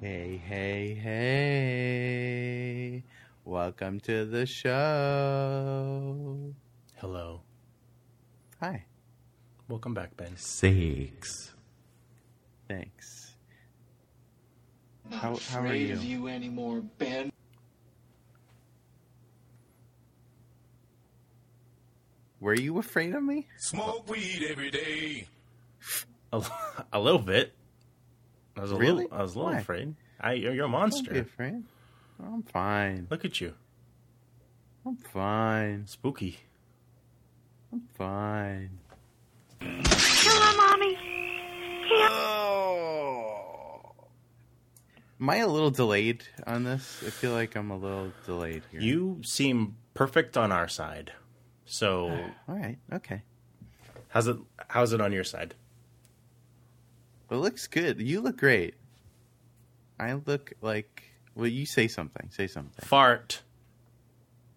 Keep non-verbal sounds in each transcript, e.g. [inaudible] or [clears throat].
Hey, hey, hey. Welcome to the show. Hello. Hi. Welcome back, Ben. Six. Thanks. How, how are afraid you? of you anymore, Ben. Were you afraid of me? Smoke weed every day. A, a little bit. I was a Really? little. I was a little Why? afraid. I, you're, you're a Don't monster. be afraid. I'm fine. Look at you, I'm fine. spooky. I'm fine. Oh. Am I a little delayed on this? I feel like I'm a little delayed here. You seem perfect on our side. So, [sighs] All right. Okay. how's it? How's it on your side? It looks good. You look great. I look like. Well, you say something. Say something. Fart.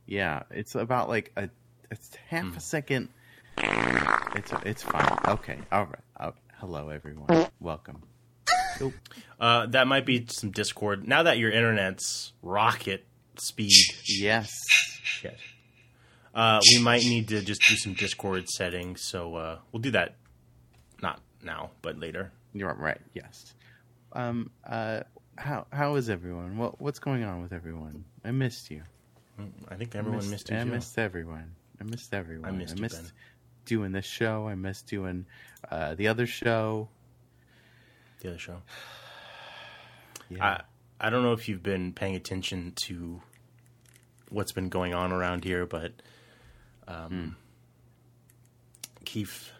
Yeah, it's about like a. It's half Hmm. a second. It's it's fine. Okay. All right. Uh, hello, everyone. Welcome. Oh, Uh, that might be some Discord. Now that your internet's rocket speed, yes. shit. Uh, we might need to just do some Discord settings. So uh, we'll do that. Not now, but later. You're right. Yes. Um. Uh. How How is everyone? What What's going on with everyone? I missed you. I think everyone missed, you I missed everyone. I missed everyone. I missed you, Ben. doing this show. I missed doing uh, the other show. the other show. [sighs] Yeah. I I don't know if you've been paying attention to what's been going on around here, but um, Keith,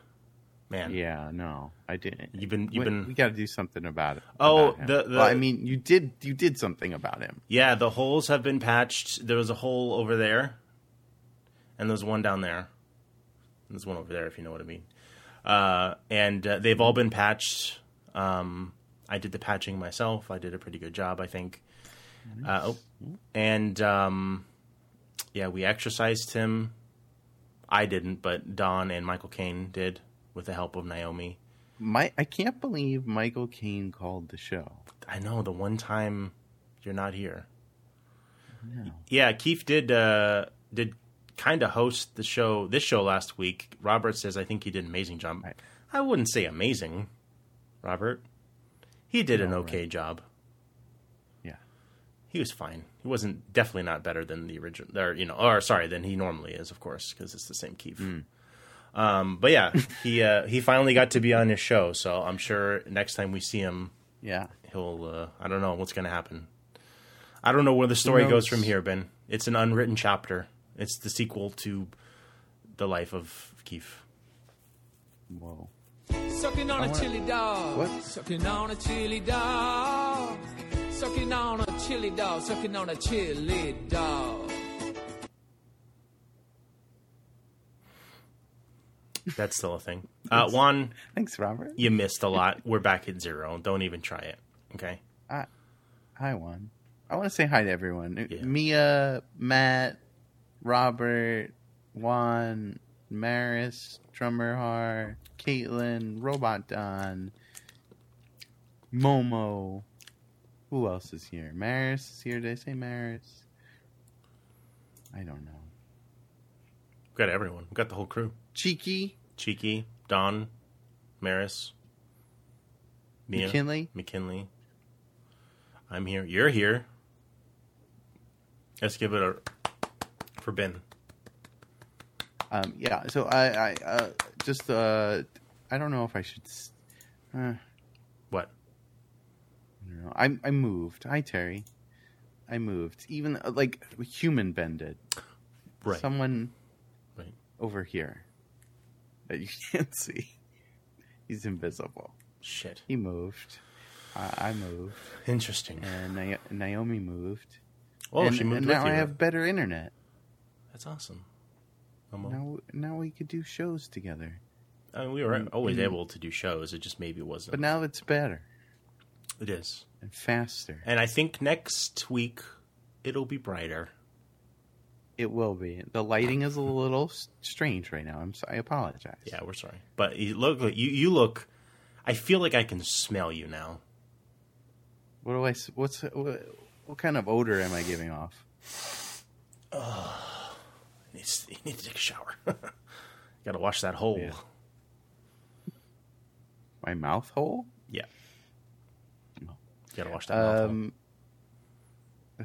man, yeah. No, I didn't. you've been you've we, been we got to do something about it. Oh, about the- the- well, I mean, you did. You did something about him. yeah. The holes have been patched. There was a hole over there, and there's one down there. And there's one over there, if you know what I mean. Uh, and uh, they've all been patched. Um, I did the patching myself. I did a pretty good job, I think. Uh, oh, and um, yeah, we exercised him. I didn't, but Don and Michael Caine did with the help of Naomi. My, I can't believe Michael Caine called the show. I know the one time you're not here. No. Yeah, Keith did uh, did kind of host the show this show last week. Robert says I think he did an amazing job. Right. I wouldn't say amazing, Robert. He did an okay right. job. Yeah. He was fine. He wasn't definitely not better than the original, or you know, or sorry, than he normally is, of course, because it's the same Keith. Um, but yeah, he uh, he finally got to be on his show, so I'm sure next time we see him, Yeah. he'll uh, I don't know what's going to happen. I don't know where the story goes from here, Ben. It's an unwritten chapter. It's the sequel to the life of Keith. Whoa. Sucking on a chili dog. What? Sucking on a chili dog. Sucking on a chili dog. Sucking on a chili dog. That's still a thing. [laughs] Uh, Juan, Thanks, Robert. you missed a lot. We're back at zero. Don't even try it. Okay. Hi, Juan. I want to say hi to everyone. Yeah. Mia, Matt, Robert, Juan, Maris, Drummer Har, Caitlin, Robot Don, Momo. Who else is here? Maris is here. Did I say Maris? I don't know. We've got everyone. We've got the whole crew. Cheeky, Cheeky, Don, Maris, Mia, McKinley. McKinley. I'm here. You're here. Let's give it a for Ben. Um, yeah. So I, I uh, just uh, I don't know if I should. Uh, What? I don't know. I I moved. Hi Terry. I moved. Even uh, like human bended. Right. Someone Right. over here that you [laughs] can't see. He's invisible. Shit. He moved. I I moved, Interesting. and Na- Naomi moved. Oh, and, she moved and now you. I have better internet. That's awesome. Momo. Now now we could do shows together. I mean, we were always mm. able to do shows. It just maybe wasn't. But now it's better it is. And faster. And I think next week it'll be brighter. It will be. The lighting is a little strange right now. I'm sorry. I apologize. Yeah, we're sorry, but you look you you look. I feel like I can smell you now. What do I What's what, what kind of odor am I giving off? You need you need to take a shower. [laughs] Got to wash that hole. Yeah. My mouth hole. Yeah. Got to wash that mouth. Um.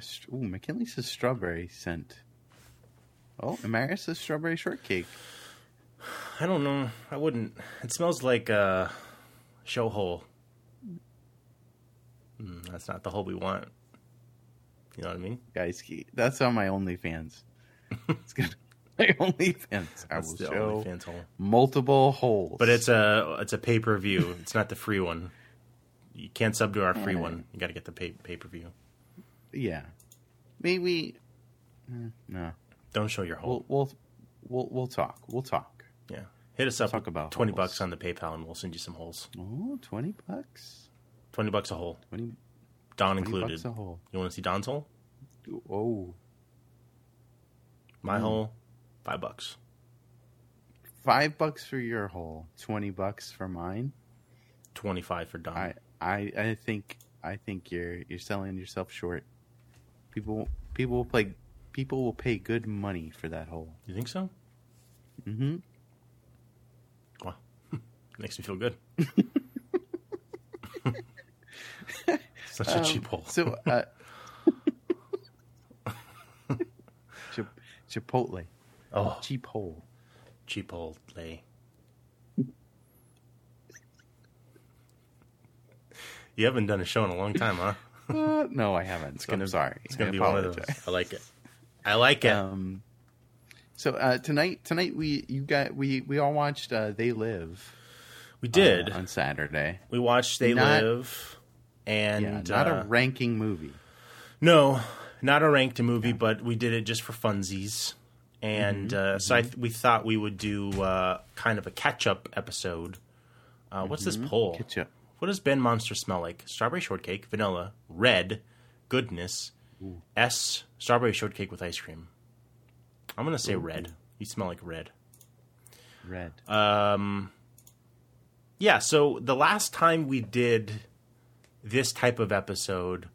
str- Ooh, McKinley says strawberry scent. Oh, Amaris says strawberry shortcake. I don't know. I wouldn't. It smells like a show hole. Mm, that's not the hole we want. You know what I mean? Guys, that's on my OnlyFans. [laughs] it's gonna my OnlyFans. I That's will the show OnlyFans hole. multiple holes. But it's a it's a pay per view. it's not the free one. You can't sub to our free Alright. one. You got to get the pay pay per view. yeah, maybe. eh, No, Don't show your hole. we'll we'll we'll we'll talk. We'll talk. yeah, hit us up. talk about twenty holes. bucks on the PayPal, and we'll send you some holes. Oh, 20 bucks. Twenty bucks a hole, 20, Don 20 included. bucks a hole. You want to see Don's hole? Oh, My Mm. hole, five bucks. five bucks for your hole. Twenty bucks for mine. Twenty five for Don. I I I think I think you're you're selling yourself short. People people will play. People will pay good money for that hole. You think so? Mm-hmm. Wow, [laughs] makes me feel good. [laughs] Such a cheap hole. Um, So, uh, [laughs] Chip- Chipotle, oh, cheap hole. cheap hole lay. You haven't done a show in a long time, huh? [laughs] Uh, no, I haven't. It's gonna I'm sorry. It's gonna I be one of those. I like it. I like it. Um, so uh, tonight, tonight we you got we we all watched uh, They Live. we did. uh, on Saturday. we watched They not- Live, and Yeah, not uh, a ranking movie. No, not a ranked movie, but we did it just for funsies. And Mm-hmm. uh, so I th- we thought we would do uh, kind of a catch up episode. Uh, what's this poll? Mm-hmm. Catch up. What does Ben Monster smell like? Strawberry shortcake, vanilla, red, goodness, S, strawberry shortcake with ice cream. I'm going to say red. You smell like red. Red. Um, yeah. So the last time we did this type of episode,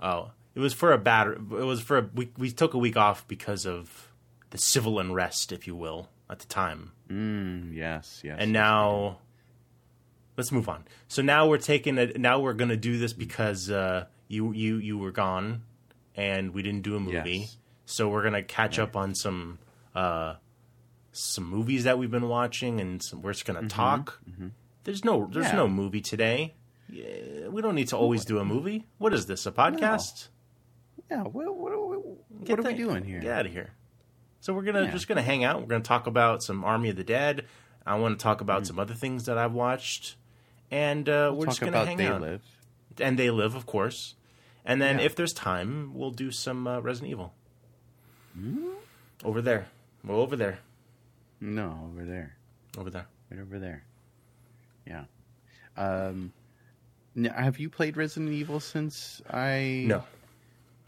oh, it was for a bad. It was for a, we we took a week off because of the civil unrest, if you will, at the time, Mm, yes, yes. and yes, now. Let's move on. So now we're taking it. Now we're going to do this because uh, you you you were gone, and we didn't do a movie. Yes. So we're gonna catch up on some uh, some movies that we've been watching, and some, we're just gonna talk. There's no there's Mm-hmm. Yeah. no movie today. Yeah, we don't need to always do a movie. What is this? A podcast? Yeah. What, what, what, what Get are we doing here? Get out of here. So we're gonna Yeah. just gonna hang out. We're gonna talk about some Army of the Dead. I want to talk Mm. about some other things that I've watched, and uh, we're just gonna about hang They out. Live. And they live, of course. And then Yeah. if there's time, we'll do some uh, Resident Evil. Hmm? Over there. We're over there. No, over there. Over there. Right over there. Yeah. Um, n- have you played Resident Evil since I? No.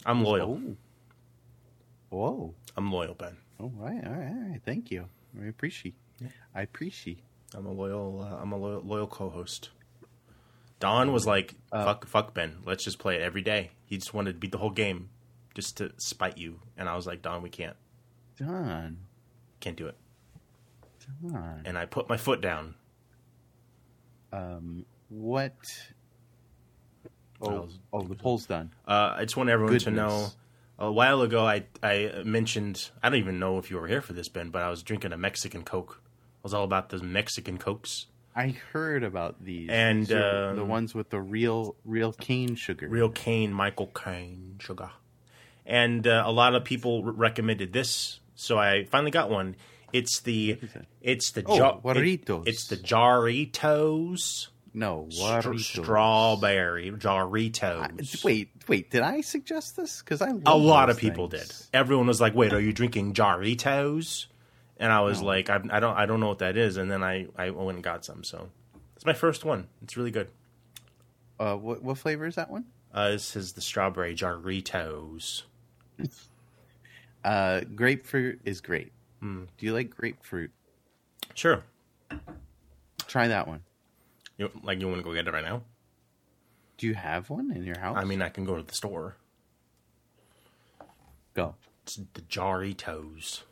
I'm loyal. Oh. Whoa. I'm loyal, Ben. Oh, all right, all right, all right. Thank you. I appreciate. I appreciate. I'm a loyal. Uh, I'm a loyal, loyal co-host. Don was like, Uh, "Fuck, fuck Ben. Let's just play it every day." He just wanted to beat the whole game, just to spite you. And I was like, "Don, we can't, Don. can't do it." Don. And I put my foot down. Um, what? Oh, was- oh, the poll's done. Uh, I just want everyone to know. A while ago, I I mentioned I don't even know if you were here for this, Ben, but I was drinking a Mexican Coke. I was all about those Mexican Cokes, I heard about these, And, are the um, ones with the real, real cane sugar. real cane, Michael cane sugar, and uh, a lot of people r- recommended this, so I finally got one. It's the it's the Oh, ja- it- Jarritos. it's the Jarritos No, strawberry Jarritos. Wait, wait. Did I suggest this? Because I a lot of people things. did. Everyone was like, "Wait, are you drinking Jarritos?" And I was like, I, "I don't, I don't know what that is." And then I, I went and got some. So it's my first one. It's really good. Uh, what what flavor is that one? Uh, this is the strawberry Jarritos. [laughs] Uh, grapefruit is great. Hmm. Do you like grapefruit? Sure. Try that one. You, like you want to go get it right now? Do you have one in your house? I mean, I can go to the store. go. It's the Jarritos.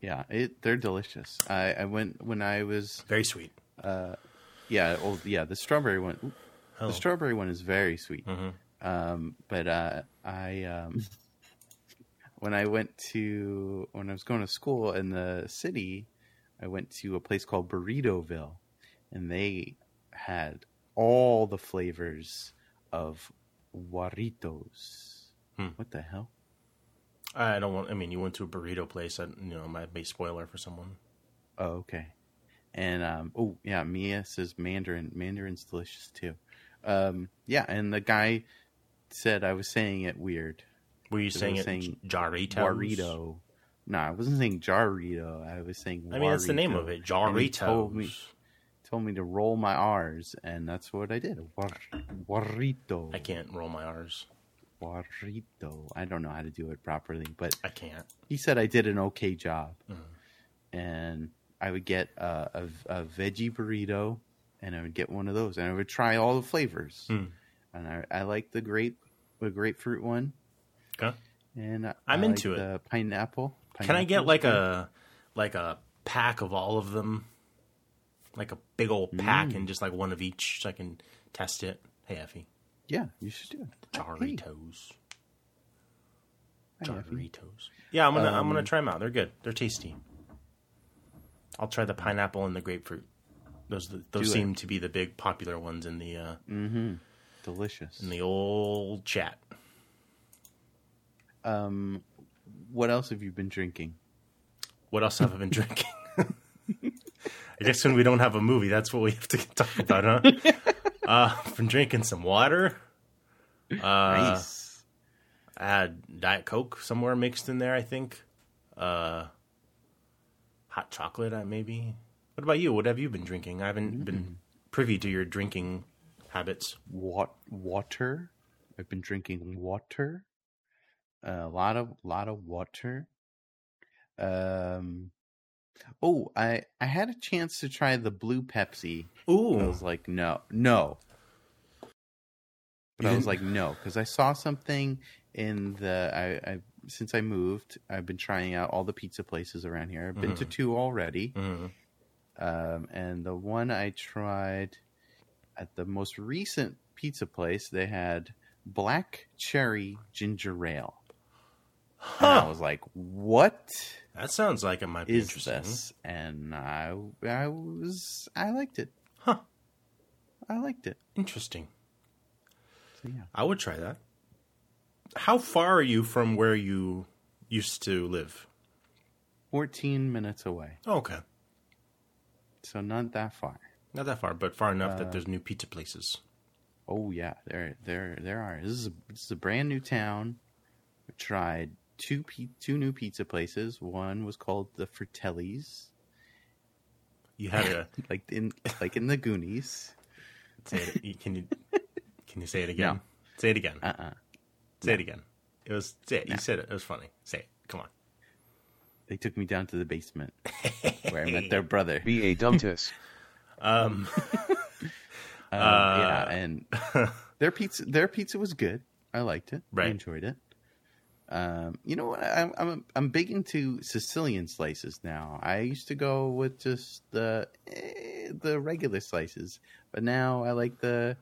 Yeah, it they're delicious. I, I went when I was Very sweet. yeah, well, yeah, the strawberry one. Oh. The strawberry one is very sweet. Mhm. Um, but uh, I um, when I went to when I was going to school in the city, I went to a place called Burritoville, and they had all the flavors of Warritos. Hmm. What the hell? I don't want. I mean, you went to a burrito place. I, you know, might be a spoiler for someone. Oh, okay. And um, oh yeah, Mia says Mandarin. Mandarin's delicious too. Um, yeah, and the guy said I was saying it weird. Were you saying it saying Jarritos? Warrito. No, I wasn't saying Jarrito. I was saying. I mean, that's the name of it. He told me, told me to roll my R's, and that's what I did. War, warrito. I can't roll my R's. Warrito. I don't know how to do it properly, but I can't. he said I did an okay job, Mm-hmm. and I would get a, a, a veggie burrito, and I would get one of those, and I would try all the flavors. Mm. And I, I like the grape, the grapefruit one, Okay. and I, I'm I into like it. The pineapple. Can I get like a like a pack of all of them? Like a big old pack Mm. and just like one of each so I can test it. Hey Effie. Yeah, you should do it. Hey, Jarritos. hi, Effie. Yeah, I'm gonna I'm gonna Um, try them out. They're good. They're tasty. I'll try the pineapple and the grapefruit. Those those Do it. seem to be the big popular ones in the uh, Delicious. in the old chat. Um, what else have you been drinking? What else have I been drinking? [laughs] I guess when we don't have a movie, that's what we have to talk about, huh? [laughs] uh, [laughs] I've drinking some water. Uh, nice. I had Diet Coke somewhere mixed in there, I think. Uh, hot chocolate, uh, maybe. What about you? What have you been drinking? I haven't been privy to your drinking habits. What water. I've been drinking water. a lot of lot of water. Um. Oh, I I had a chance to try the blue Pepsi. I was like, no, no. But I was like, no, because I saw something in the. I, I since I moved, I've been trying out all the pizza places around here. I've been to two already, Mhm. um, and the one I tried at the most recent pizza place, they had black cherry ginger ale. And I was like, "What that sounds like it might be interesting. this?" And I, I was, I liked it. I liked it. Interesting. So yeah. I would try that. How far are you from where you used to live? 14 minutes away. Oh, okay. So not that far. Not that far, but far enough Uh, that there's new pizza places. Oh yeah, there there there are. This is a, this is a brand new town. We tried two two new pizza places. One was called the Fratellis, You had a [laughs] like in like in the Goonies. Say it. Can you can you say it again? No. Say it again. Uh-uh. say it again. It was say it. No. You said it. It was funny. Say it. Come on. They took me down to the basement [laughs] where I met their brother. Be a dumptus. Um, [laughs] Um, Uh, yeah, and [laughs] their pizza their pizza was good. I liked it. I enjoyed it. Um, you know what? I'm I'm I'm big into Sicilian slices now. I used to go with just the eh, the regular slices, but now I like the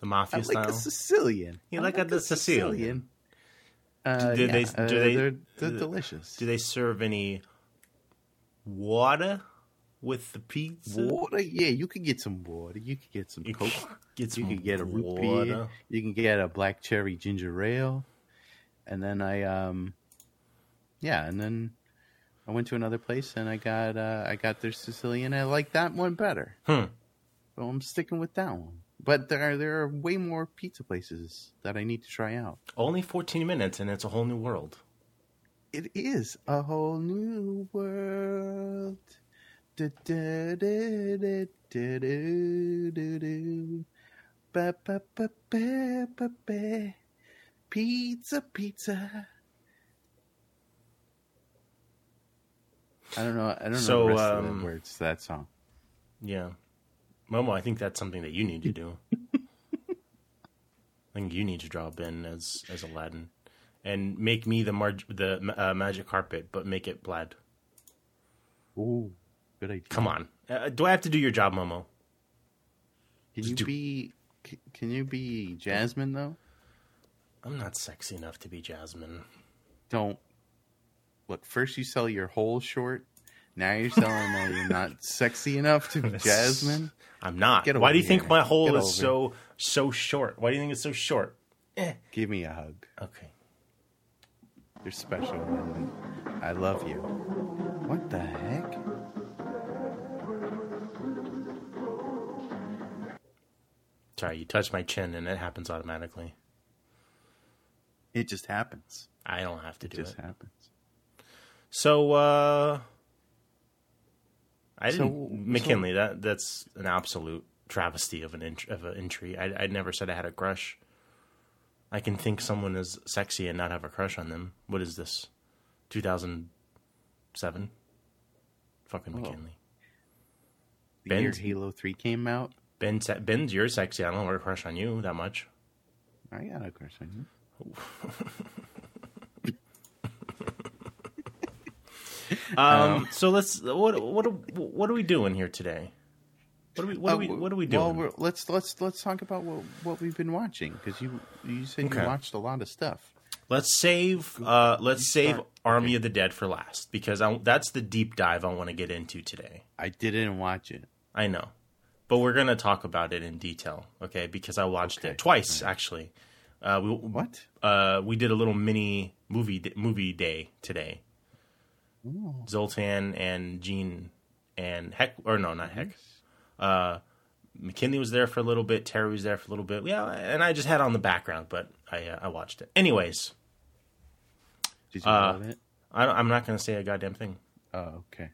the I mafia like style. the Sicilian. You I like the Sicilian. Uh, Do yeah, they- uh, do they- they're, they're do- delicious. Do they serve any water with the pizza? water? Yeah, you could get some water. You could get some You coke. get You some could get a root water. beer. You can get a black cherry ginger ale. And then I um yeah, and then I went to another place and I got uh I got their Sicilian. I like that one better. Hmm. So I'm sticking with that one. But there are there are way more pizza places that I need to try out. Only 14 minutes and it's a whole new world. It is a whole new world. Da, da, da, da, do, do, do. Ba, ba, ba, ba, ba, ba. Pizza, pizza. I don't know. I don't know So, the rest of um, the words to that song. Yeah. Momo, I think that's something that you need to do. I think you need to draw Ben as as Aladdin, and make me the mar- the uh, magic carpet, but make it plaid. Ooh, good idea. Come on, uh, do I have to do your job, Momo? Can you do- be? c- Can you be Jasmine though? I'm not sexy enough to be Jasmine. Don't look. First, you sell your whole short. Now you're selling that you're not [laughs] sexy enough to be Jasmine. I'm not. Why do you think my hole Get is over so so short? Why do you think it's so short? Eh. Give me a hug. Okay. You're special, and I love you. What the heck? Sorry, you touched my chin, and it happens automatically. It just happens. I don't have to It do just it. Just happens. So, uh, I didn't McKinley. That that's an absolute travesty of an int- of an entry. I I never said I had a crush. I can think someone is sexy and not have a crush on them. What is this? Two thousand seven. Fucking. McKinley. The year Ben's- Halo Three came out, Ben, Ben's you're sexy. I don't have a crush on you that much. I got a crush on you. Um, so let's what what are- what are we doing here today? What are we what are we Uh, what are we Well, doing? we're, let's let's let's talk about what what we've been watching because you you said Okay. you watched a lot of stuff. Let's save uh, let's save start. Army of the Dead for last because I, that's the deep dive I want to get into today. I didn't watch it. I know, but we're gonna talk about it in detail, okay? Because I watched Okay. it twice actually. Uh, we, What? Uh, we did a little mini movie movie day today. Zoltan and Gene and Heck or no, not Heck. Uh, McKinley was there for a little bit. Terry was there for a little bit. Yeah, and I just had on the background, but I uh, I watched it. Anyways, Did you Uh, love it? I, I'm not going to say a goddamn thing. Oh, okay.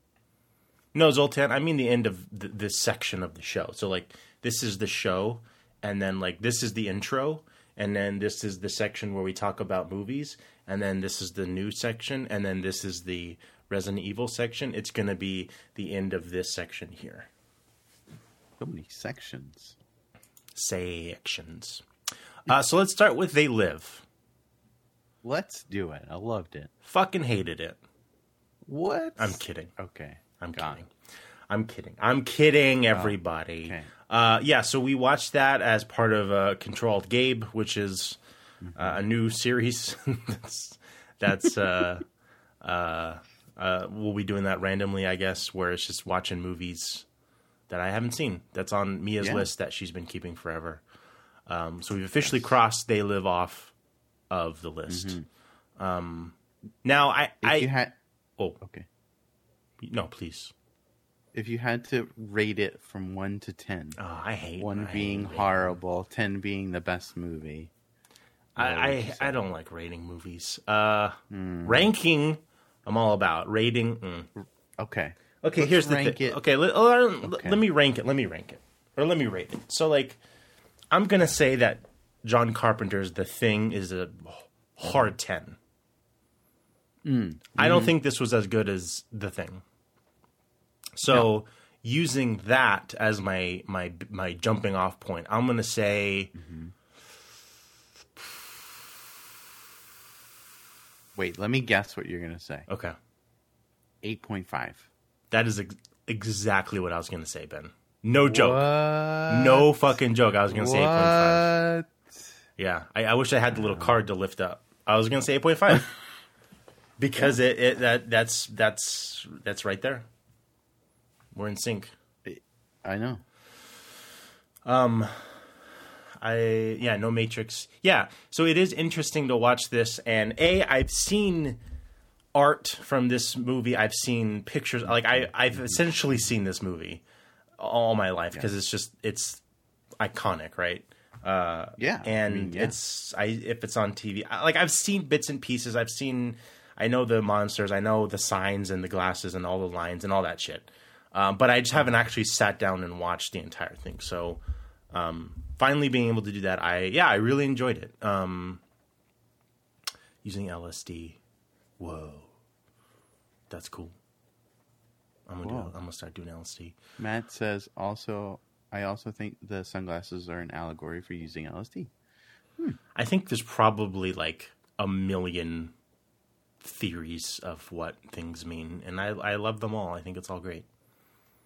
No, Zoltan. I mean the end of th- this section of the show. So like this is the show, and then like this is the intro, and then this is the section where we talk about movies, and then this is the new section, and then this is the Resident Evil section. It's going to be the end of this section here. So many sections. Sections. Uh, so let's start with They Live. Let's do it. I loved it. Fucking hated it. What? I'm kidding. Okay. I'm Got kidding. I'm kidding. I'm kidding, everybody. okay. Uh, yeah, so we watched that as part of uh, Controlled Gabe, which is uh, a new series. [laughs] that's that's uh, uh, uh, we'll be doing that randomly, I guess, where it's just watching movies that I haven't seen. That's on Mia's Yeah. list that she's been keeping forever. Um, so we've officially crossed They Live off of the list. Um, now, I, If I had oh okay. no, please. If you had to rate it from one to ten, Oh, I hate one I being hate horrible, ten being the best movie. I, I, I don't like rating movies. Uh, Ranking, I'm all about. Rating, mm. Okay. okay. Let's here's the thing. Okay, let, uh, Okay. let me rank it. Let me rank it, or let me rate it. So, like, I'm gonna say that John Carpenter's The Thing is a hard ten. Mm. I don't Mm-hmm. think this was as good as The Thing. So, using that as my my my jumping off point, I'm gonna say. Mm-hmm. Wait, let me guess what you're gonna say. Okay. Eight point five. That is ex- exactly what I was going to say, Ben. No joke. What? No fucking joke. I was going to say 8.5. Yeah. I, I wish I had the little card to lift up. I was going to say 8.5. [laughs] because it, it that that's that's that's right there. We're in sync. I know. Um, I yeah, no Matrix. Yeah, so it is interesting to watch this and A I've seen art from this movie. I've seen pictures like I I've essentially seen this movie all my life because it's just it's iconic, right? Uh Yeah, I and mean, yeah. it's I if it's on TV, I- like I've seen bits and pieces. I've seen I know the monsters, I know the signs and the glasses and all the lines and all that shit. Um, but I just haven't actually sat down and watched the entire thing. So um, finally being able to do that, I yeah, I really enjoyed it. Um, using LSD. Whoa, that's cool. I'm gonna do. I'm gonna start doing LSD. Matt says also, I also think the sunglasses are an allegory for using LSD. I think there's probably like a million theories of what things mean, and I I love them all. I think it's all great.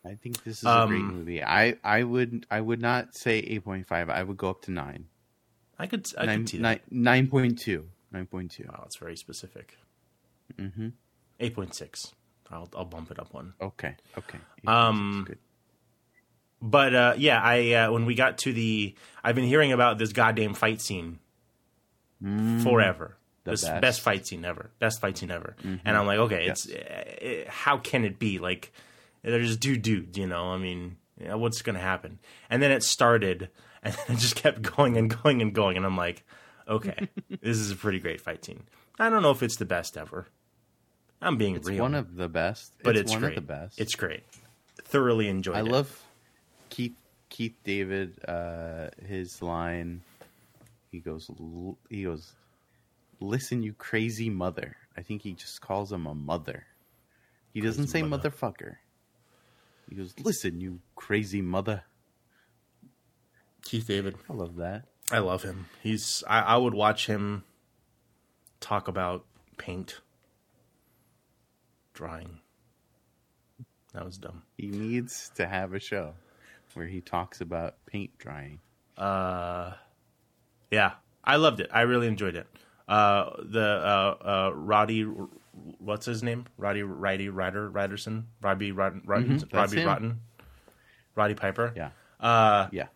I think this is a great Um, movie. I, I would I would not say eight point five. I would go up to nine. I could I Nine could nine nine point two. Nine point two. Wow, it's very specific. Mm-hmm. Eight point six. I'll I'll bump it up one. Okay. Okay. Um, Good. But uh, yeah, I uh, when we got to the, I've been hearing about this goddamn fight scene forever. The this best. best. fight scene ever, best fight scene ever. And I'm like, okay, it's uh, how can it be? Like, they're just two dudes, you know? I mean, yeah, what's going to happen? And then it started, [laughs] and it just kept going and going and going, and I'm like, okay, [laughs] this is a pretty great fight scene. I don't know if it's the best ever. I'm being real. It's real, one of the best. but it's, it's, one great. of the best. It's great. Thoroughly enjoyed I it. love Keith Keith David. Uh, his line. He goes. He goes. Listen, you crazy mother. I think he just calls him a mother. He doesn't say mother. motherfucker. He goes, "Listen, you crazy mother." Keith David. I love that. I love him. He's. I, I would watch him talk about paint, drawing. That was dumb. He needs to have a show where he talks about paint drying. Uh, yeah, I loved it. I really enjoyed it. Uh, the uh, uh, Roddy, what's his name? Roddy, Roddy, Ryder, Ryderson, Robbie, Rotten, Rotten, Mhm, Robbie. Rotten, Roddy Piper. Yeah. Uh, Yeah.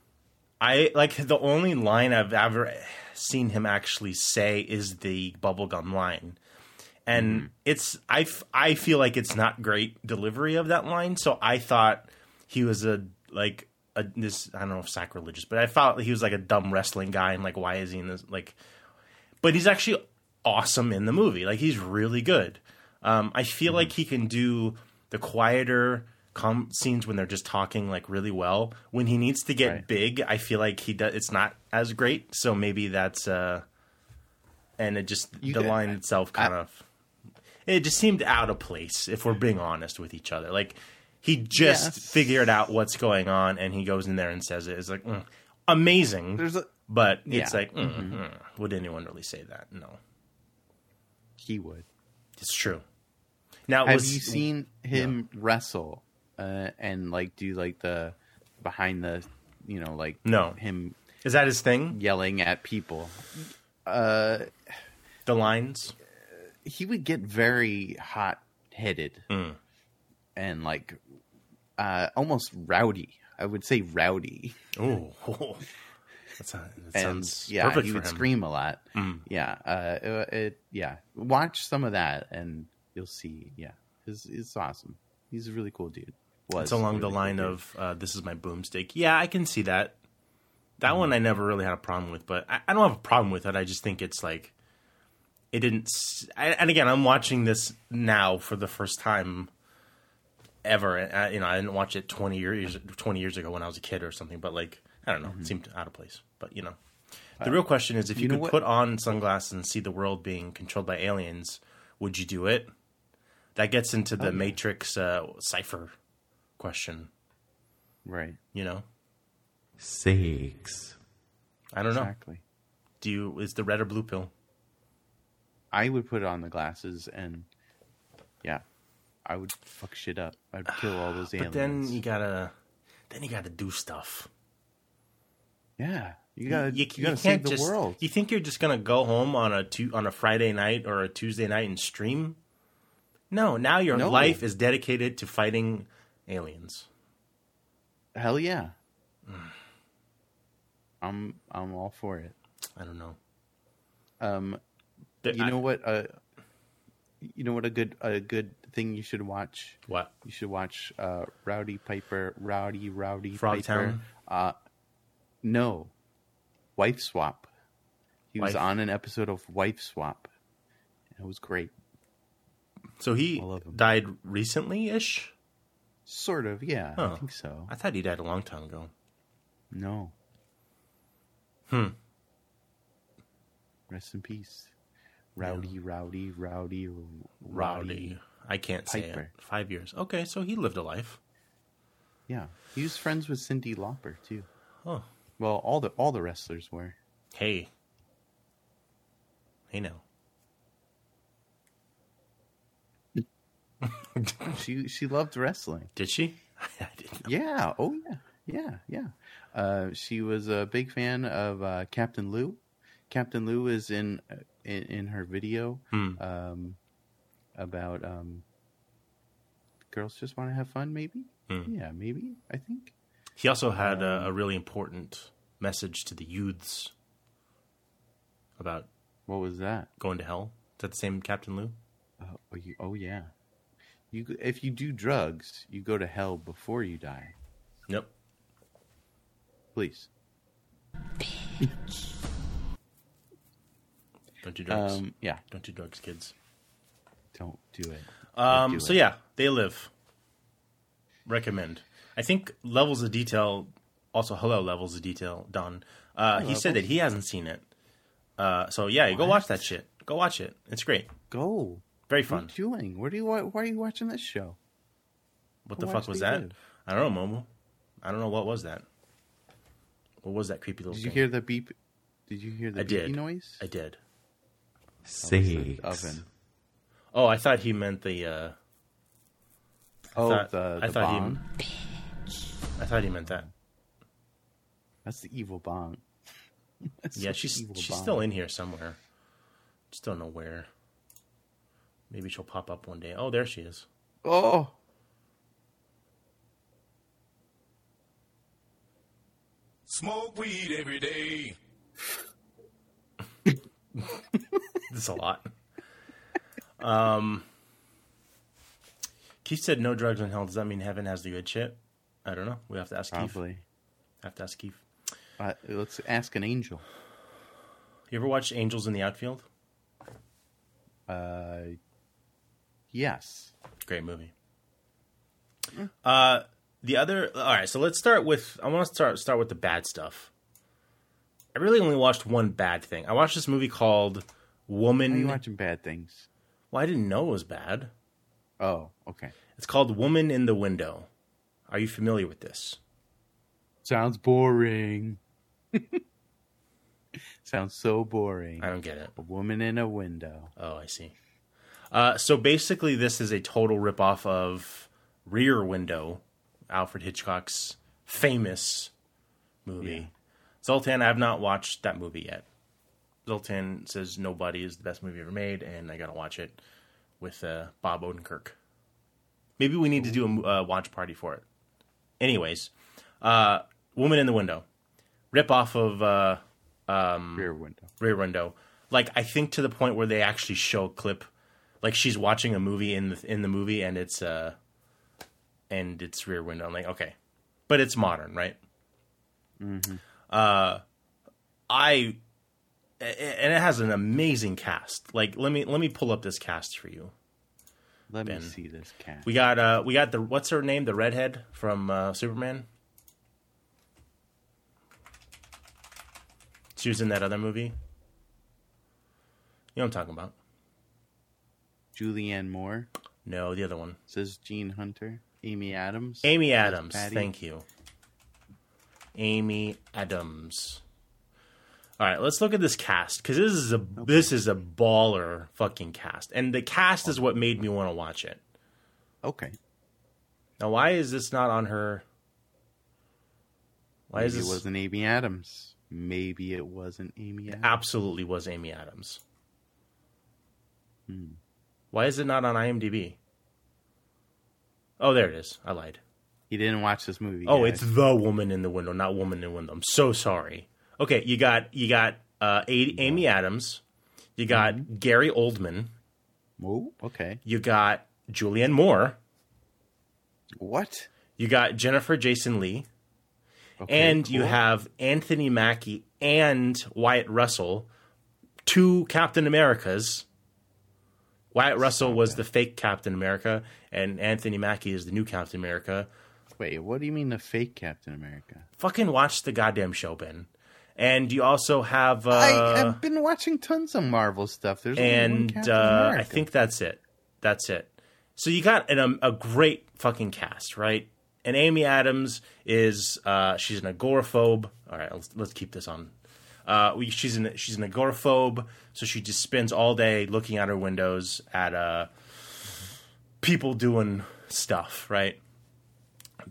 I like the only line I've ever seen him actually say is the bubblegum line. And it's I, f- I feel like it's not great delivery of that line, so I thought he was a like a this I don't know if sacrilegious, but I thought he was like a dumb wrestling guy and like why is he in this like but he's actually awesome in the movie. Like he's really good. Um, I feel like he can do the quieter calm scenes when they're just talking like really well. When he needs to get Right. big, I feel like he does. It's not as great. So maybe that's uh, and it just You the line itself kind of it just seemed out of place. If we're being honest with each other, like he just figured out what's going on and he goes in there and says it. It's like mm, amazing. There's a But it's Yeah. like, mm, mm. would anyone really say that? No, he would. it's true. Now, Have was, you seen him wrestle uh, and like do like the behind the you know like No. him Is that his thing? yelling at people? Uh, The lines. he would get very hot headed Mm. and like uh, almost rowdy. I would say rowdy, Oh, [laughs] [laughs] that's that and sounds yeah, perfect he would him. scream a lot. Mm. Yeah, uh, it, it yeah. Watch some of that, and you'll see. Yeah, it's, it's awesome. He's a really cool dude. Was It's along a the line cool of uh, "This is my boomstick." Yeah, I can see that. That one I never really had a problem with, but I, I don't have a problem with it. I just think it's like it didn't. I, and again, I'm watching this now for the first time ever. I, you know, I didn't watch it 20 years 20 years ago when I was a kid or something. But like, I don't know, it seemed out of place. But you know, the real question is, if you, you know could what- put on sunglasses and see the world being controlled by aliens, would you do it? That gets into the Matrix uh, Cypher question. right. You know, Six. I don't know. Exactly. Do you is the red or blue pill? I would put on the glasses and yeah, I would fuck shit up. I'd kill all [sighs] those aliens. But then you gotta, then you gotta do stuff. Yeah, you gotta you, you, gotta you save can't the just. world. You think you're just gonna go home on a tu- on a Friday night or a Tuesday night and stream? No, now your No. life is dedicated to fighting aliens. Hell yeah. [sighs] I'm I'm all for it. I don't know. Um, you I- know what? Uh, you know what? A good a good thing you should watch. what? You should watch uh, Rowdy Piper, Rowdy Rowdy Frog Piper. Town? Uh, no, Wife Swap. He was on an episode of Wife Swap. It was great. So he All of 'em. died recently ish. Sort of, yeah. Huh. I think so. I thought he died a long time ago. No. Hmm. Rest in peace. Rowdy, rowdy, rowdy, Rowdy. I can't say it. Five years. Okay, so he lived a life. Yeah, he was friends with Cyndi Lauper too. Oh, Well, all the all the wrestlers were. hey. Hey now. [laughs] She she loved wrestling. Did she? [laughs] I didn't know. Yeah. Oh yeah. Yeah. Yeah. Uh, she was a big fan of uh, Captain Lou. Captain Lou is in in, in her video Hmm. um, about um, girls just want to have fun. Maybe. Hmm. Yeah. Maybe. I think. He also had a, a really important message to the youths about What was that? going to hell. Is that the same Captain Lou? Oh, oh, you, oh yeah. You if you do drugs, you go to hell before you die. Yep. Please. Don't do drugs. Um, yeah. Don't do drugs, kids. Don't do it. Um, do so it. yeah, they live. Recommend. I think levels of detail. Also, hello levels of detail. Don. Uh, he said that he hasn't seen it. Uh, so yeah, you go watch that shit. Go watch it. It's great. Go. Very What fun. are you doing? What are you? Why, why are you watching this show? What Go the watch fuck was that? Live. I don't know, Momo. I don't know what was that. What was that creepy little Did you thing? hear the beep? Did you hear the I did. noise? I did. Six. Oven. Oh, I thought he meant the. Uh, Oh, thought- the, the I thought he- I thought he meant that. That's the evil bong. [laughs] That's Yeah, she's evil she's bong. still in here somewhere. Just don't know where. Maybe she'll pop up one day. Oh, there she is. Oh, Smoke weed every day. [laughs] That's a lot. Um, Keith said no drugs in hell. Does that mean heaven has the good shit? I don't know. We have to ask Keith. probably. Have to ask Keith. Uh, let's ask an angel. You ever watched Angels in the Outfield? Uh, yes. Great movie. Uh, the other. All right, so let's start with. I want to start start with the bad stuff. I really only watched one bad thing. I watched this movie called Why are you Woman. watching bad things? Well, I didn't know it was bad. Oh, okay. It's called Woman in the Window. Are you familiar with this? Sounds boring. [laughs] Sounds so boring. I don't get it. A woman in a window. Oh, I see. Uh, so basically, this is a total ripoff of Rear Window, Alfred Hitchcock's famous movie. Yeah. Zoltan, I have not watched that movie yet. Zoltan says Nobody is the best movie ever made, and I gotta watch it with uh, Bob Odenkirk. Maybe we need to do a uh, watch party for it. Anyways, uh, Woman in the Window, rip off of uh, Rear window. Rear Window. Like I think to the point where they actually show a clip, like she's watching a movie in the in the movie, and it's uh, and it's Rear Window. I'm like, okay, but it's modern, right? Uh, I and it has an amazing cast. Like let me let me pull up this cast for you. Let Ben. me see this cast. We got uh we got the what's her name the redhead from uh, Superman. She was in that other movie. You know what I'm talking about? Julianne Moore No, the other one. says Gene Hunter. Amy Adams. Amy Adams. Thank you. Amy Adams. All right, let's look at this cast because this is a this is a baller fucking cast, and the cast is what made me want to watch it. Okay. Now, why is this not on her? Why Maybe is this? it wasn't Amy Adams. Maybe it wasn't Amy Adams. absolutely was Amy Adams. Hmm. Why is it not on IMDb? Oh, there it is. I lied. He didn't watch this movie. Oh, it's the woman in the window, not woman in the window. I'm so sorry. Okay, you got you got uh, A- Amy Adams, you got Mm-hmm. Gary Oldman, Oh, okay. you got Julianne Moore, What? you got Jennifer Jason Lee, Okay, and you have Anthony Mackie and Wyatt Russell, two Captain Americas. Wyatt Russell was the fake Captain America, and Anthony Mackie is the new Captain America. Wait, what do you mean the fake Captain America? Fucking watch the goddamn show, Ben. and you also have uh, I, I've been watching tons of Marvel stuff. There's and uh, I think that's it. That's it. So you got an, um, a great fucking cast, right? And Amy Adams is uh, she's an agoraphobe. All right, let's, let's keep this on. Uh, we, she's an she's an agoraphobe, so she just spends all day looking out her windows at uh, people doing stuff, right?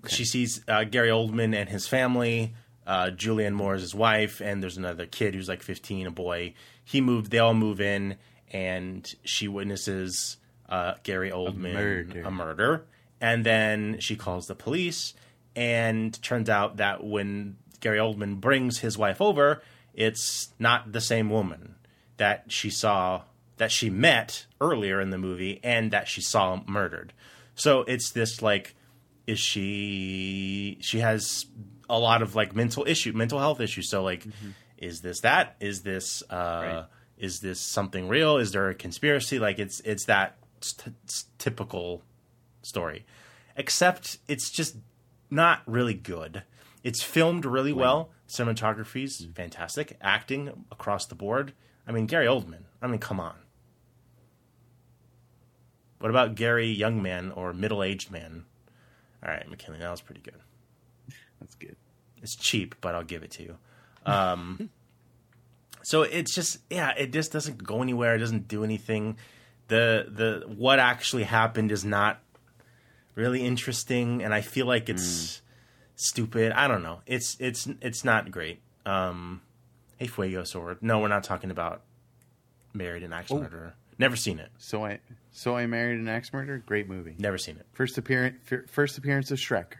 She sees uh, Gary Oldman and his family. Uh, Julianne Moore is his wife, and there's another kid who's like 15, a boy. He moved. They all move in, and she witnesses uh, Gary Oldman murder. a murder, and then she calls the police. And turns out that when Gary Oldman brings his wife over, it's not the same woman that she saw that she met earlier in the movie and that she saw murdered. So it's this like is she she has a lot of like mental issue mental health issues so like is this that is this uh Right. is this something real is there a conspiracy like it's it's that t- t- typical story except it's just not really good it's filmed really well cinematography's fantastic acting across the board i mean gary oldman i mean come on what about gary youngman or middle-aged man all right mckinley that was pretty good that's good. it's cheap, but I'll give it to you. Um, [laughs] so it's just yeah, it just doesn't go anywhere. It doesn't do anything. The the what actually happened is not really interesting, and I feel like it's stupid. I don't know. It's it's it's not great. Um, hey, Fuego Sword. No, we're not talking about Married and Axe Oh. Murderer. Never seen it. So I so I married an axe murderer. Great movie. Never seen it. First appearance. First appearance of Shrek.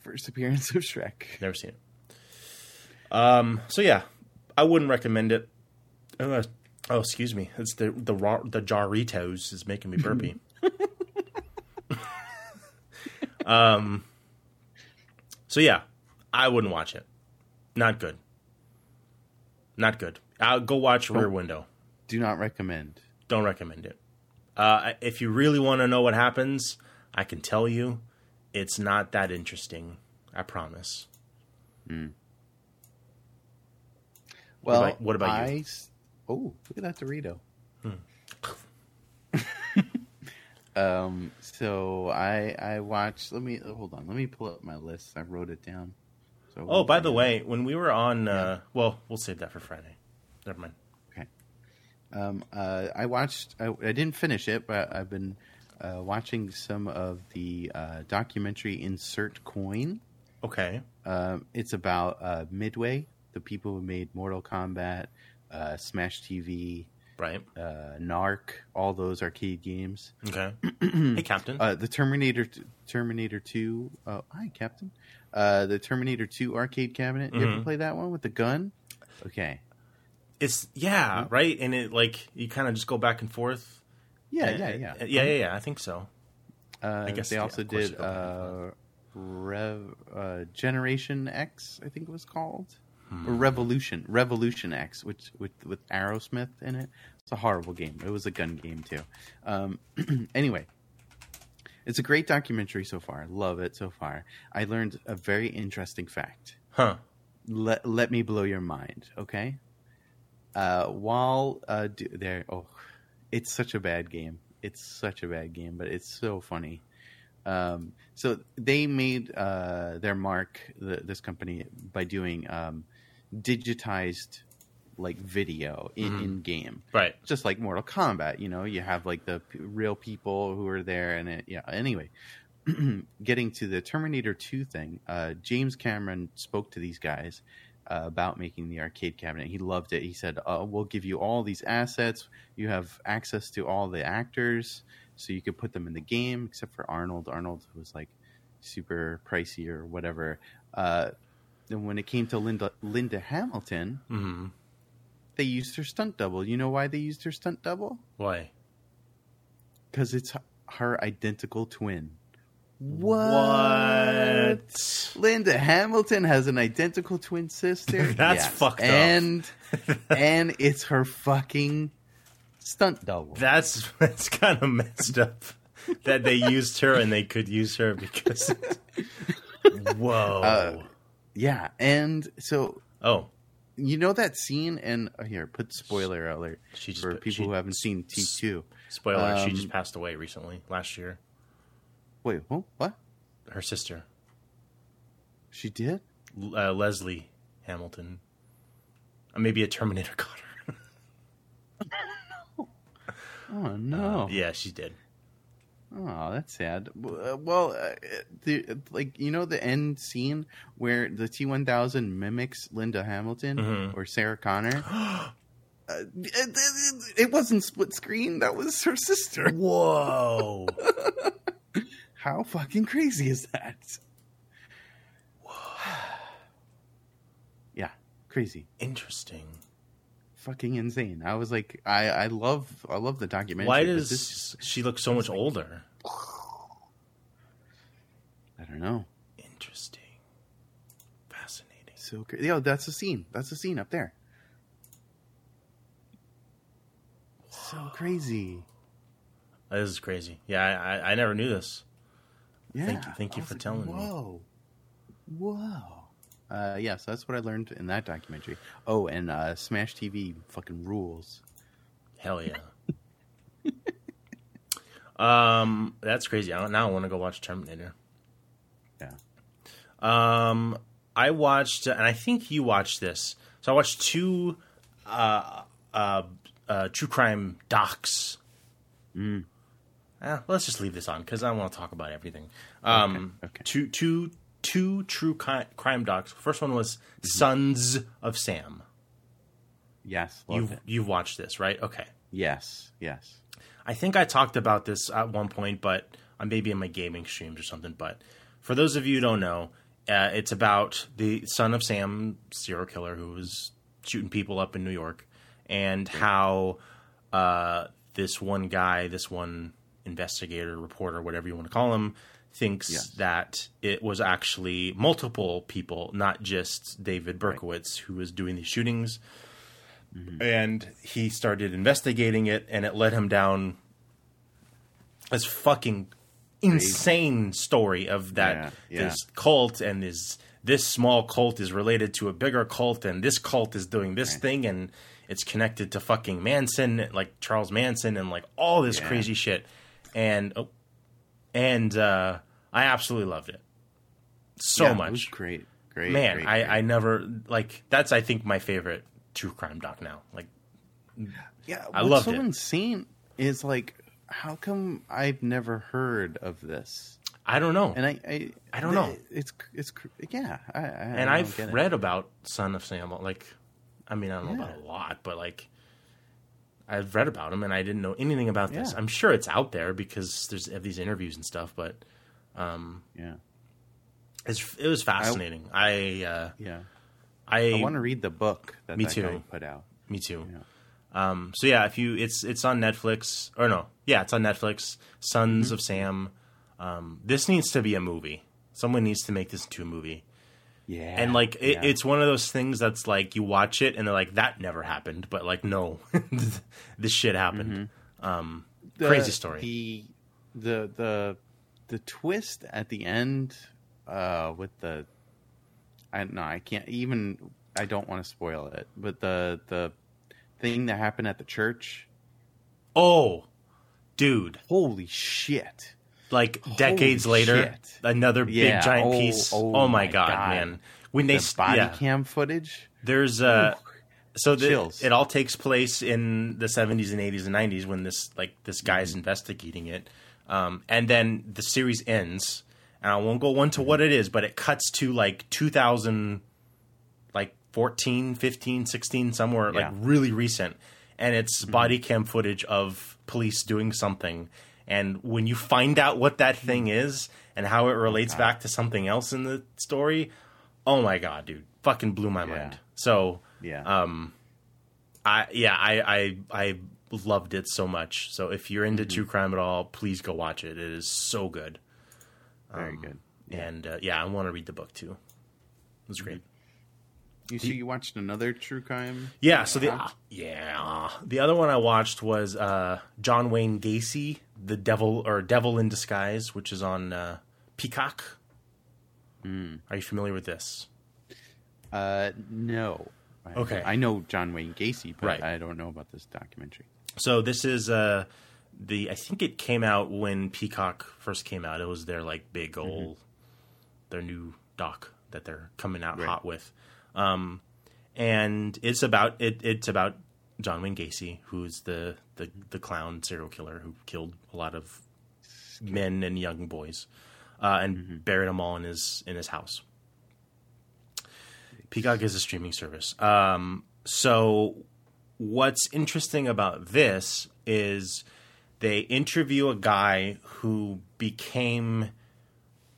First appearance of Shrek. Never seen it. Um. So yeah, I wouldn't recommend it. Unless, oh, excuse me. It's the the raw, the Jarritos is making me burpy. [laughs] um. So yeah, I wouldn't watch it. Not good. Not good. I'll go watch Rear Window. Do not recommend. Don't recommend it. Uh, if you really want to know what happens, I can tell you, it's not that interesting. I promise. Mm. Well, about- what about you? I s- Oh, look at that Dorito. Hmm. Um. So I I watched. Let me hold on. Let me pull up my list. I wrote it down. So Oh, by the way, when we were on, uh, well, we'll save that for Friday. Never mind. Okay. Um, uh, I watched. I, I didn't finish it, but I've been uh, watching some of the uh, documentary "Insert Coin." Okay. Um, it's about uh, Midway, the people who made Mortal Kombat, uh, Smash TV, Right. uh, Narc, all those arcade games. Okay. [clears throat] hey, Captain. Uh, the Terminator, Terminator Two. Oh, hi, Captain. Uh, the Terminator Two arcade cabinet. You ever Mhm. play that one with the gun? Okay. it's yeah, right. And it like you kind of just go back and forth. Yeah, Uh, yeah, yeah. uh, yeah, yeah, yeah. I think so. Uh, guess, they also course did you go back uh, Rev, uh, Generation X, I think it was called, Hmm. Revolution, Revolution X, which with with Aerosmith in it. It's a horrible game. It was a gun game too. Um, [clears throat] anyway, it's a great documentary so far. Love it so far. I learned a very interesting fact. Huh. Let let me blow your mind, okay? Uh, while uh, do, there, oh, it's such a bad game. It's such a bad game, but it's so funny. Um, so they made uh, their mark, the, this company, by doing um, digitized like video in, in game Right. just like Mortal Kombat, you know, you have like the p- real people who are there, and it, yeah. Anyway, [clears throat] getting to the Terminator Two thing, uh, James Cameron spoke to these guys uh, about making the arcade cabinet. He loved it. He said, uh, "We'll give you all these assets. You have access to all the actors, so you could put them in the game, except for Arnold. Arnold was like super pricey or whatever." Uh, then when it came to Linda Linda Hamilton, hmm they used her stunt double. You know why they used her stunt double? Why? Because it's her identical twin. What? Linda Hamilton has an identical twin sister. [laughs] That's fucked up. and, [laughs] and it's her fucking stunt double. That's [laughs] that's kind of messed up. that they used her and they could use her because. Whoa. Uh, yeah, and so oh. You know that scene and oh, here put spoiler alert She just for people she- who haven't seen T two. Spoiler: She Um, just passed away recently, last year. Wait, who? what? Her sister, She did? Uh, Leslie Hamilton. Uh, maybe a Terminator [laughs] got her. [laughs] Oh no! yeah, she did. Oh, that's sad. Uh, Well, uh, the, like you know the end scene where the T one thousand mimics Linda Hamilton Mhm. or Sarah Connor. [gasps] uh, it, it- it wasn't split screen. That was her sister. [laughs] Whoa! How fucking crazy is that? [sighs] yeah, crazy, Interesting. Fucking insane. I was like, I, I love, I love the documentary. Why does this- she look so much older? I don't know? Interesting. Fascinating. So. Yo, that's the scene. That's the scene up there. So crazy. This is crazy. Yeah, I, I, I never knew this. Yeah. Thank you- thank you for like, telling me. Whoa. Whoa. Uh, yeah, so that's what I learned in that documentary. Oh, and uh, Smash TV fucking rules. Hell yeah. [laughs] um, that's crazy. I don't, now I want to go watch Terminator. Yeah. Um, I watched, and I think you watched this. So I watched two uh, uh, uh, true crime docs. Mm. let's just leave this on because I want to talk about everything. Um, Okay, okay. Two, two, two true ki- crime docs. First one was Mm-hmm. Sons of Sam. Yes. You've it. you've watched this, right? Okay. Yes. Yes. I think I talked about this at one point, but uh, maybe in my gaming streams or something. But for those of you who don't know, uh, it's about the son of Sam, serial killer, who was shooting people up in New York, and how uh, this one guy, this one investigator, reporter, whatever you want to call him, thinks Yes. that it was actually multiple people, not just David Berkowitz, who was doing these shootings. Mm-hmm. And he started investigating it, and it led him down this fucking insane story of that Yeah, yeah. this cult and this this small cult is related to a bigger cult, and this cult is doing this thing, and it's connected to fucking Manson, like Charles Manson, and like all this Yeah. crazy shit. And oh, and uh, I absolutely loved it so Yeah, It was much great. Great. man great, I, great. I never like that's i think my favorite true crime doc now like Yeah, I loved so it. insane is like, how come I've never heard of this? i don't know And I, I, I don't know. It's, it's, yeah. I, I, and i've read about son of sam like i mean i don't know Yeah. about a lot but like i've read about him and i didn't know anything about this Yeah. i'm sure it's out there because there's of these interviews and stuff but Yeah, it's, it was fascinating i uh yeah. i, I want to read the book that Me that too. put out. me too Yeah. Um, so yeah, if you it's it's on Netflix or no, yeah, it's on Netflix. Sons Mm-hmm. of Sam. Um, this needs to be a movie. Someone needs to make this into a movie. Yeah, And like it, yeah. it's one of those things that's like you watch it and they're like that never happened, but like no, [laughs] this shit happened. Um, The- crazy story. The the the the twist at the end uh, with the I know. I can't even. I don't want to spoil it, but the the thing that happened at the church. oh, dude, Holy shit! Like decades Holy later, shit. another Yeah, big giant oh, piece. oh Oh, my my god, God. man! When they The body yeah. cam footage. There's uh so the, it all takes place in the 70s and 80s and 90s when this like this guy's Mm-hmm. investigating it. Um and then the series ends and I won't go into what it is, but it cuts to like 2000 like 14, 15, 16 somewhere like really recent and it's Mm-hmm. body cam footage of police doing something and when you find out what that thing is and how it relates back to something else in the story, oh my god, dude, fucking blew my Yeah. mind. So Yeah. um, I yeah, I I I loved it so much. So if you're Mm-hmm. into true crime at all, please go watch it. It is so good. Very good. And uh, yeah, I want to read the book too. It was great. You see, you watched another true crime. Yeah. So the yeah the other one I watched was uh, John Wayne Gacy, the Devil or Devil in Disguise, which is on uh, Peacock. Hmm. Are you familiar with this? Uh, no. I, Okay. I know John Wayne Gacy, but Right. I don't know about this documentary. So this is uh the I think it came out when Peacock first came out. It was their like big old their new doc that they're coming out Right. hot with. Um and it's about it it's about John Wayne Gacy, who's the the the clown serial killer who killed a lot of men and young boys. Uh, and buried them all in his in his house. Peacock is a streaming service. Um, so what's interesting about this is they interview a guy who became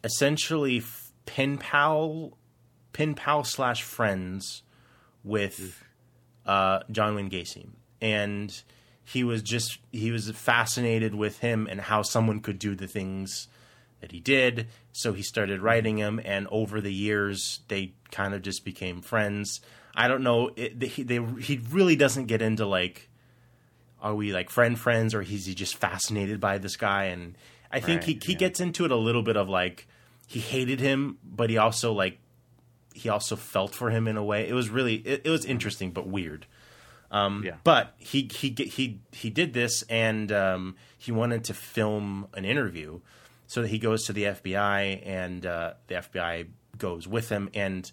essentially pen pal, pen pal slash friends with uh, John Wayne Gacy, and he was just he was fascinated with him and how someone could do the things that he did. So he started writing him, and over the years, they kind of just became friends. I don't know. It, they, they, he really doesn't get into like, are we like friend friends, or is he just fascinated by this guy? And I think Right, he he yeah. gets into it a little bit of like he hated him, but he also like he also felt for him in a way. It was really it, it was interesting but weird. yeah, But he he he he did this, and um, he wanted to film an interview, so that he goes to the FBI, and uh, the FBI goes with him, and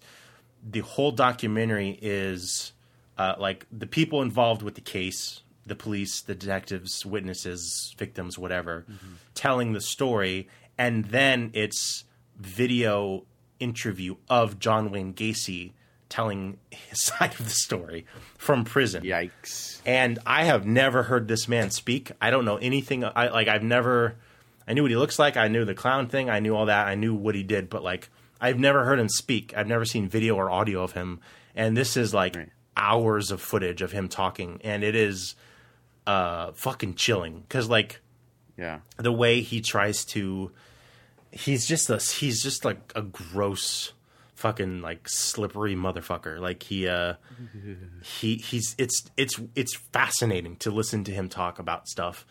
the whole documentary is uh, like the people involved with the case, the police, the detectives, witnesses, victims, whatever, telling the story, and then it's video interview of John Wayne Gacy telling his [laughs] side of the story from prison. yikes! And I have never heard this man speak. I don't know anything. I like. I've never. I knew what he looks like. I knew the clown thing. I knew all that. I knew what he did. But like, I've never heard him speak. I've never seen video or audio of him. And this is like Right. hours of footage of him talking, and it is uh fucking chilling because like Yeah, the way he tries to he's just a he's just like a gross fucking like slippery motherfucker. Like he uh [laughs] he he's it's it's it's fascinating to listen to him talk about stuff.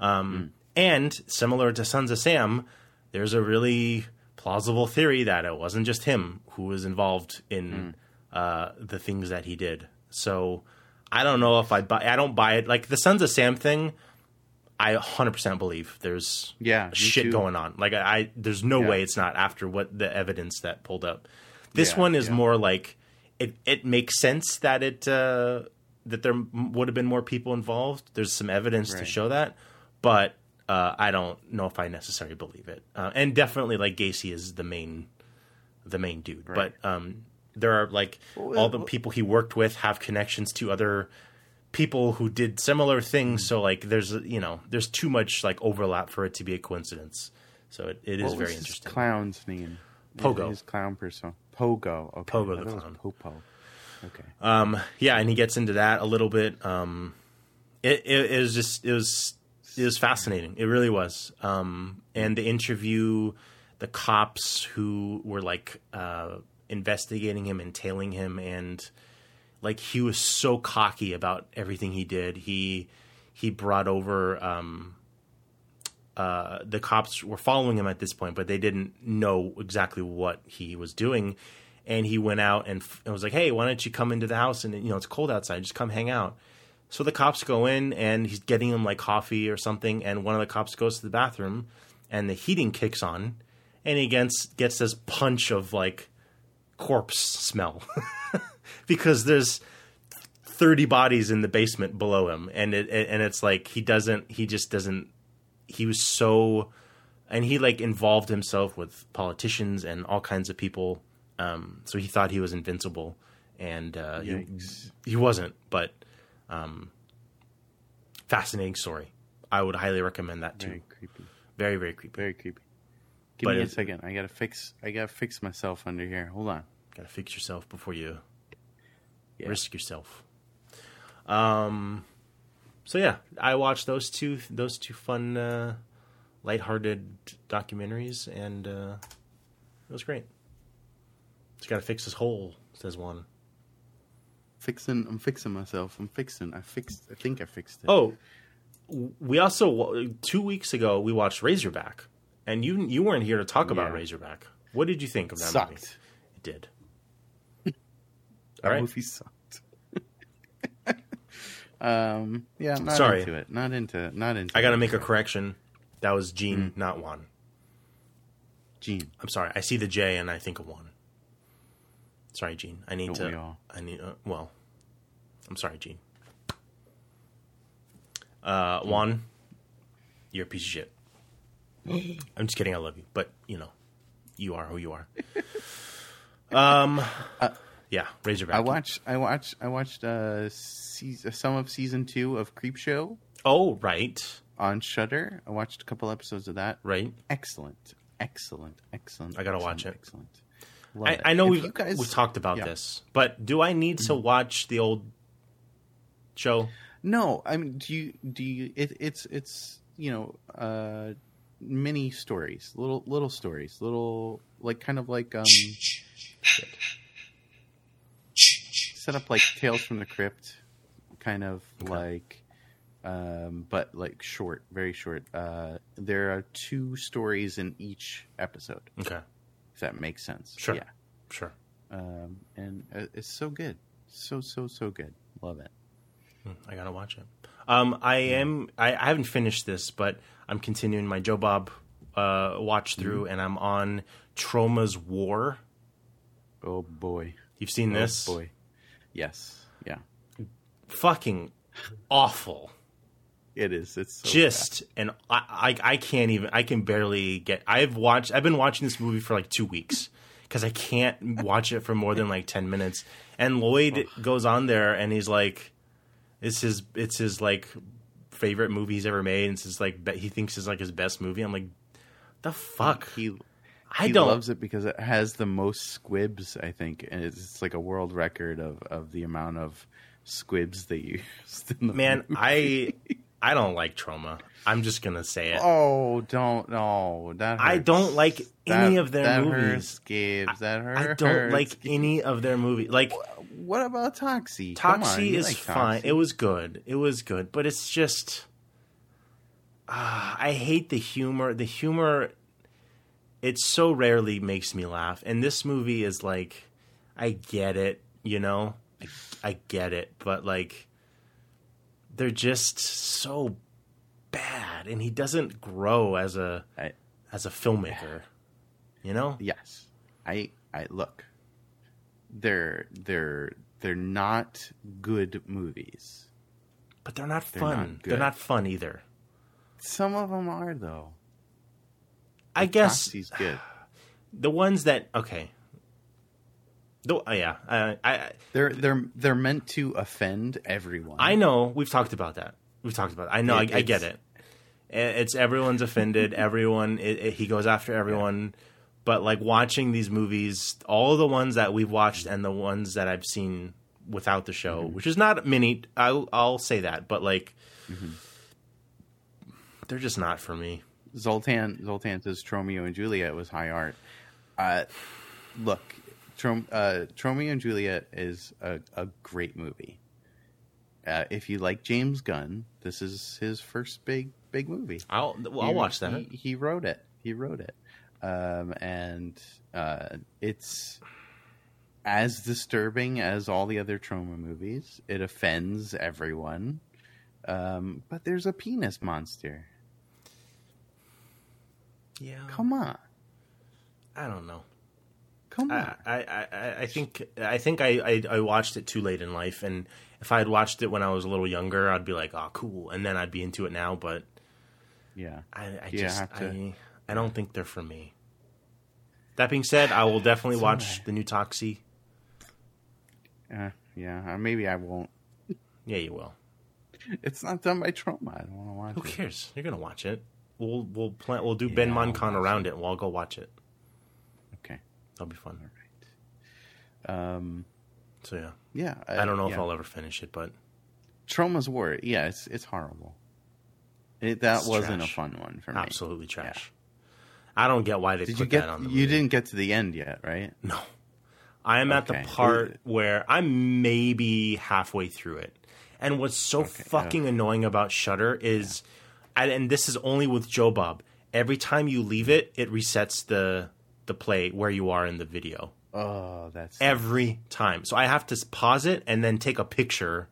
Um and similar to sons of sam there's a really plausible theory that it wasn't just him who was involved in uh the things that he did. So i don't know if i buy i don't buy it. Like the sons of sam thing I 100% believe there's Yeah, shit too. going on. Like I, I there's no Yeah. way it's not after what the evidence that pulled up. This Yeah, one is yeah. more like it it makes sense that it uh that there would have been more people involved. There's some evidence to show that, but uh, I don't know if I necessarily believe it. Uh, and definitely like Gacy is the main the main dude. Right. But um there are like all the people he worked with have connections to other people who did similar things. So like, there's you know, there's too much like overlap for it to be a coincidence. So it, it is what was very interesting. clown's name? Pogo. His clown person. Pogo. Okay. Pogo the thought it was clown. Popo. Okay. Um, yeah, and he gets into that a little bit. Um, it, it, it was just it was it was fascinating. It really was. Um, and the interview, the cops who were like uh, investigating him and tailing him, and like he was so cocky about everything he did. He he brought over. Um, uh, the cops were following him at this point, but they didn't know exactly what he was doing. And he went out and, f- and was like, "Hey, why don't you come into the house? And you know, it's cold outside. Just come hang out." So the cops go in, and he's getting him like coffee or something. And one of the cops goes to the bathroom, and the heating kicks on, and he gets gets this punch of like corpse smell [laughs] because there's 30 bodies in the basement below him and it and it's like he doesn't he just doesn't he was so and he like involved himself with politicians and all kinds of people um so he thought he was invincible and uh he, he wasn't but um fascinating story i would highly recommend that too Very creepy. very very creepy Very creepy. Give But me a it- second. I gotta fix. I gotta fix myself under here. Hold on. gotta fix yourself before you Yeah. risk yourself. Um, so yeah, I watched those two those two fun, uh, lighthearted documentaries, and uh, it was great. Just gotta fix this hole, says one. Fixing. I'm fixing myself. I'm fixing. I fixed. I think I fixed it. Oh, we also two weeks ago we watched Razorback, and you you weren't here to talk about Razorback. What did you think of that movie? It did. That All right. movie sucked. [laughs] Um, yeah, not Sorry. into it. Not into. Not into. I got to make a correction. That was Gene, not Juan. Gene. I'm sorry. I see the J and I think of Juan. Sorry, Gene. I need Don't to. I need. Uh, well, I'm sorry, Gene. Uh, Juan, you're a piece of shit. [laughs] I'm just kidding. I love you, but you know, you are who you are. [laughs] Um, yeah, Razorback. I watched. I watched. I watched uh, season, some of season two of Creepshow Oh, right, on Shudder. I watched a couple episodes of that. right. Excellent. Excellent. Excellent. I gotta excellent, watch it. Excellent. I, it. I know we've you guys, we've talked about yeah. this, but do I need to watch the old show? No, I mean, do you do you? It, it's it's you know, uh, mini stories, little little stories, little like kind of like um, set up like Tales from the Crypt, kind of like, um, but like short, very short. Uh, there are two stories in each episode. Okay, If that makes sense. Sure. Yeah. sure. Um, and uh, it's so good, so so so good. Love it. I gotta watch it. Um, I am. I, I haven't finished this, but I'm continuing my Joe Bob uh, watch through, and I'm on Troma's War. Oh boy. You've seen this? Oh boy. Yes. Yeah. Fucking awful. It is. It's so Just and I, I I can't even. I can barely get. I've watched. I've been watching this movie for like two weeks [laughs] because I can't watch it for more than like ten minutes. And Lloyd goes on there and he's like, "It's his. It's his like favorite movie he's ever made. And it's his like be- he thinks it's like his best movie." I'm like, "The fuck." bad. He I he don't. loves it because it has the most squibs. I think, and it's, it's like a world record of of the amount of squibs they [laughs] used. In the man, movie. I [laughs] I don't like Troma. I'm just gonna say it. Oh, don't no. That I don't like any That- of their that movies. Hurts. That hurts. I don't like any of their movies. Like What about Toxie? Toxie is like fine. Toxie. It was good. It was good, but it's just ah, I hate the humor. The humor it so rarely makes me laugh. And this movie is like I get it, you know? I, I get it, but like they're just so bad and he doesn't grow as a I- as a filmmaker. You know? Yes, I I look. They're they're they're not good movies. But they're not They're fun. not they're not fun either. Some of them are though. I guess Toxie's good. [sighs] the ones that okay. The, oh, yeah, I, I They're they're they're meant to offend everyone. I know we've talked about that. We've talked about. It. I know. I, It- I get it. It's everyone's offended. [laughs] everyone. It, he goes after everyone. But like watching these movies, all the ones that we've watched and the ones that I've seen without the show, Mm-hmm. which is not many. I'll, I'll say that, but like, Mm-hmm. they're just not for me. Zoltan Zoltan says Tromeo and Juliet was high art. Uh, look, Trom, uh, Tromeo and Juliet is a, a great movie. Uh, if you like James Gunn, this is his first big big movie. I'll well, I'll He- watch that. He, he wrote it. He wrote it, um, and uh, it's as disturbing as all the other Troma movies. It offends everyone, um, but there's a penis monster. Yeah, Come on, I don't know. come on. I, I, I, I think I think I, I, I watched it too late in life, and if I had watched it when I was a little younger, I'd be like, "Oh, cool," and then I'd be into it now. But yeah, I, I just to- I, I don't think they're for me. That being said, I will definitely It's watch the new Toxie. uh, yeah. uh, Maybe I won't. Yeah, you will. It's not done by Troma. I don't want to watch Who it. cares? You're gonna watch it. We'll we'll plan. We'll do Ben Yeah, I'll Moncon around it. We'll all go watch it. Okay. That'll be fun. All right. Um. So yeah, Yeah. I don't know if. I'll ever finish it, but Troma's War. Yeah, it's it's horrible. It, that It's wasn't trash. a fun one for me. absolutely trash. I don't get why they Did put you get? that on the You movie. didn't get to the end yet, right? No. I am at the Okay. part where I'm maybe halfway through it. And what's so fucking annoying about Shudder is and, and this is only with Joe Bob. Every time you leave it, it resets the the play where you are in the video. Oh, that's Every time. So I have to pause it and then take a picture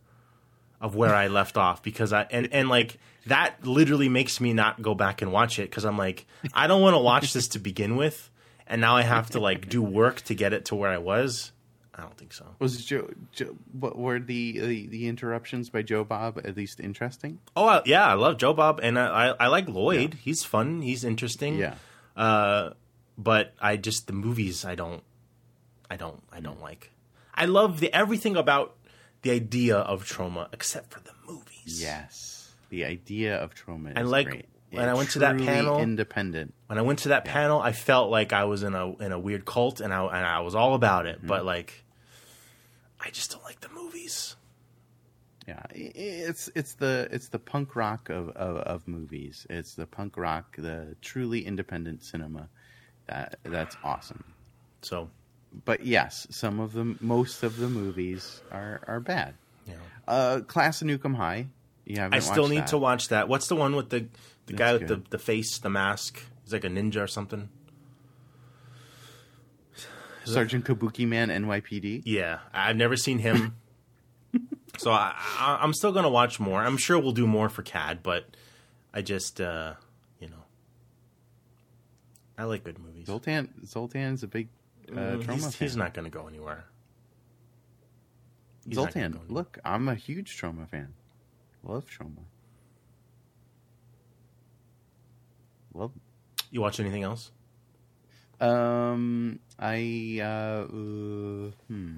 of where I left off because I and and like that literally makes me not go back and watch it because I'm like I don't want to watch this to begin with, and now I have to like do work to get it to where I was. I don't think so. Was Joe? Joe what were the, the the interruptions by Joe Bob at least interesting? Oh I, yeah, I love Joe Bob and I I, I like Lloyd. He's fun. He's interesting. Yeah. Uh, but I just the movies I don't, I don't, I don't like. I love the everything about the idea of Troma except for the movies. Yes, the idea of Troma. Is And, like, great. when I went to that panel- independent. When I went to that panel, I felt like I was in a in a weird cult, and I and I was all about it. But like, I just don't like the movies. Yeah, it's it's the it's the punk rock of, of, of movies. It's the punk rock, the truly independent cinema. That that's awesome. So But yes, some of them, most of the movies are are bad. know, Uh, Class of Nuke 'Em High. Haven't I still need that. to watch that. What's the one with the the guy That's with the, the face, the mask? He's like a ninja or something. Sergeant Kabuki Man NYPD. Yeah, I've never seen him. [laughs] so I, I, I'm still gonna watch more. I'm sure we'll do more for CAD, but I just, uh, you know, I like good movies. Zoltan Zoltan's a big uh, Mm, Troma he's, fan. he's not gonna go anywhere. he's Zoltan, go anywhere. look, I'm a huge Troma fan. Love Troma. Love. You watch anything else? Um, I uh, uh hmm.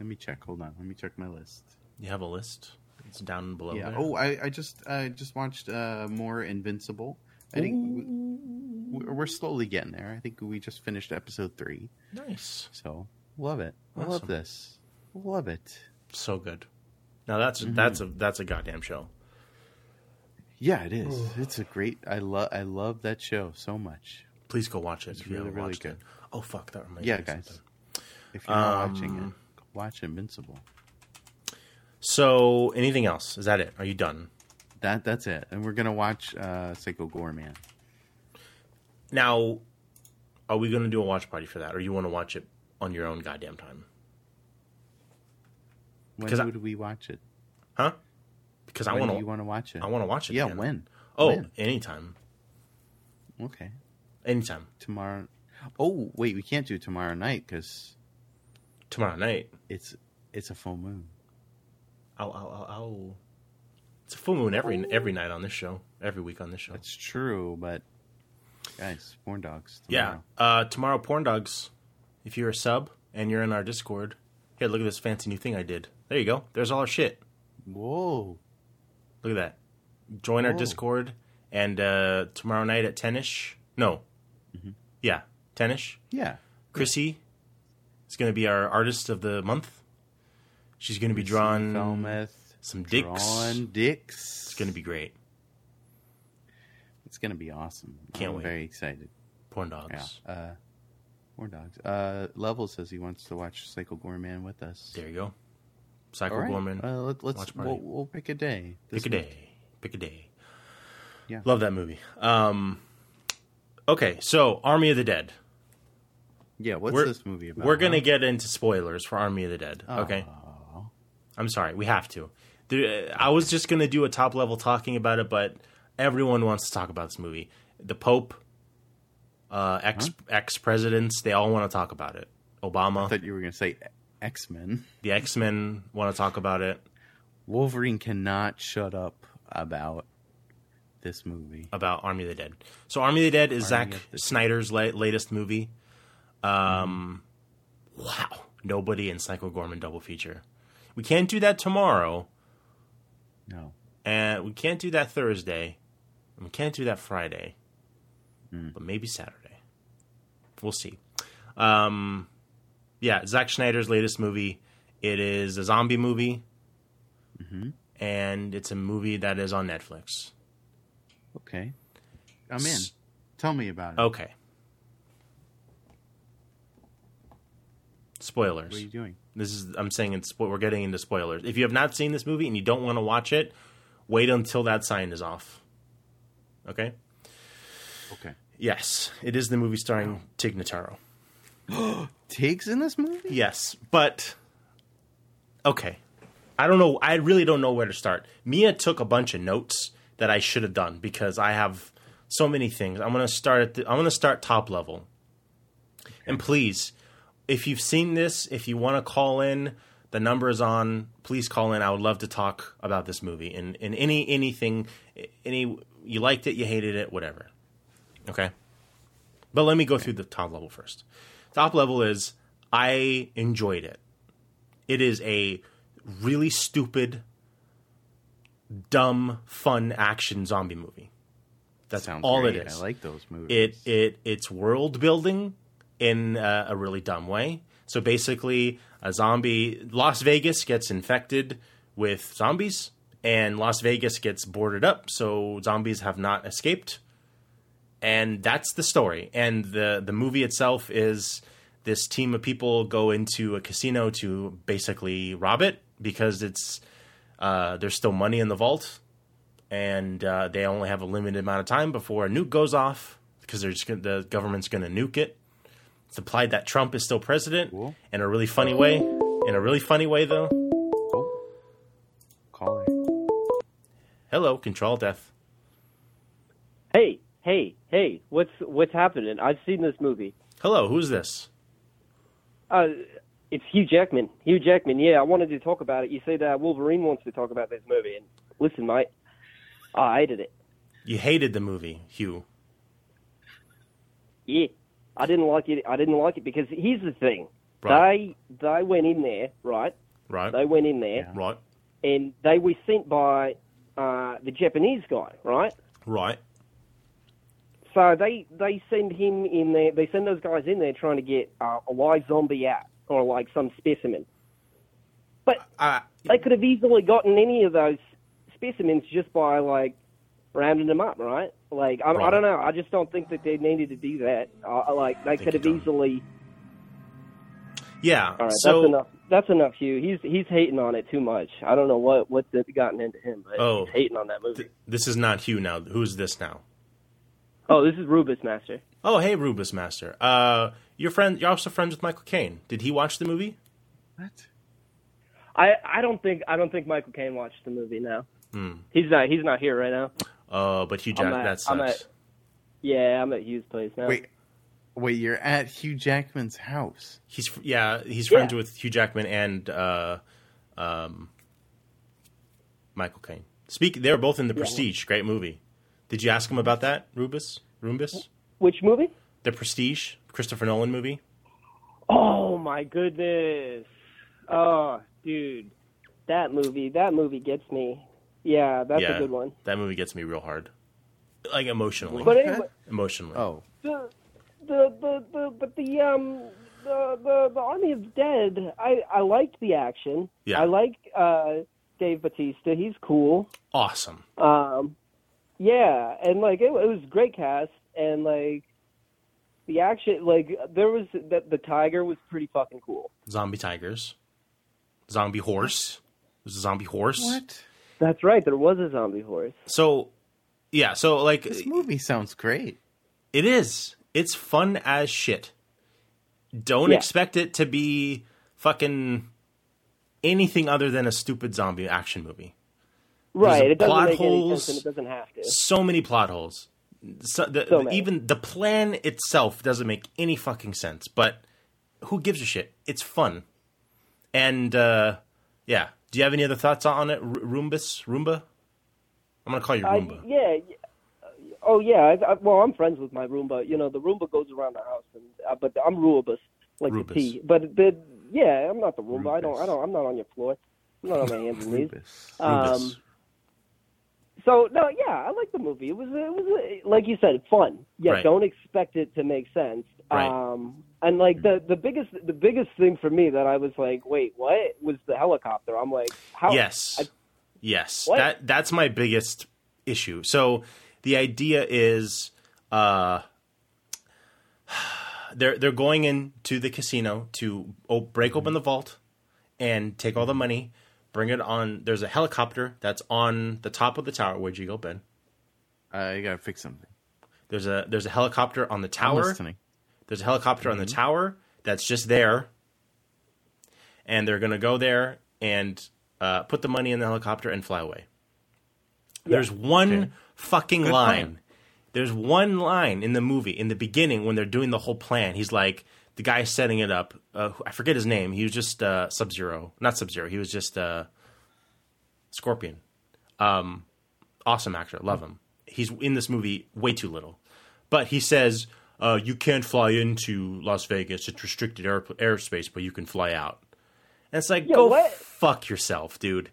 Let me check. Hold on. Let me check my list. You have a list. It's down below. yeah. there. Oh, I I just I just watched uh more Invincible. I think we- we're slowly getting there. I think we just finished episode three, nice, so love it. I love this. Love it. so good. Now that's Mm-hmm. that's a that's a goddamn show. Yeah, it is. It's a great. I love. I love that show so much. Please go watch it if you really, haven't really watched good. it. Oh fuck, that reminds Yeah, me of guys. something. If you're Um, watching it, watch Invincible. So, anything else? Is that it? Are you done? That that's it. And we're gonna watch uh, Psycho Goreman. Now, are we going to do a watch party for that, or you want to watch it on your own goddamn time? When Because I- we watch it? Huh? Because I want do you to. want to watch it? I want to watch it. Yeah, man. when? Oh, When? anytime. Okay, Anytime. tomorrow. Oh wait, we can't do tomorrow night because Tomorrow night. it's it's a full moon. Ow, ow, ow, ow. It's a full moon every every night on this show. Every week on this show. That's true, but guys, porn dogs. Yeah. tomorrow. Uh, tomorrow, Porn Dogs. If you're a sub and you're in our Discord, here, look at this fancy new thing I did. There you go. There's all our shit. Whoa. Look at that. Join our Discord, and uh, tomorrow night at 10 ish. No. Mm-hmm. Yeah, 10 ish. Yeah. Chrissy is going to be our artist of the month. She's going to be drawing some dicks. dicks. It's going to be great. It's gonna be awesome. Can't I'm wait. Very excited. Porn Yeah. Dogs. Uh, porn dogs. Uh, Level says he wants to watch Psycho Goreman with us. There you go. Psycho right. Goreman. Uh, let, party. we'll, we'll pick a day. Pick a week. day. Pick a day. Yeah. Love that movie. Um, okay, so Army of the Dead. Yeah. What's We're- this movie about? We're gonna huh? get into spoilers for Army of the Dead. Okay, Oh. I'm sorry, we have to. I was just gonna do a top level talking about it, but everyone wants to talk about this movie. The Pope, uh, ex ex presidents, they all want to talk about it. Obama, I thought you were gonna say X Men. the X Men want to talk about it. Wolverine cannot shut up about this movie. about Army of the Dead. So Army of the Dead is Army Zack Snyder's la- latest movie. Um, wow, nobody in Psycho Goreman double feature. We can't do that tomorrow, No. and we can't do that Thursday, and we can't do that Friday, Hmm. but maybe Saturday. We'll see. Um, yeah, Zack Snyder's latest movie. It is a zombie movie, Mm-hmm. and it's a movie that is on Netflix. Okay. I'm in. Tell me about it. Okay. Spoilers. What are you doing? This is I'm saying it's we're getting into spoilers. If you have not seen this movie and you don't want to watch it, wait until that sign is off. Okay? Okay. Yes, it is the movie starring Tig Notaro. [gasps] Tig's in this movie? Yes, but okay. I don't know. I really don't know where to start. Mia took a bunch of notes that I should have done because I have so many things. I'm gonna start at. The, I'm gonna start top level. And please, if you've seen this, if you want to call in, the number is on. Please call in. I would love to talk about this movie and in any anything, any you liked it, you hated it, whatever. Okay. But let me go through the top level first. Top level is I enjoyed it. It is a really stupid, dumb, fun action zombie movie. That's Sounds all great. it is. I like those movies. It it it's world building in uh, a really dumb way. So basically, a zombie Las Vegas gets infected with zombies, and Las Vegas gets boarded up, so zombies have not escaped. And that's the story. And the the movie itself is this team of people go into a casino to basically rob it because it's uh, there's still money in the vault, and uh, they only have a limited amount of time before a nuke goes off because they're just gonna, the government's going to nuke it. It's implied that Trump is still president Cool. in a really funny way. In a really funny way, though. oh, caller. Hello, Control Death. Hey, hey, hey! What's what's happening? I've seen this movie. Hello, who's this? Uh, it's Hugh Jackman. Hugh Jackman. Yeah, I wanted to talk about it. You said uh, Wolverine wants to talk about this movie, and listen, mate, I hated it. You hated the movie, Hugh. Yeah, I didn't like it. I didn't like it because here's the thing: Right. they they went in there, right? Right. They went in there, Right. and they were sent by uh, the Japanese guy, right? Right. So they they send him in there. They send those guys in there trying to get uh, a live zombie out or like some specimen. But Uh, they could have easily gotten any of those specimens just by like rounding them up, right? Like I, I don't know. I just don't think that they needed to do that. Uh, like they could have easily. yeah. All right, so, that's enough. That's enough, Hugh. He's he's hating on it too much. I don't know what what's gotten into him, but Oh. he's hating on that movie. th- this is not Hugh now. Who's this now? Oh, this is Rubus Master. Oh, hey, Rubus Master. Uh, your friend. You're also friends with Michael Caine. Did he watch the movie? What? I I don't think I don't think Michael Caine watched the movie now. Hmm. He's not he's not here right now. Oh, but Hugh Jack. I'm at- that I'm sucks. at- Yeah, I'm at Hugh's place now. Wait, wait. You're at Hugh Jackman's house. He's yeah, he's Yeah. friends with Hugh Jackman and uh, um, Michael Caine. Speak. They're both in The Prestige. Great movie. Did you ask him about that, Rubus? Rumbus? Which movie? The Prestige, Christopher Nolan movie. Oh my goodness! Oh, dude, that movie that movie gets me. Yeah, that's yeah, a good one. That movie gets me real hard, like emotionally. But anyway, emotionally. Oh, the the the, the but the um the, the the Army of Dead. I I liked the action. Yeah. I like uh Dave Batista. He's cool. awesome. Um, yeah, and like it, it was great cast, and like the action, like there was the, the tiger was pretty fucking cool. Zombie tigers, zombie horse. There's a zombie horse. what? That's right, there was a zombie horse. So, yeah. So like, This movie sounds great. It is. It's fun as shit. Don't Yeah. expect it to be fucking anything other than a stupid zombie action movie. Right, it doesn't make any holes. sense, and it doesn't have to. So many plot holes. So the, So many. even the plan itself doesn't make any fucking sense. But who gives a shit? It's fun. And uh, yeah, do you have any other thoughts on it, R- Roombus? Roomba? I'm gonna call you Roomba. yeah. yeah. Oh yeah. I, I, well, I'm friends with my Roomba. You know, the Roomba goes around the house, and uh, but I'm Roobus, like Roobus. the T. But the yeah, I'm not the Roomba. I don't. I don't. I'm not on your floor. I'm not on my hands and knees. Rubus. Um, so no, yeah, I like the movie. It was it was uh, like you said, fun. Yeah, Right. don't expect it to make sense. Right. Um, and like the the biggest the biggest thing for me that I was like, wait, what was the helicopter? I'm like, how? Yes. I- yes. What? That that's my biggest issue. So the idea is uh [sighs] they're they're going into the casino to break open the vault and take all the money, bring it on there's a helicopter that's on the top of the tower. Where'd you go, Ben? I gotta fix something. There's a there's a helicopter on the I'm tower. listening. There's a helicopter on the tower that's just there, and they're gonna go there and uh, put the money in the helicopter, and fly away. There's one fucking Good line. plan. There's one line in the movie in the beginning when they're doing the whole plan. He's like the guy setting it up. Uh, I forget his name. He was just uh, Sub Zero, not Sub Zero. He was just uh, Scorpion. Um, awesome actor, love him. He's in this movie way too little, but he says uh, you can't fly into Las Vegas. It's restricted air- airspace, but you can fly out. And it's like, Yo, go what? fuck yourself, dude.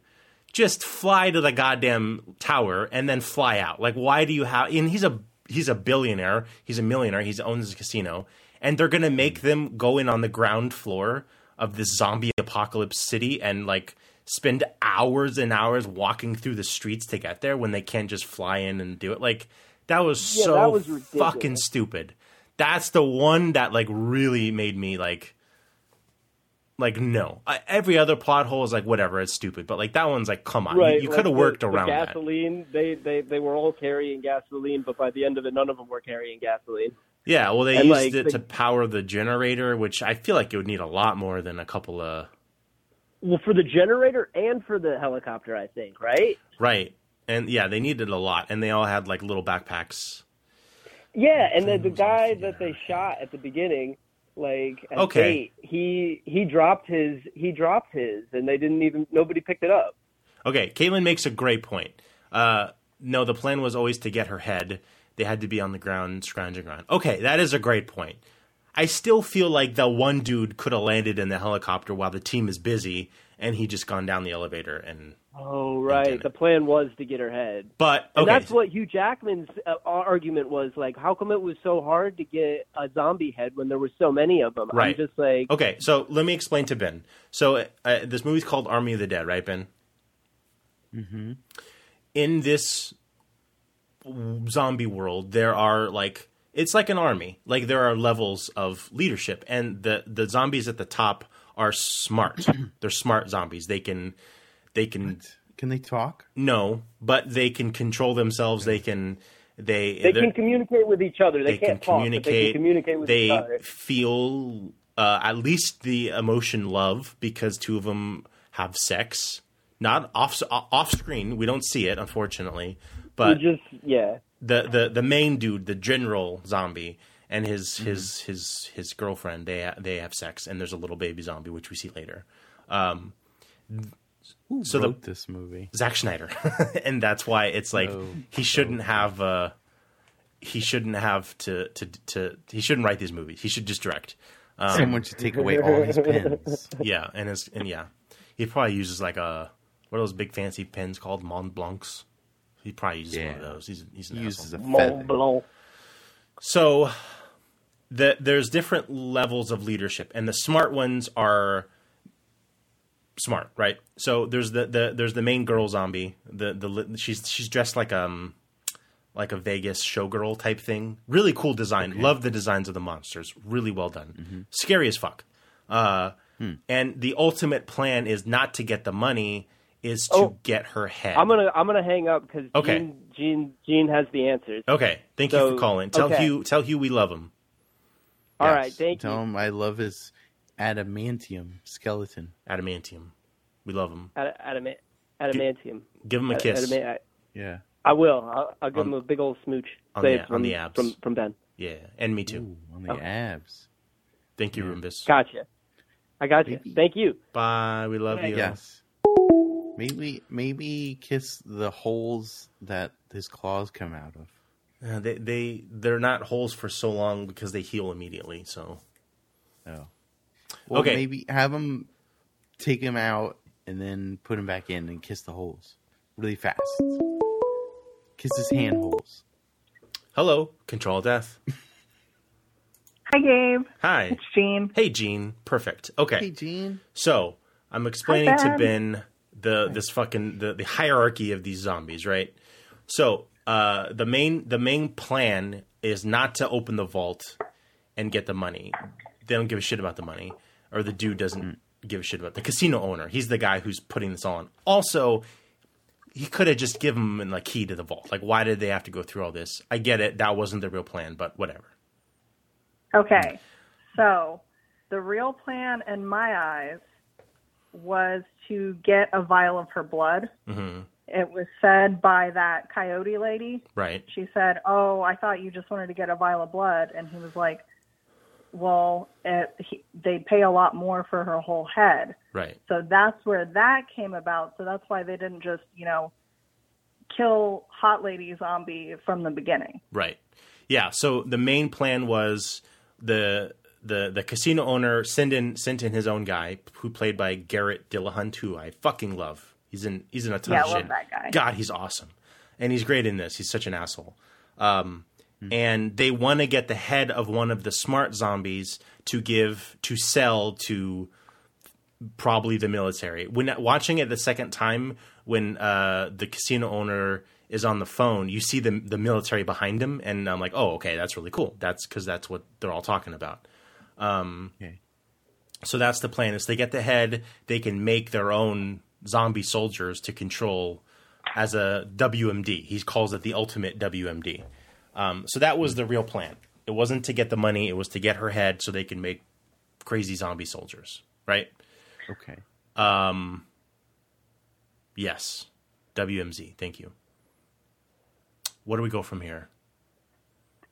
Just fly to the goddamn tower and then fly out. Like, why do you have? And he's a he's a billionaire. He's a millionaire. He owns a casino, and they're gonna make them go in on the ground floor of this zombie apocalypse city and like spend hours and hours walking through the streets to get there when they can't just fly in and do it. Like, that was Yeah, so that was fucking stupid. That's the one that like really made me like like no. I, every other plot hole is like whatever, it's stupid. But like that one's like come on, Right, you, you like could have the- worked the around that. gasoline. They, they they were all carrying gasoline, but by the end of it, none of them were carrying gasoline. Yeah, well they And, used like, it the- to power the generator, which I feel like it would need a lot more than a couple of Well, for the generator and for the helicopter, I think. Right? right. And yeah, they needed a lot, and they all had like little backpacks. Yeah, and then the guy that they shot at the beginning, like at Okay. bait, he he dropped his he dropped his, and they didn't even nobody picked it up. Okay, Caitlin makes a great point. Uh, no, the plan was always to get her head. They had to be on the ground, scrounging around. Okay, that is a great point. I still feel like the one dude could have landed in the helicopter while the team is busy, and he just gone down the elevator. And Oh right, it. the plan was to get her head. but And that's what Hugh Jackman's uh, argument was like. How come it was so hard to get a zombie head when there were so many of them? Right. I'm just like, Okay, so let me explain to Ben. So uh, this movie's called Army of the Dead, right, Ben? Mm-hmm. In this zombie world, there are like it's like an army. Like there are levels of leadership, and the the zombies at the top are smart. [clears throat] They're smart zombies. They can they can Can they talk? no, but they can control themselves. They can they they can communicate with each other. They, they can't can talk, communicate. but they can communicate with they each other. feel uh, at least the emotion love because two of them have sex. Not off off screen. We don't see it, unfortunately. But You just yeah. the, the the main dude, the general zombie, and his Mm-hmm. his his his girlfriend, they they have sex, and there's a little baby zombie, which we see later. Um, Who So the- this movie? Zack Schneider, [laughs] and that's why it's like Oh. he shouldn't have uh, he shouldn't have to, to to he shouldn't write these movies. He should just direct. Um, Someone should take away all his pens. [laughs] yeah, and his and yeah, he probably uses like a what are those big fancy pens called Mont Blancs. He probably uses one of those. He's he's an He uses asshole. a Mont feather. Blanc. So the, there's different levels of leadership, and the smart ones are smart, right? So there's the, the there's the main girl zombie. The the she's she's dressed like um like a Vegas showgirl type thing. Really cool design. Love the designs of the monsters. Really well done. Mm-hmm. Scary as fuck. Uh, Hmm. And the ultimate plan is not to get the money, is to Oh. get her head. I'm gonna I'm gonna hang up because Okay. Gene, Gene Gene has the answers. Okay, thank you for calling. Tell okay. Hugh tell Hugh we love him. All Yes. right, thank Tell you. Tell him I love his adamantium skeleton. Adamantium. We love him. Ad- adamant, adamantium. Give him a Ad- kiss. adamant- I, Yeah. I will. I'll, I'll give On- him a big old smooch. on the- from, on the abs. from from Ben. Yeah, and me too. Ooh, on the Okay. abs. Thank you, Rumbus. Gotcha. I got you. Thank you. Bye. We love you. Yes. Maybe maybe kiss the holes that his claws come out of. Uh, they they they're not holes for so long because they heal immediately. So Oh. Well, Okay. maybe have him take him out and then put him back in and kiss the holes really fast. Kiss his hand holes. hello, control death. [laughs] Hi, Gabe. Hi. It's Gene. Hey, Gene. Perfect. Okay. Hey, Gene. So I'm explaining to Ben. Ben the this fucking the, the hierarchy of these zombies, right? So uh, the main the main plan is not to open the vault and get the money. They don't give a shit about the money, or the dude doesn't give a shit about the casino owner. He's the guy who's putting this on. Also, he could have just given him a key to the vault. Like, why did they have to go through all this? I get it. That wasn't the real plan, but whatever. Okay. So, the real plan in my eyes was to get a vial of her blood. hmm It was said by that coyote lady. Right. She said, "Oh, I thought you just wanted to get a vial of blood," and he was like, "Well, it, he, they pay a lot more for her whole head." Right. So that's where that came about. So that's why they didn't just, you know, kill Hot Lady Zombie from the beginning. Right. Yeah. So the main plan was the the the casino owner sent in sent in his own guy who played by Garrett Dillahunt, who I fucking love. He's in he's in a ton Yeah, of I love shit. that guy. God, he's awesome, and he's great in this. He's such an asshole. Um, And they want to get the head of one of the smart zombies to give to sell to probably the military. When watching it the second time, when uh, the casino owner is on the phone, you see the the military behind him, and I'm like, oh, okay, that's really cool. That's because that's what they're all talking about. Okay. So that's the plan: is they get the head, they can make their own zombie soldiers to control as a WMD. He calls it the ultimate WMD. Um, so that was the real plan. It wasn't to get the money; it was to get her head so they can make crazy zombie soldiers. Right? Okay. Um. Yes. WMZ. Thank you. Where do we go from here?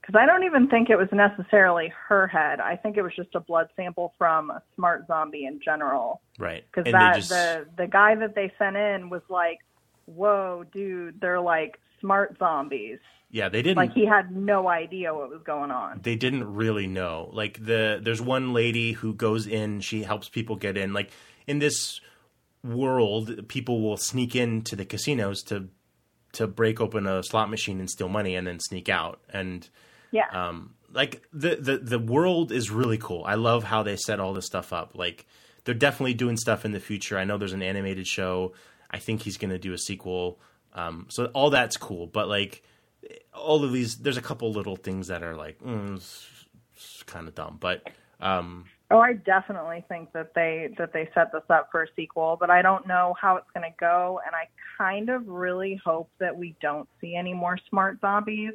Because I don't even think it was necessarily her head. I think it was just a blood sample from a smart zombie in general. Right. Because that just the the guy that they sent in was like, "Whoa, dude, they're like smart zombies." yeah, they didn't Like he had no idea what was going on. they didn't really know. Like the there's one lady who goes in, she helps people get in. Like in this world, people will sneak into the casinos to to break open a slot machine and steal money and then sneak out. And Yeah. um like the the the world is really cool. I love how they set all this stuff up. Like they're definitely doing stuff in the future. I know there's an animated show. I think he's going to do a sequel. Um so all that's cool, but like all of these there's a couple little things that are like mm, it's, it's kind of dumb, but um Oh, I definitely think that they that they set this up for a sequel, but I don't know how it's going to go, and I kind of really hope that we don't see any more smart zombies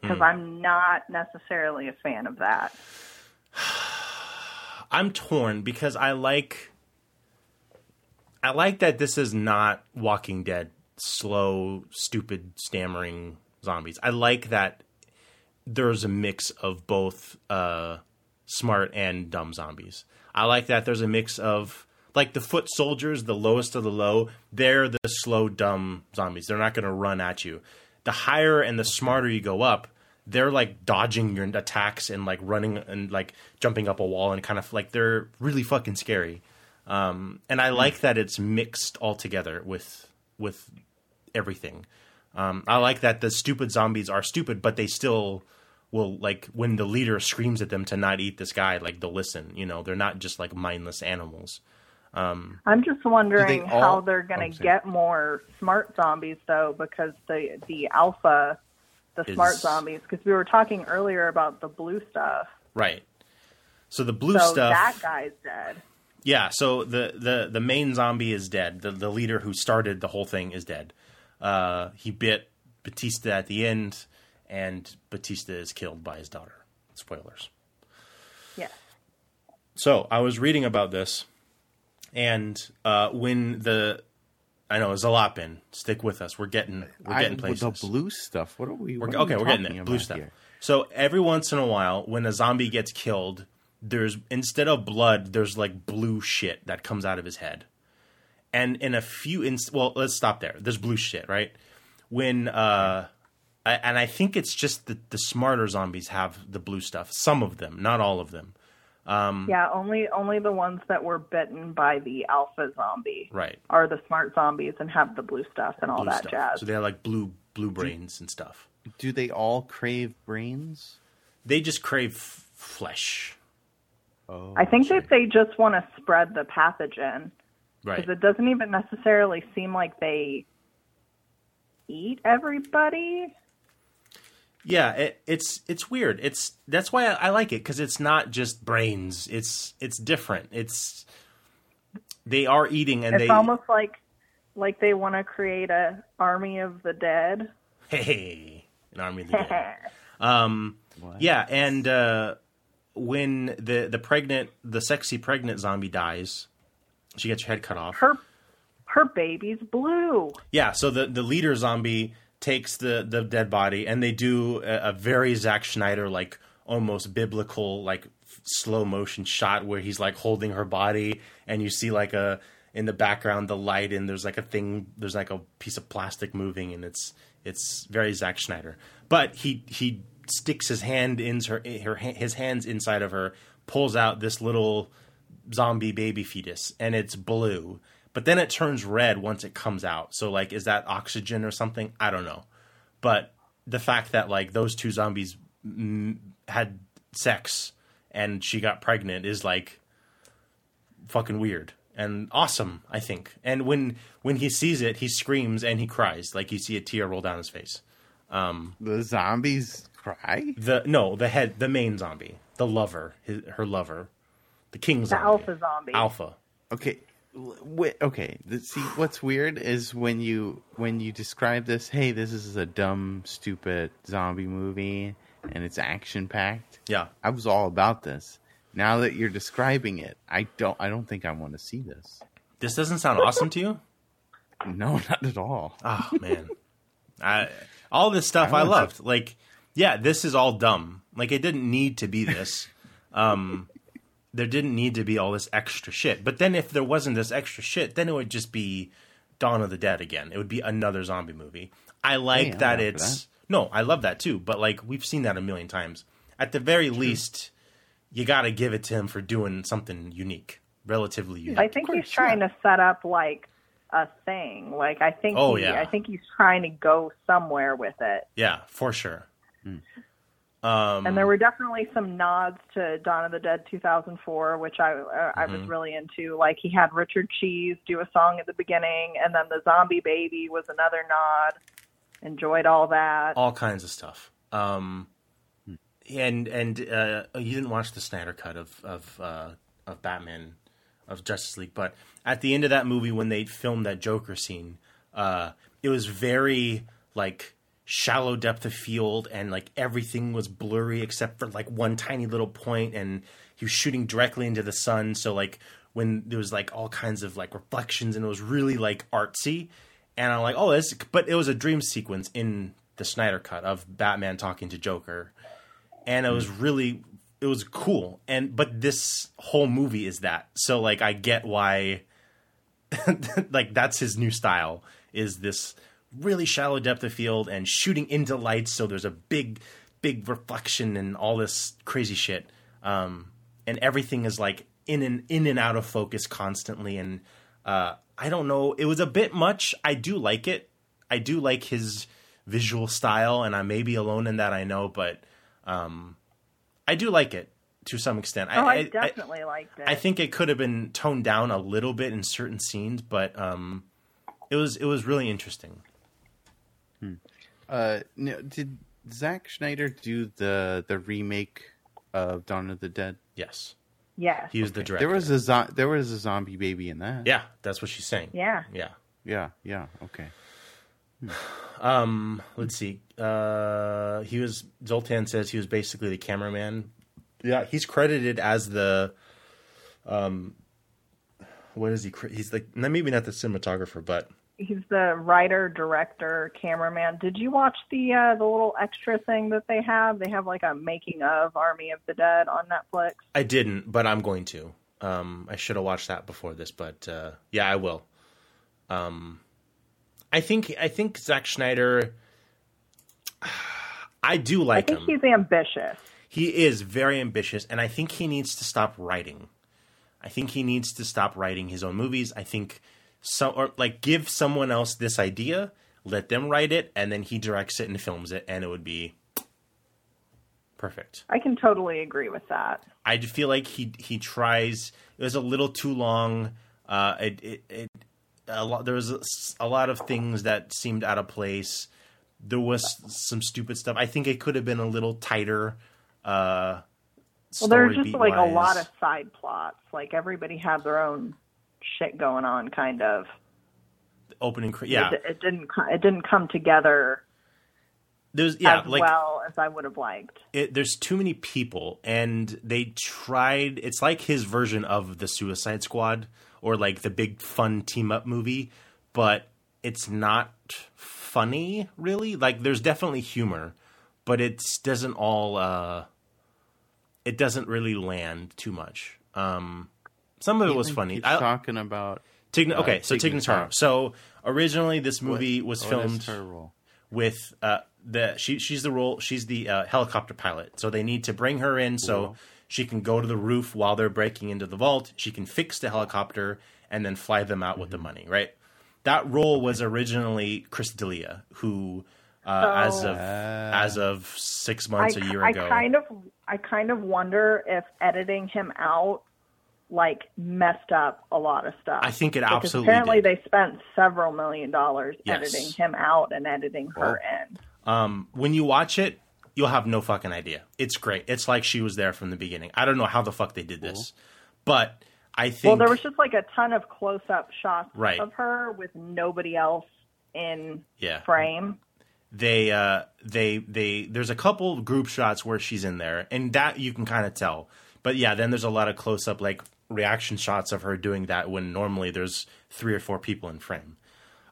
because I'm not necessarily a fan of that. [sighs] I'm torn because I like I like that this is not Walking Dead slow, stupid, stammering zombies. I like that there's a mix of both uh, smart and dumb zombies. I like that there's a mix of like the foot soldiers, the lowest of the low, they're the slow, dumb zombies. They're not going to run at you. The higher and the smarter you go up, they're like dodging your attacks and like running and like jumping up a wall and kind of like they're really fucking scary. Um, and I like that it's mixed all together with with everything. Um, I like that the stupid zombies are stupid, but they still will like when the leader screams at them to not eat this guy, like they'll listen. You know, they're not just like mindless animals. I'm just wondering all- how they're going to sorry. get more smart zombies though, because the the alpha, the smart zombies, because we were talking earlier about the blue stuff. Right. So the blue so stuff. that guy's dead. Yeah, so the, the, the main zombie is dead. The the leader who started the whole thing is dead. Uh, he bit Batista at the end, and Batista is killed by his daughter. Spoilers. Yeah. So I was reading about this, and uh, when the I know Zalapin, stick with us. We're getting we're I- getting places. The blue stuff. What are we? We're, what are okay, we we're getting there. Blue stuff. here? So every once in a while, when a zombie gets killed, there's instead of blood, there's like blue shit that comes out of his head. And in a few, inst- well, let's stop there. There's blue shit, right? When, uh, I, and I think it's just the, the smarter zombies have the blue stuff. Some of them, not all of them. Um, yeah, only only the ones that were bitten by the alpha zombie Right. are the smart zombies and have the blue stuff and all Blue that stuff. jazz. So they have like blue blue brains and stuff. Do they all crave brains? They just crave f- flesh. Oh, I think that they just want to spread the pathogen Right. because it doesn't even necessarily seem like they eat everybody. Yeah, it, it's it's weird. It's that's why I, I like it because it's not just brains. It's it's different. It's they are eating and It's they almost like like they want to create a army of the dead. hey an army of the dead. [laughs] Um, yeah, and uh, when the the pregnant the sexy pregnant zombie dies, She gets her head cut off. Her her baby's blue. Yeah, so the the leader zombie takes the the dead body and they do a, a very Zack Schneider like almost biblical like slow motion shot where he's like holding her body and you see like a in the background the light and there's like a thing there's like a piece of plastic moving and it's it's very Zack Schneider. But he he sticks his hand in her, her his hands inside of her, pulls out this little zombie baby fetus and it's blue but then it turns red once it comes out. So like is that oxygen or something? I don't know. But the fact that like those two zombies mm, had sex and she got pregnant is like fucking weird and awesome i think. And when when he sees it he screams and he cries. Like you see a tear roll down his face. Um, The zombies cry. the no the head the main zombie. The lover his, her lover. The king The alpha zombie. alpha. Okay, wait, okay. The, see, what's weird is when you when you describe this. Hey, this is a dumb, stupid zombie movie, and it's action packed. yeah I was all about this. Now that you're describing it, I don't. I don't think I want to see this. this doesn't sound awesome to you [laughs] No, not at all. Oh man, I all this stuff I, I loved. Like, yeah, this is all dumb. Like, it didn't need to be this. um, there didn't need to be all this extra shit. But then, if there wasn't this extra shit, then it would just be Dawn of the Dead again. It would be another zombie movie. I like Hey, I'm that it's no, I love that too. But like, we've seen that a million times. At the very least, you got to give it to him for doing something unique, relatively unique. I think he's trying to set up like a thing. Like I think Oh, he, yeah. I think he's trying to go somewhere with it. yeah, for sure. And there were definitely some nods to Dawn of the Dead 2004, which I uh, I was really into. Like he had Richard Cheese do a song at the beginning, and then the Zombie Baby was another nod. Enjoyed all that. all kinds of stuff. Um, and and uh, you didn't watch the Snyder cut of of uh, of Batman of Justice League, but at the end of that movie, when they filmed that Joker scene, uh, it was very like shallow depth of field, and like everything was blurry except for like one tiny little point, and he was shooting directly into the sun, so like when there was like all kinds of like reflections, and it was really like artsy and I'm like, oh, this. But it was a dream sequence in the Snyder cut of Batman talking to Joker, and it was hmm. really, it was cool. And but this whole movie is that. So like, I get why, [laughs] like that's his new style is this really shallow depth of field and shooting into lights. So there's a big, big reflection and all this crazy shit. Um, and everything is like in and in and out of focus constantly and uh, I don't know. It was a bit much. I do like it. I do like his visual style, and I may be alone in that. I know, but um, I do like it to some extent. oh, I, definitely liked it. I think it could have been toned down a little bit in certain scenes, but um, it was it was really interesting. Uh, no, did Zack Schneider do the the remake of Dawn of the Dead? Yes, yes. he was the director. There was a zo- there was a zombie baby in that. yeah, that's what she's saying. yeah. yeah. yeah, yeah. Okay. Um, let's see. Uh, he was Zoltan says he was basically the cameraman. Yeah, he's credited as the um, what is he? He's like maybe not the cinematographer, but He's the writer, director, cameraman. Did you watch the uh, the little extra thing that they have? They have like a making of Army of the Dead on Netflix. I didn't. But I'm going to. Um, I should have watched that before this, but uh, yeah, I will. Um, I think I think Zack Schneider. [sighs] I do like. I think him. he's ambitious. he is very ambitious and i think he needs to stop writing i think he needs to stop writing his own movies i think so or like give someone else this idea let them write it and then he directs it and films it and it would be perfect I can totally agree with that. i feel like he he tries it was a little too long uh it it, it a lot there was a, a lot of things that seemed out of place there was some stupid stuff i think it could have been a little tighter uh Well, there's story just like a lot of side plots. Like everybody had their own shit going on, kind of. opening yeah It, it didn't. It didn't come together. there's yeah as like well as I would have liked. it, there's too many people and they tried it's like his version of the suicide squad or like the big fun team up movie but it's not funny really like there's definitely humor but it doesn't all uh it doesn't really land too much um some of it was funny. I, talking about Tig, okay uh, so Tig Tig Notaro. Notaro. so originally this movie was what is filmed her role? with uh the she she's the role she's the uh, helicopter pilot. So they need to bring her in so she can go to the roof while they're breaking into the vault. She can fix the helicopter and then fly them out with the money right? That role was originally chris D'Elia, who uh, as of as of six months I, a year I ago. kind of I kind of wonder if editing him out like messed up a lot of stuff. I think it because absolutely apparently did. they spent several million dollars Yes. editing him out and editing her in. Um, when you watch it, you'll have no fucking idea. It's great. It's like she was there from the beginning. I don't know how the fuck they did this, but I think Well, there was just like a ton of close-up shots Right. of her with nobody else in Yeah. frame. they uh they they there's a couple group shots where she's in there and that you can kind of tell but yeah then there's a lot of close up like reaction shots of her doing that when normally there's three or four people in frame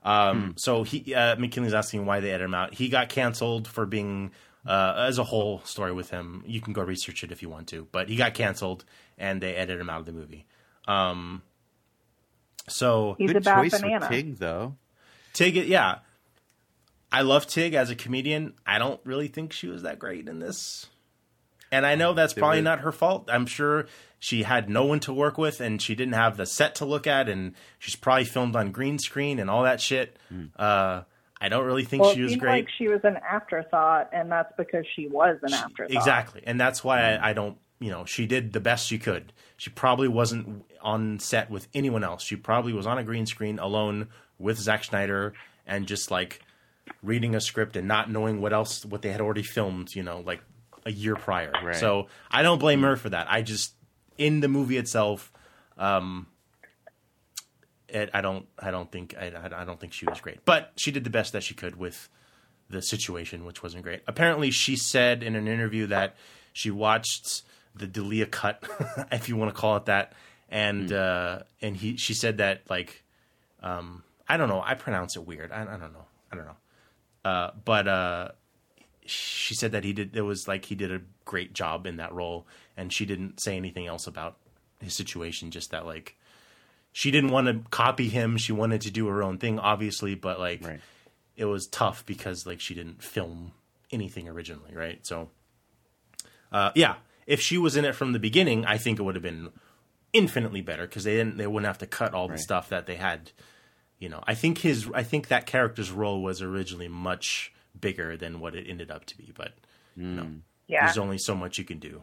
um so he uh mckinley's asking why they edited him out he got canceled for being uh as a whole story with him you can go research it if you want to but he got canceled and they edited him out of the movie um so He's Good a bad choice banana. with Tig, though. Tig, yeah. I love Tig as a comedian. I don't really think she was that great in this. And I know that's There probably were- not her fault. I'm sure she had no one to work with and she didn't have the set to look at and she's probably filmed on green screen and all that shit. Uh, I don't really think Well, she was great. like she was an afterthought, and that's because she was an afterthought. Exactly. And that's why I, I don't, you know, she did the best she could. She probably wasn't on set with anyone else. She probably was on a green screen alone with Zack Snyder and just like reading a script and not knowing what else, what they had already filmed, you know, like a year prior. Right. So I don't blame her for that. I just, in the movie itself, um, it, I don't, I don't think, I, I don't think she was great, but she did the best that she could with the situation, which wasn't great. Apparently, she said in an interview that she watched the D'Elia cut, [laughs] if you want to call it that, and uh, and he she said that like um, I don't know, I pronounce it weird. I, I don't know, I don't know, uh, but uh, she said that he did. It was like he did a great job in that role, and she didn't say anything else about his situation. Just that like she didn't want to copy him. She wanted to do her own thing, obviously, but like Right. it was tough because like she didn't film anything originally, right? So, uh, yeah, if she was in it from the beginning, I think it would have been infinitely better because they didn't they wouldn't have to cut all the stuff that they had. You know, I think his I think that character's role was originally much bigger than what it ended up to be, but you know, Yeah. there's only so much you can do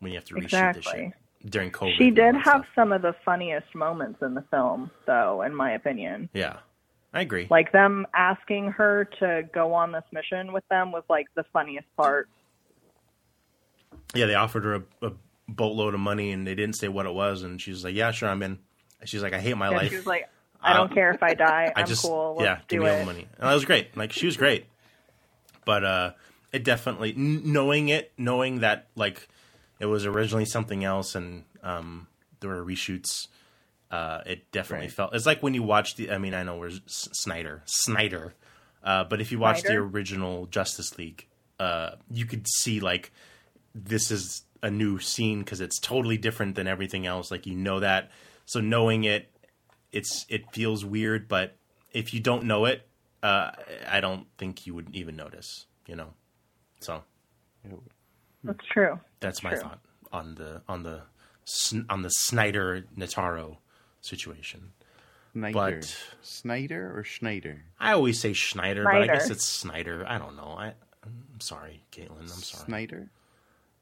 when you have to reshoot this Exactly. shit during COVID. She did have stuff. some of the funniest moments in the film, though, in my opinion. yeah, I agree. Like them asking her to go on this mission with them was like the funniest part. Yeah, they offered her a, a boatload of money and they didn't say what it was, and she was like, "Yeah, sure, I'm in." She's like, "I hate my And life." she was like, I don't Uh, care if I die. [laughs] I I'm just cool. Let's yeah, give do me all the money, and that was great. Like she was great, but uh, it definitely n- knowing it, knowing that like it was originally something else, and um, there were reshoots. Uh, it definitely Right. felt it's like when you watch the. I mean, I know we're Snyder, Snyder, uh, but if you watch the original Justice League, uh, you could see like this is a new scene because it's totally different than everything else. Like you know that, so knowing it, it's it feels weird. But if you don't know it, uh, I don't think you would even notice. You know, so That's true. that's my True. thought on the on the on the Snyder Notaro situation. Snyder. But- Snyder or Schneider? I always say Schneider, but I guess it's Snyder. I don't know. I I'm sorry, Caitlin. I'm sorry. Snyder.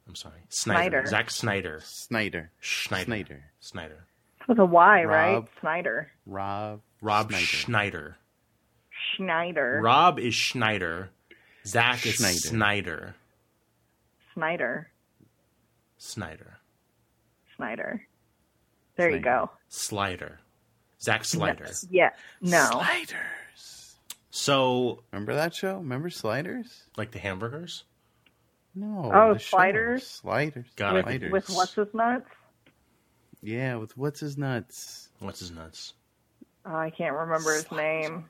I'm sorry. Snyder. Snyder. Zack Snyder. Snyder. Schneider. Snyder. Snyder. With a Y, right? Snyder. Rob. Rob Snyder. Schneider. Schneider. Rob is Schneider. Zach is Schneider. Snyder. Snyder. Snyder. Snyder. There you go. Slider. Zach Slider. Yeah. No. Sliders. So, Remember that show? Remember Sliders? like the hamburgers? No. Oh, the show. Sliders? Sliders. Got with, it. Sliders. with what's his nuts? Yeah, with what's his nuts? What's his nuts? Oh, I can't remember his name.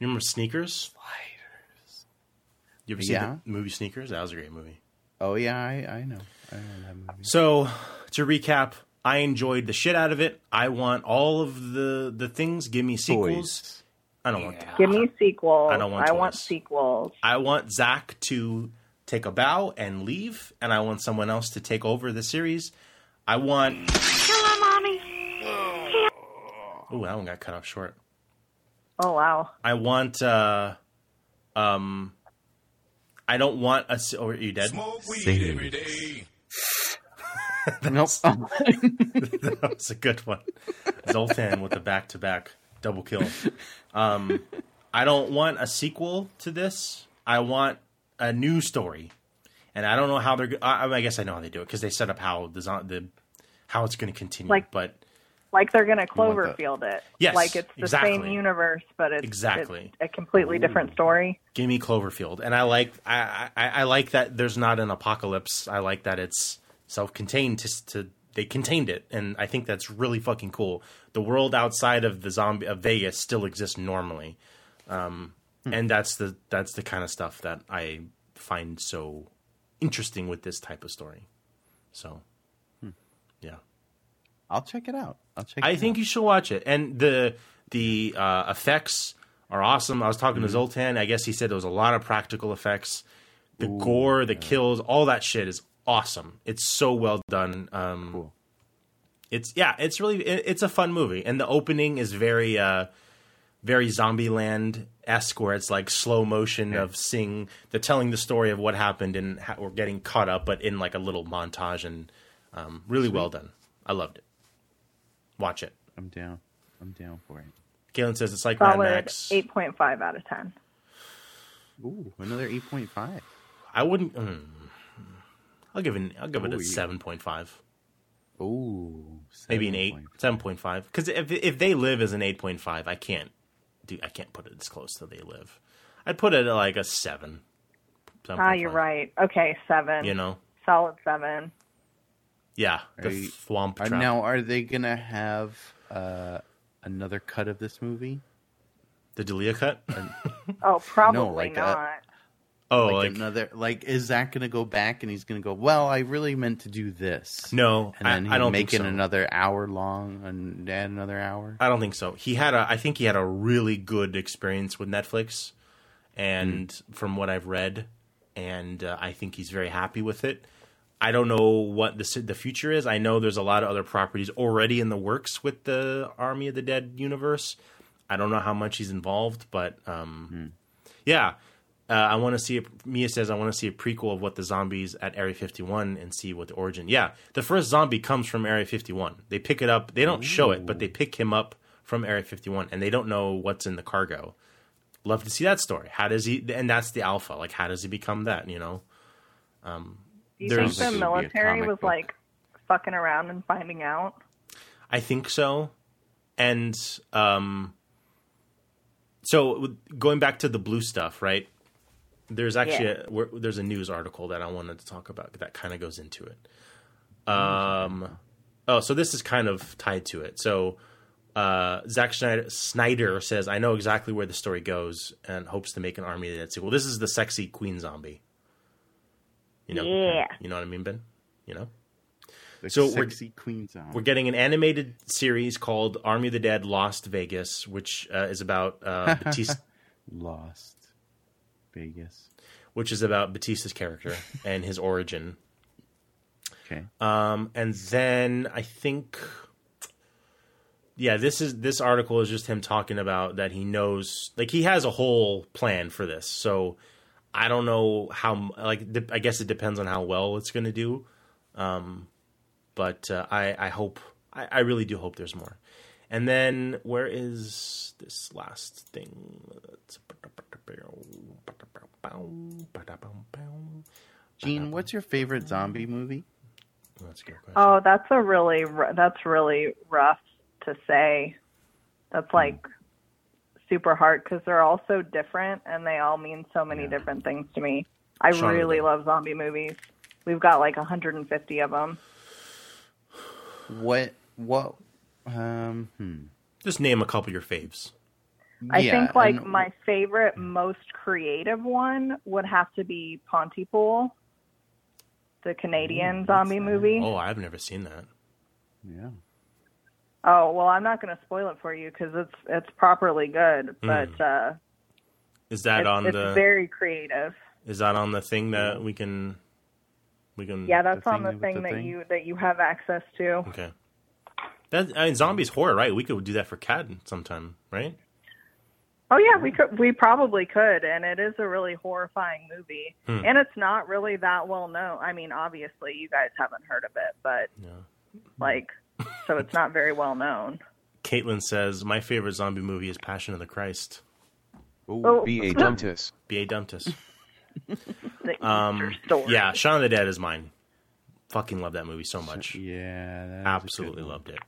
You remember Sneakers? Sliders. You ever see Yeah. the movie Sneakers? That was a great movie. Oh yeah, I, I know. I know that movie. So, to recap, I enjoyed the shit out of it. I want all of the the things. Give me sequels. Toys. I don't want that. Give me sequels. I don't want I want sequels. I want Zach to take a bow and leave, and I want someone else to take over the series. I want. Hello, mommy. Ooh, that one got cut off short. Oh wow. I want. uh Um. I don't want a. s- Oh, are you dead? Smoke weed Save. every day. [laughs] Nope. [laughs] that was a good one. Zoltan with the back to back double kill. Um, I don't want a sequel to this. I want a new story, and I don't know how they're. go- I, I guess I know how they do it because they set up how the the how it's going to continue. Like- but Like they're gonna. Cloverfield it. Yes, Like it's the same universe, but it's Exactly. it's a completely different story. give me Cloverfield, and I like I, I I like that there's not an apocalypse. I like that it's self-contained. To, to they contained it, and I think that's really fucking cool. The world outside of the zombie of Vegas still exists normally, um, and that's the that's the kind of stuff that I find so interesting with this type of story. So, yeah. I'll check it out. I'll check. I think out. you should watch it. And the the uh, effects are awesome. I was talking Mm-hmm. to Zoltan. I guess he said there was a lot of practical effects. The gore, the kills, all that shit is awesome. It's so well done. Um, Cool. It's yeah, it's really it, it's a fun movie, and the opening is very uh, very Zombieland esque, where it's like slow motion of seeing the telling the story of what happened and how we're getting caught up, but in like a little montage, and um, really well done. I loved it. Watch it. I'm down. I'm down for it. Galen says it's like Mad Max. eight point five out of ten. Ooh, another eight point five. I wouldn't. mm, I'll give it. I'll give it Ooh, a seven point five, Ooh, maybe an eight, 7.5. seven point five. Because if if they live as an eight point five, I can't do. I can't put it as close to they live. I'd put it at like a seven. Ah, you're right. Okay, seven. You know. Solid seven. Yeah, the Are you- swamp trap. now, are they gonna have uh, another cut of this movie? the D'Elia cut. [laughs] Oh, probably like a- not. oh, like, like, another? Like, is Zach gonna go back and he's gonna go? Well, I really meant to do this. no, and then I, he'll I don't make think it so. another hour long and add another hour. I don't think so. He had a. I think he had a really good experience with Netflix, and from what I've read, and uh, I think he's very happy with it. I don't know what the the future is. I know there's a lot of other properties already in the works with the Army of the Dead universe. I don't know how much he's involved, but um, yeah. Uh, I want to see. A, Mia says I want to see a prequel of what the zombies at Area 51 and see what the origin. Yeah, the first zombie comes from Area 51. They pick it up. They don't show it, but they pick him up from Area 51, and they don't know what's in the cargo. Love to see that story. How does he? And that's the alpha. Like, how does he become that? You know. Do you There's- think the Sounds would be a military comic was book. like fucking around and finding out? I think so. And um so with- going back to the blue stuff, right? There's actually a, where, there's a news article that I wanted to talk about that kind of goes into it. Um oh, so this is kind of tied to it. So uh, Zack Snyder, Snyder says, "I know exactly where the story goes, and hopes to make an Army Dead sequel." This is the sexy Queen zombie. You know, Yeah. you know what I mean, Ben? You know, The So we're- Queen Zone. we're getting an animated series called Army of the Dead: Lost Vegas, which uh, is about uh, [laughs] Batista, Lost Vegas. which is about Batista's character [laughs] and his origin. Okay. Um, and then I think, yeah, this is this article is just him talking about that he knows, like he has a whole plan for this. So I don't know how, like, de- I guess it depends on how well it's going to do. Um, but uh, I, I hope, I, I really do hope there's more. And then where is this last thing? Gene, what's your favorite zombie movie? That's a good question. Oh, that's a really that's really rough to say. That's like super hard because they're all so different and they all mean so many Yeah. different things to me. I Shaun really love zombie movies. We've got like 150 of them. What? What? Um. Hmm. Just name a couple of your faves. I Yeah, think like and- my favorite, most creative one would have to be Pontypool, the Canadian zombie movie. Oh, I've never seen that. Yeah. Oh well, I'm not going to spoil it for you because it's it's properly good, but uh, Is Hmm. that it's, on it's the? very creative. Is that on the thing that we can? We can. Yeah, that's The on the thing thing the that thing? you that you have access to. Okay. That I mean, zombies horror, right? We could do that for Cad sometime, right? Oh yeah, we could we probably could, and it is a really horrifying movie, Hmm. and it's not really that well known. I mean, obviously you guys haven't heard of it, but Yeah. like, so it's not very well known. Caitlin says my favorite zombie movie is Passion of the Christ. Ooh, Oh. B.A. [laughs] Dumptus. B.A. Dumptus. The Um, yeah, Shaun of the Dead is mine. Fucking love that movie so much. Yeah. that is Absolutely loved it.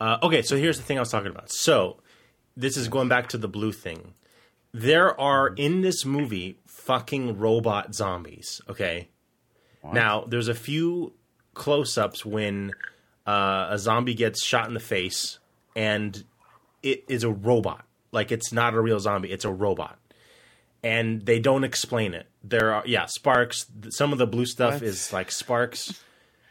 Uh, okay, so here's the thing I was talking about. So this is going back to the blue thing. There are in this movie fucking robot zombies. Okay. Now there's a few close-ups when uh, a zombie gets shot in the face, and it is a robot. Like it's not a real zombie; it's a robot, and they don't explain it. There are yeah sparks. Some of the blue stuff What? is like sparks.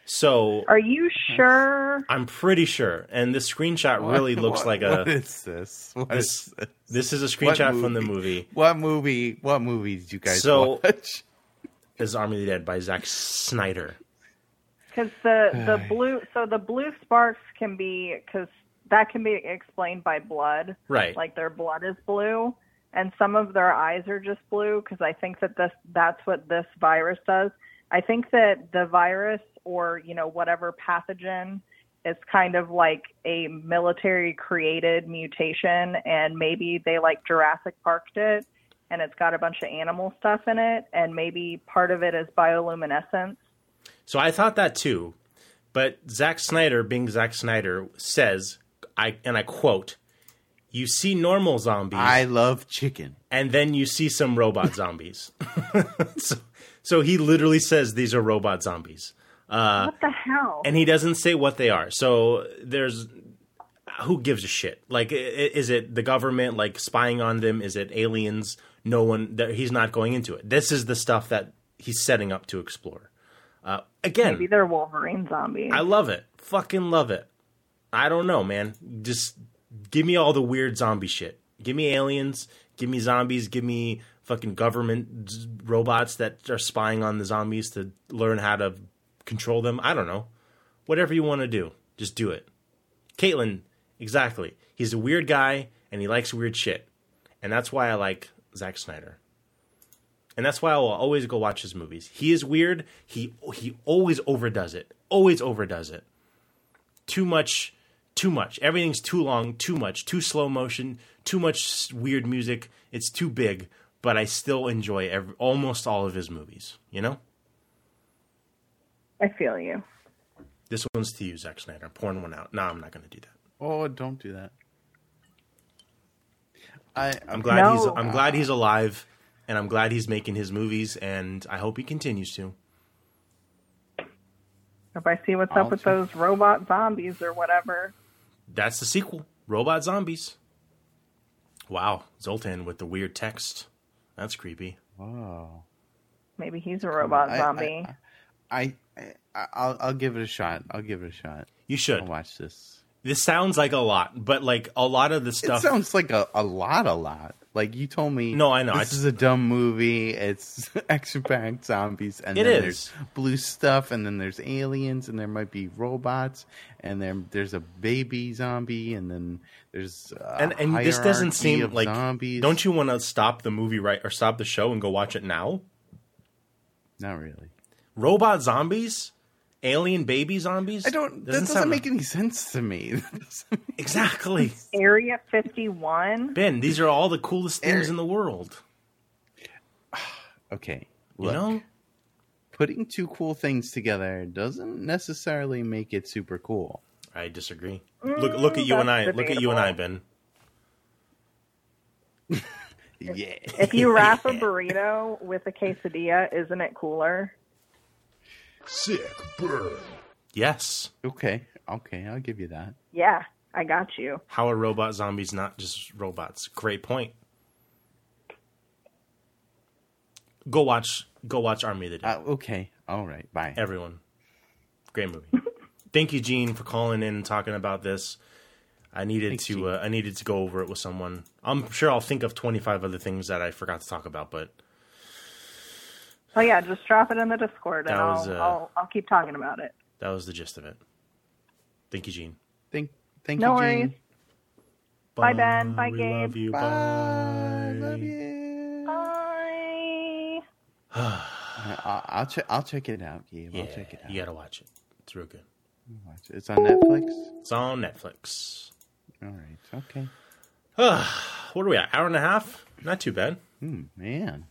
So Are you sure? I'm pretty sure, and this screenshot really looks what- like a. is this? What This- is this? This is a screenshot from the movie. What movie? What movie did you guys So- watch? Is Army of the Dead by Zack Snyder. Because the the blue so the blue sparks can be because that can be explained by blood. Right. Like their blood is blue, and some of their eyes are just blue. Because I think that this that's what this virus does. I think that the virus or you know whatever pathogen is kind of like a military created mutation, and maybe they like Jurassic Parked it. And it's got a bunch of animal stuff in it, and maybe part of it is bioluminescence. So I thought that too, but Zack Snyder, being Zack Snyder, says, "I and I quote." You see normal zombies, I love chicken. and then you see some robot zombies. [laughs] so, so he literally says these are robot zombies. Uh, what the hell? and he doesn't say what they are. So there's who gives a shit? Like, i- i- is it the government like spying on them? Is it aliens? No one. He's not going into it. This is the stuff that he's setting up to explore. Uh, again, Maybe they're Wolverine zombies. I love it. Fucking love it. I don't know, man. Just give me all the weird zombie shit. Give me aliens. Give me zombies. Give me fucking government z- robots that are spying on the zombies to learn how to control them. I don't know. Whatever you want to do, just do it. Caitlin, exactly. He's a weird guy and he likes weird shit. And that's why I like Zack Snyder. And that's why I will always go watch his movies. He is weird. He he always overdoes it. Always overdoes it. Too much, too much. Everything's too long, too much, too slow motion, too much weird music. It's too big, but I still enjoy every, almost all of his movies. You know, I feel you. this one's to you, Zack Snyder. I'm pouring one out. No, I'm not going to do that. Oh, don't do that. I I'm glad No. he's I'm glad he's alive, and I'm glad he's making his movies, and I hope he continues to. If I see what's up with Awesome. those robot zombies or whatever. That's the sequel, Robot Zombies. Wow, Zoltan with the weird text. That's creepy. Wow. Maybe he's a robot I- zombie. I, I, I I'll I'll give it a shot. I'll give it a shot. You should. I'll watch this. This sounds like a lot, but like a lot of the stuff. It sounds like a, a lot, a lot. Like you told me. No, I know. This I- is a dumb movie. It's [laughs] action packed zombies, and It then is. there's blue stuff, and then there's aliens, and there might be robots, and then there's a baby zombie, and then there's a and and this doesn't seem like. zombies. Don't you want to stop the movie right or stop the show and go watch it now? Not really. Robot zombies, alien baby zombies. I don't. That Doesn't doesn't sound- make any sense to me. [laughs] That doesn't make- exactly. Area 51? Ben, these are all the coolest things Eric- in the world. [sighs] okay. You Look, know, putting two cool things together doesn't necessarily make it super cool. I disagree. Mm, look, look at you and I. that's Look at you and I, debatable. Ben. [laughs] yeah. If you wrap a [laughs] burrito with a quesadilla, isn't it cooler? Sick burn. Yes. Okay. Okay. I'll give you that. Yeah, I got you. How are robot zombies not just robots? Great point. Go watch. Go watch Army of the Dead. Uh, okay. All right. Bye. Everyone, great movie. Thank you, Gene, for calling in and talking about this. I needed Thanks, to. Uh, I needed to go over it with someone. I'm sure I'll think of 25 other things that I forgot to talk about, but So yeah, just drop it in the Discord, and was, I'll, uh, I'll I'll keep talking about it. that was the gist of it. Thank you, Gene. Thank. Thank No you, worries. Gene. Bye, Ben. Bye, we Gabe. Love you. Bye. Bye. Love you. Bye. I'll, I'll check. I'll check it out, Gabe. Yeah, I'll check it out. you gotta watch it. It's real good. Watch it. It's on Netflix. It's on Netflix. All right. Okay. [sighs] What are we at? Hour and a half? Not too bad. Hmm, man,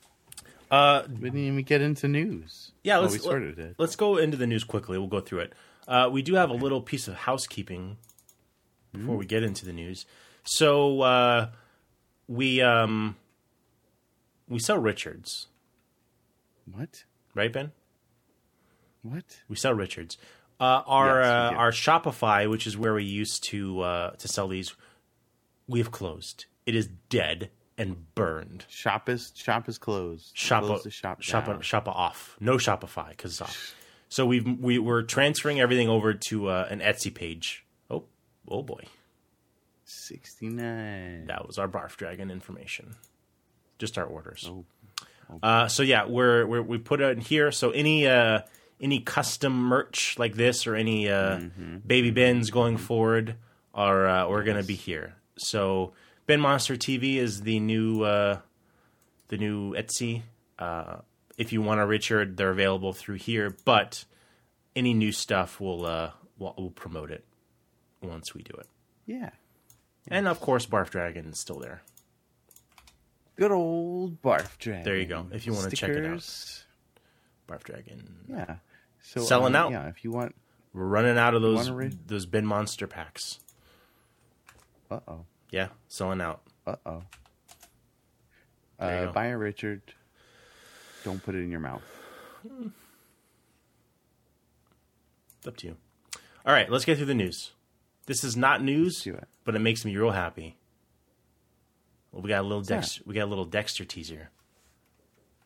Uh, we didn't even get into news. yeah, let's we sort of did. let's go into the news quickly. We'll go through it. Uh, we do have a little piece of housekeeping before we get into the news. So uh, we um, we sell Richards, What? right, Ben? What? We sell Richards. Uh, our Yes, uh, our Shopify, which is where we used to uh, to sell these, we've closed. It is dead and burned. Shop is shop is closed. Shop Close the shop. shop shop off. No Shopify because it's off. So we've we we're transferring everything over to uh, an Etsy page. Oh oh boy, Sixty nine. that was our barf dragon information. Just our orders. Oh. Uh, so yeah, we're, we're we put it in here. So any uh, any custom merch like this or any uh, Mm-hmm. baby bins going forward are uh, we're gonna be here. So Ben Monster TV is the new uh, the new Etsy. Uh, if you want a Richard, they're available through here. But any new stuff, we'll uh, we'll, we'll promote it once we do it. Yeah. And of course, Barf Dragon is still there. Good old barf dragon. There you go, if you wanna check it out. Barf Dragon. Yeah. So Selling uh, out. Yeah. If you want. We're running out of those wanna those Ben Monster packs. Uh oh. Yeah, selling out. Uh oh. There Uh, buy a Richard. Don't put it in your mouth. It's up to you. All right, let's get through the news. This is not news, it. but it makes me real happy. Well, we got a little? Dexter. We got a little Dexter teaser,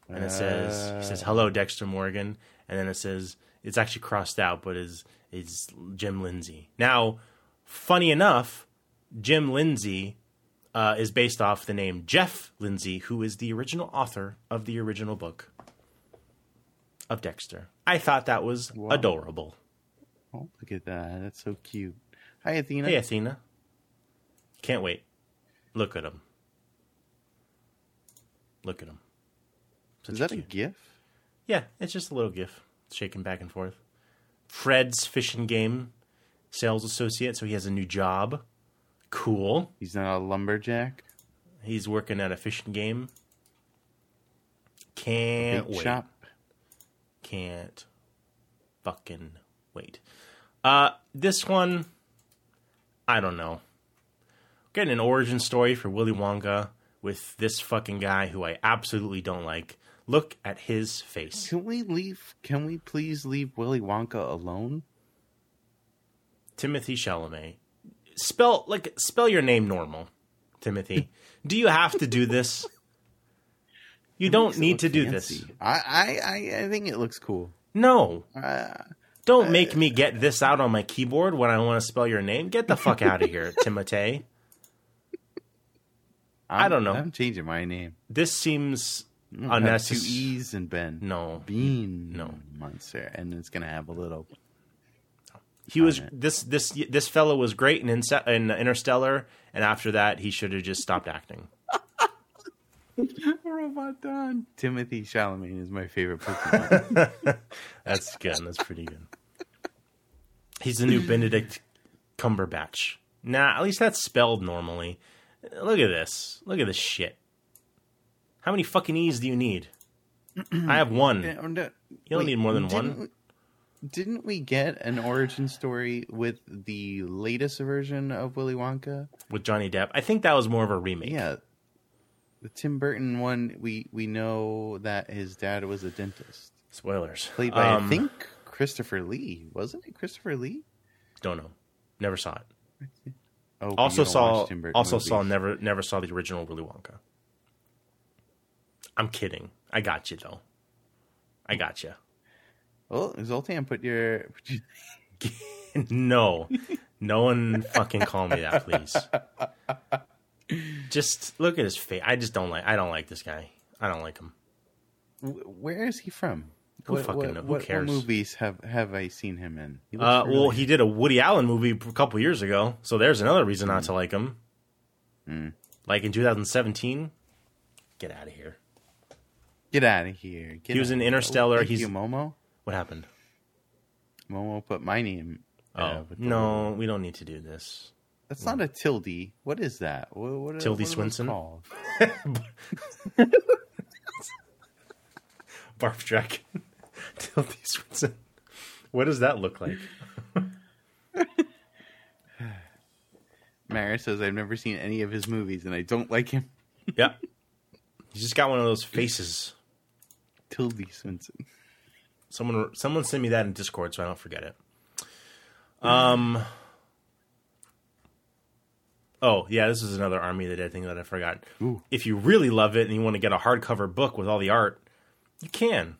and it says he Uh. says hello Dexter Morgan, and then it says it's actually crossed out, but is is Jim Lindsay. Now, funny enough, Jim Lindsay uh, is based off the name Jeff Lindsay, who is the original author of the original book of Dexter. I thought that was adorable. Oh, look at that. That's so cute. Hi, Athena. Hey, Athena. Can't wait. Look at him. Look at him. Is that a GIF? Yeah, it's just a little gif shaking back and forth. Fred's fishing game sales associate, so he has a new job. Cool. He's not a lumberjack. He's working at a fishing game. Can't wait. shop. Can't fucking wait. Uh, this one, I don't know. Getting an origin story for Willy Wonka with this fucking guy who I absolutely don't like. Look at his face. Can we leave? Can we please leave Willy Wonka alone? Timothy Chalamet. Spell like spell your name normal, Timothy. do you have to do this? You don't need to do this. I, I, I, I think it looks cool. No. Uh, Don't make me get this out on my keyboard when I want to spell your name. Get the fuck out of here, [laughs] Timotei. I'm, don't know. I'm changing my name. This seems I'm two unnecessary. E's and Ben. No. Bean. No. monster, and it's gonna have a little. He was on it. this this this fellow was great in, Inse- in Interstellar, and after that, he should have just stopped acting. [laughs] Robot Don. Timothy Chalamet is my favorite Pokemon. [laughs] That's good. That's pretty good. He's the new [laughs] Benedict Cumberbatch. Nah, at least that's spelled normally. Look at this. Look at this shit. How many fucking E's do you need? [clears throat] I have one. Yeah, no. You don't need more than didn't one. Didn't we get an origin story with the latest version of Willy Wonka? with Johnny Depp. I think that was more of a remake. Yeah. The Tim Burton one, we we know that his dad was a dentist, Spoilers. played by Um, I think Christopher Lee, wasn't it? Christopher Lee. Don't know. Never saw it. Oh, Also saw. Also movies. saw. Never. Never saw the original Willy Wonka. I'm kidding. I got you though. I got you. Well, Zoltan, put your, put your [laughs] no, no one fucking call me that, please. Just look at his face. I just don't like. I don't like this guy. I don't like him. where is he from? Who fucking know? Who what, cares? What movies have have I seen him in? He Uh, really- well, he did a Woody Allen movie a couple years ago, so there's another reason not to like him. Like in 2017, get out of here. get out of here. Get He was in. Interstellar. Oh, He's- you, Momo. What happened? Momo put my name. Oh uh, with the- no, we don't need to do this. that's not a tilde. What is that? What, what, Tilde what are those Swinson? [laughs] Barf Dragon. [laughs] Tildy Swinson. What does that look like? [laughs] Mara says I've never seen any of his movies and I don't like him. Yeah. He's just got one of those faces. Tilde Swinson. Someone someone send me that in Discord so I don't forget it. Um Oh, yeah, this is another Army of the Dead thing that I forgot. Ooh. If you really love it and you want to get a hardcover book with all the art, you can.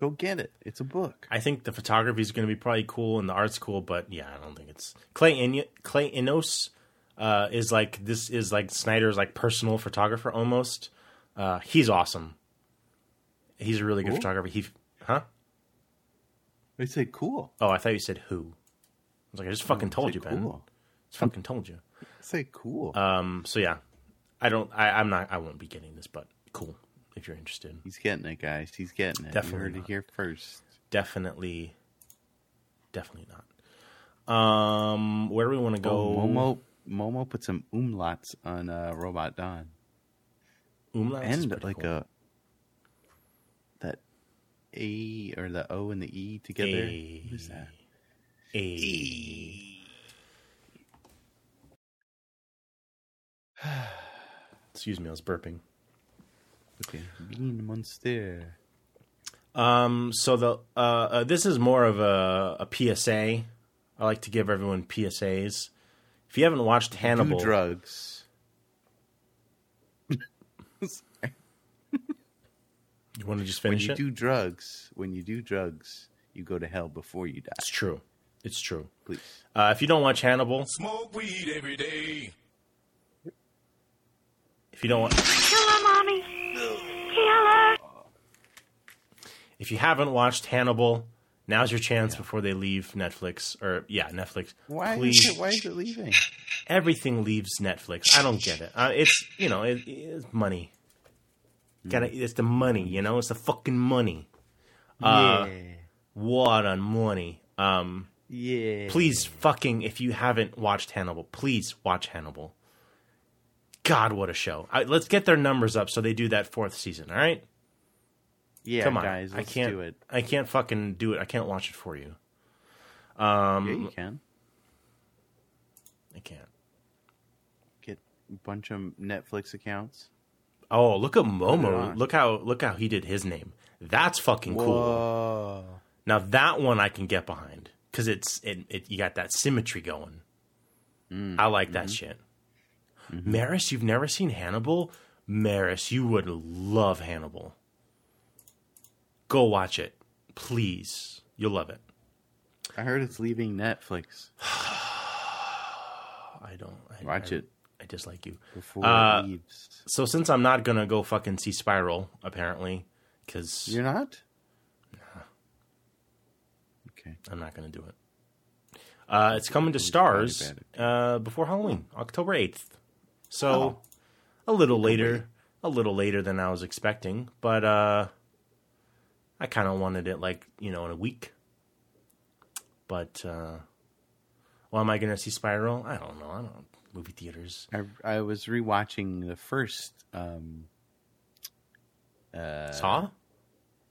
Go get it. It's a book. I think the photography is going to be probably cool and the art's cool, but yeah, I don't think it's Clay In- Clay Enos uh, is like this is like Snyder's like personal photographer almost. Uh, he's awesome. He's a really good Cool. photographer. He, huh? I say cool. Oh, I thought you said who. I was like, I just fucking told you, Ben. cool. Just fucking told you. [laughs] Say cool. Um, so yeah, I don't. I, I'm not. I won't be getting this, but cool if you're interested. He's getting it, guys. He's getting it. Definitely You heard not. it here first. Definitely, definitely not. Um, where do we want to go? Oh, Momo Momo put some umlauts on uh, Robot Don. Umlaut is and like cool. a A or the O and the E together. A- What is that? A. [sighs] Excuse me, I was burping. Okay. Bean Monster. Um, so the uh, uh, this is more of a, a PSA. I like to give everyone PSAs. If you haven't watched Hannibal, Do drugs. [laughs] you want to just finish When you it? do drugs, when you do drugs, you go to hell before you die. It's true. It's true. Please. Uh, if you don't watch Hannibal, Smoke weed every day. if you don't want, Hello, mommy. Hello. if you haven't watched Hannibal, now's your chance before they leave Netflix or yeah, Netflix. Why Please, is it why is it leaving? everything leaves Netflix. I don't get it. Uh, it's you know it, it's money. Gotta it's the money. You know it's the fucking money. Uh, yeah. What on money? Um, Yeah. please fucking if you haven't watched Hannibal, please watch Hannibal. God, what a show! I, let's get their numbers up so they do that fourth season. All right, Yeah, come on, guys, I can't. do it. I can't fucking do it. I can't watch it for you. yeah, you can. I can't. Get a bunch of Netflix accounts. Oh, look at Momo. Look how look how he did his name. That's fucking cool. Whoa. Now that one I can get behind because it's it, it you got that symmetry going. Mm, I like that mm-hmm. shit. Maris, you've never seen Hannibal? Maris, you would love Hannibal. Go watch it, please. You'll love it. I heard it's leaving Netflix. [sighs] I don't I, Watch I, it I dislike you. before Uh, it leaves. So since I'm not gonna go fucking see Spiral, apparently, because You're not? Okay. I'm not going to do it. Uh, it's coming to Starz uh, before Halloween, October 8th. So Oh. a little later, a little later than I was expecting, but uh, I kind of wanted it like, you know, in a week. But uh, well, am I going to see Spiral? I don't know. I don't movie theaters. I I was rewatching the first um uh Saw?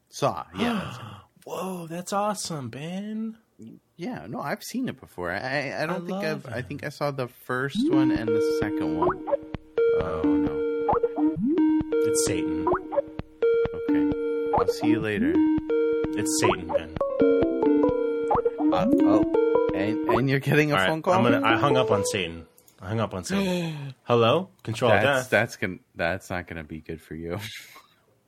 Saw. Yeah. that's. [gasps] Whoa, that's awesome, Ben. yeah, no, I've seen it before. I I don't I think I've I think I saw the first one and the second one. Oh no. It's Satan. Okay. I'll see you later. It's Satan, Ben. Uh, oh, and, and you're getting a All right, phone call. I'm gonna. I hung up on Satan. I hung up on Satan. [gasps] Hello, Control that's Death. that's gonna that's not gonna be good for you. [laughs]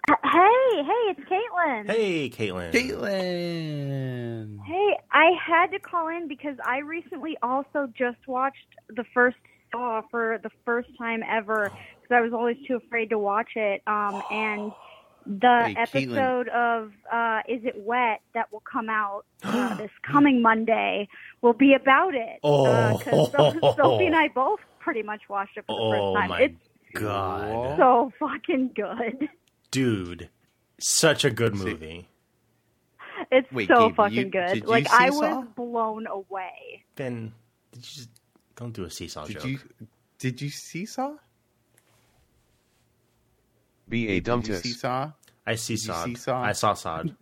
Hey, hey, it's Caitlin. Hey, Caitlin. Caitlin. Hey, I had to call in because I recently also just watched the first Saw for the first time ever because I was always too afraid to watch it. Um, and the Hey, Caitlin. episode of uh, Is It Wet that will come out uh, [gasps] this coming Monday will be about it. Oh. because Sophie and I [laughs] both pretty much watched it for the Oh first time. my It's god, so fucking good. dude! Such a good movie. It's Wait, so Gabe, fucking you- good. like I was blown away. Ben, did you just don't do a seesaw Did joke? you did you see Saw? Be a Did you see dumptus. Saw? I see you Sod. see Saw? I saw Sod.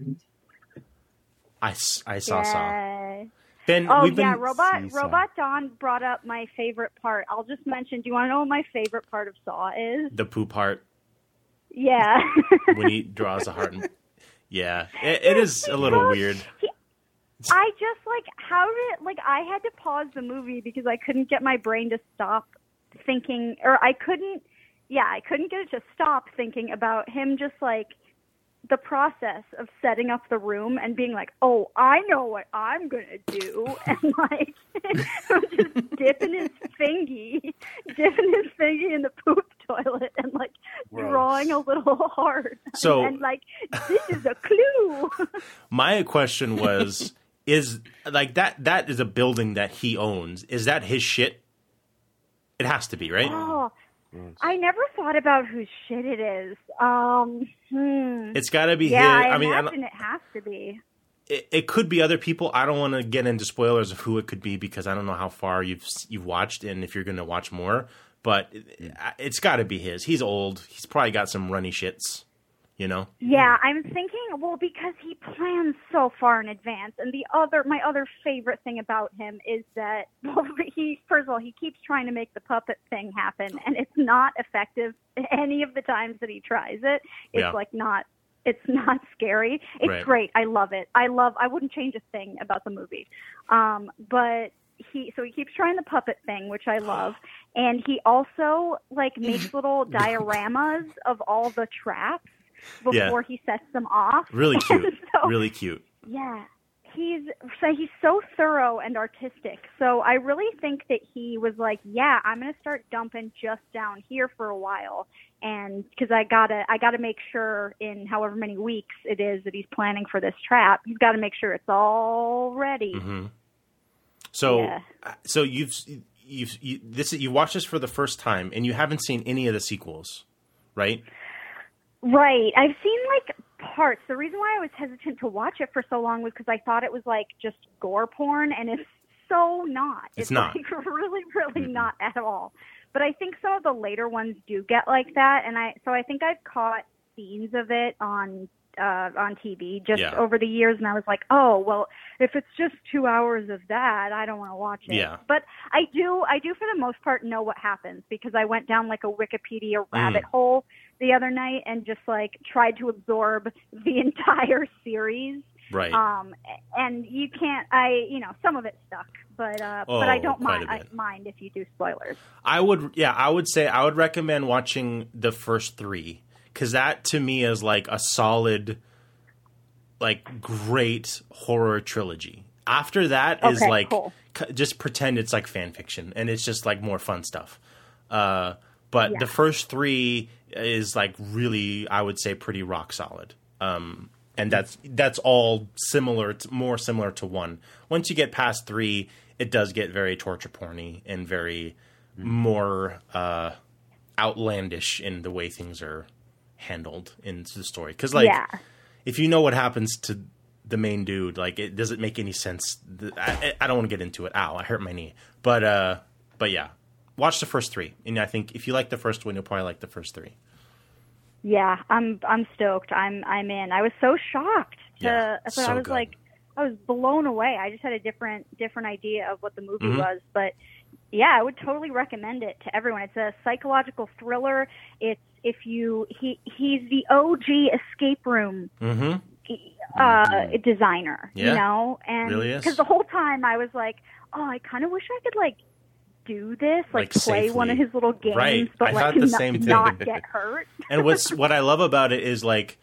I, s- I saw Saw. Ben, Oh we've been yeah, robot See Saw. robot Don brought up my favorite part. I'll just mention. Do you want to know what my favorite part of Saw is? the poop heart Yeah. [laughs] when he draws a heart. And, yeah, it, it is a little weird. I just like how did like I had to pause the movie because I couldn't get my brain to stop thinking, or I couldn't. Yeah, I couldn't get it to stop thinking about him just like the process of setting up the room and being like, "Oh, I know what I'm gonna do," [laughs] and like [laughs] just dipping his fingy, dipping his fingy in the poop toilet, and like Gross. drawing a little [laughs] heart. So- and like this is a clue. My question was: Is like that? That is a building that he owns. Is that his shit? It has to be, right? Oh, I never thought about whose shit it is. Um, hmm. It's got to be yeah, his. I, I mean, I imagine don't- it has to be. it, it could be other people. I don't want to get into spoilers of who it could be because I don't know how far you've you've watched and if you're going to watch more. But it, it's got to be his. He's old. He's probably got some runny shits. You know. Yeah, I'm thinking. Well, because he plans so far in advance, and the other, my other favorite thing about him is that [laughs] well, he first of all he keeps trying to make the puppet thing happen, and it's not effective any of the times that he tries it. It's Yeah. like not. It's not scary. It's Right. great. I love it. I love. I wouldn't change a thing about the movie. Um, but he so he keeps trying the puppet thing, which I love, and he also like makes [laughs] little dioramas of all the traps Yeah. before he sets them off. Really [laughs] cute. so, really cute. yeah. He's so he's so thorough and artistic. So I really think that he was like, yeah, I'm going to start dumping just down here for a while and cuz I got to I got to make sure in however many weeks it is that he's planning for this trap, he's got to make sure it's all ready. hmm So, Yeah. so you've you've you, this you watched this for the first time and you haven't seen any of the sequels, right? Right. I've seen like parts. The reason why I was hesitant to watch it for so long was because I thought it was like just gore porn, and it's so not. It's not. Like, [laughs] really, really not at all. But I think some of the later ones do get like that, and I so I think I've caught scenes of it on uh on TV just Yeah. over the years, and I was like, oh well, if it's just two hours of that, I don't want to watch it. Yeah. But I do, I do for the most part know what happens because I went down like a Wikipedia rabbit Mm. hole the other night and just like tried to absorb the [laughs] entire series. Right. Um, and you can't, I, you know, some of it stuck, but uh, but I Oh, don't mind. I mind if you do spoilers. I would, yeah, I would say I would recommend watching the first three because that to me is like a solid, like great horror trilogy. After that is Okay, like cool. c- just pretend it's like fan fiction and it's just like more fun stuff. Uh, but Yeah. the first three is like really, I would say, pretty rock solid. Um, and that's that's all similar, to, more similar to one. Once you get past three, it does get very torture porny and very more uh, outlandish in the way things are handled in the story. Because like, yeah. if you know what happens to the main dude, like, it doesn't make any sense. I, I don't want to get into it. Ow, I hurt my knee. But uh, but yeah, watch the first three, and I think if you like the first one, you'll probably like the first three. Yeah, I'm I'm stoked. I'm I'm in. I was so shocked. To, Yeah, but so I was good. like, I was blown away. I just had a different different idea of what the movie Mhm. was, but yeah, I would totally recommend it to everyone. It's a psychological thriller. It's if you he he's the OG escape room Mm-hmm. uh designer, Yeah. you know, and Really because the whole time I was like, oh, I kind of wish I could like do this, like, Like, play one of his little games, Right. but I like not, same thing. not get hurt. [laughs] and what's what I love about it is like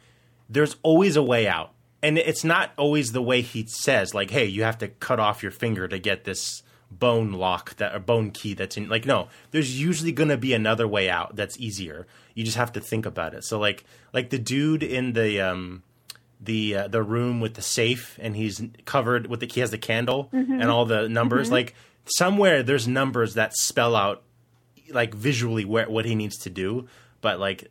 there's always a way out. And it's not always the way he says, like, hey, you have to cut off your finger to get this bone lock that or bone key that's in like no, there's usually gonna be another way out that's easier. You just have to think about it. So like like the dude in the um the uh, the room with the safe and he's covered with the he has the candle and all the numbers like somewhere there's numbers that spell out like visually where what he needs to do but like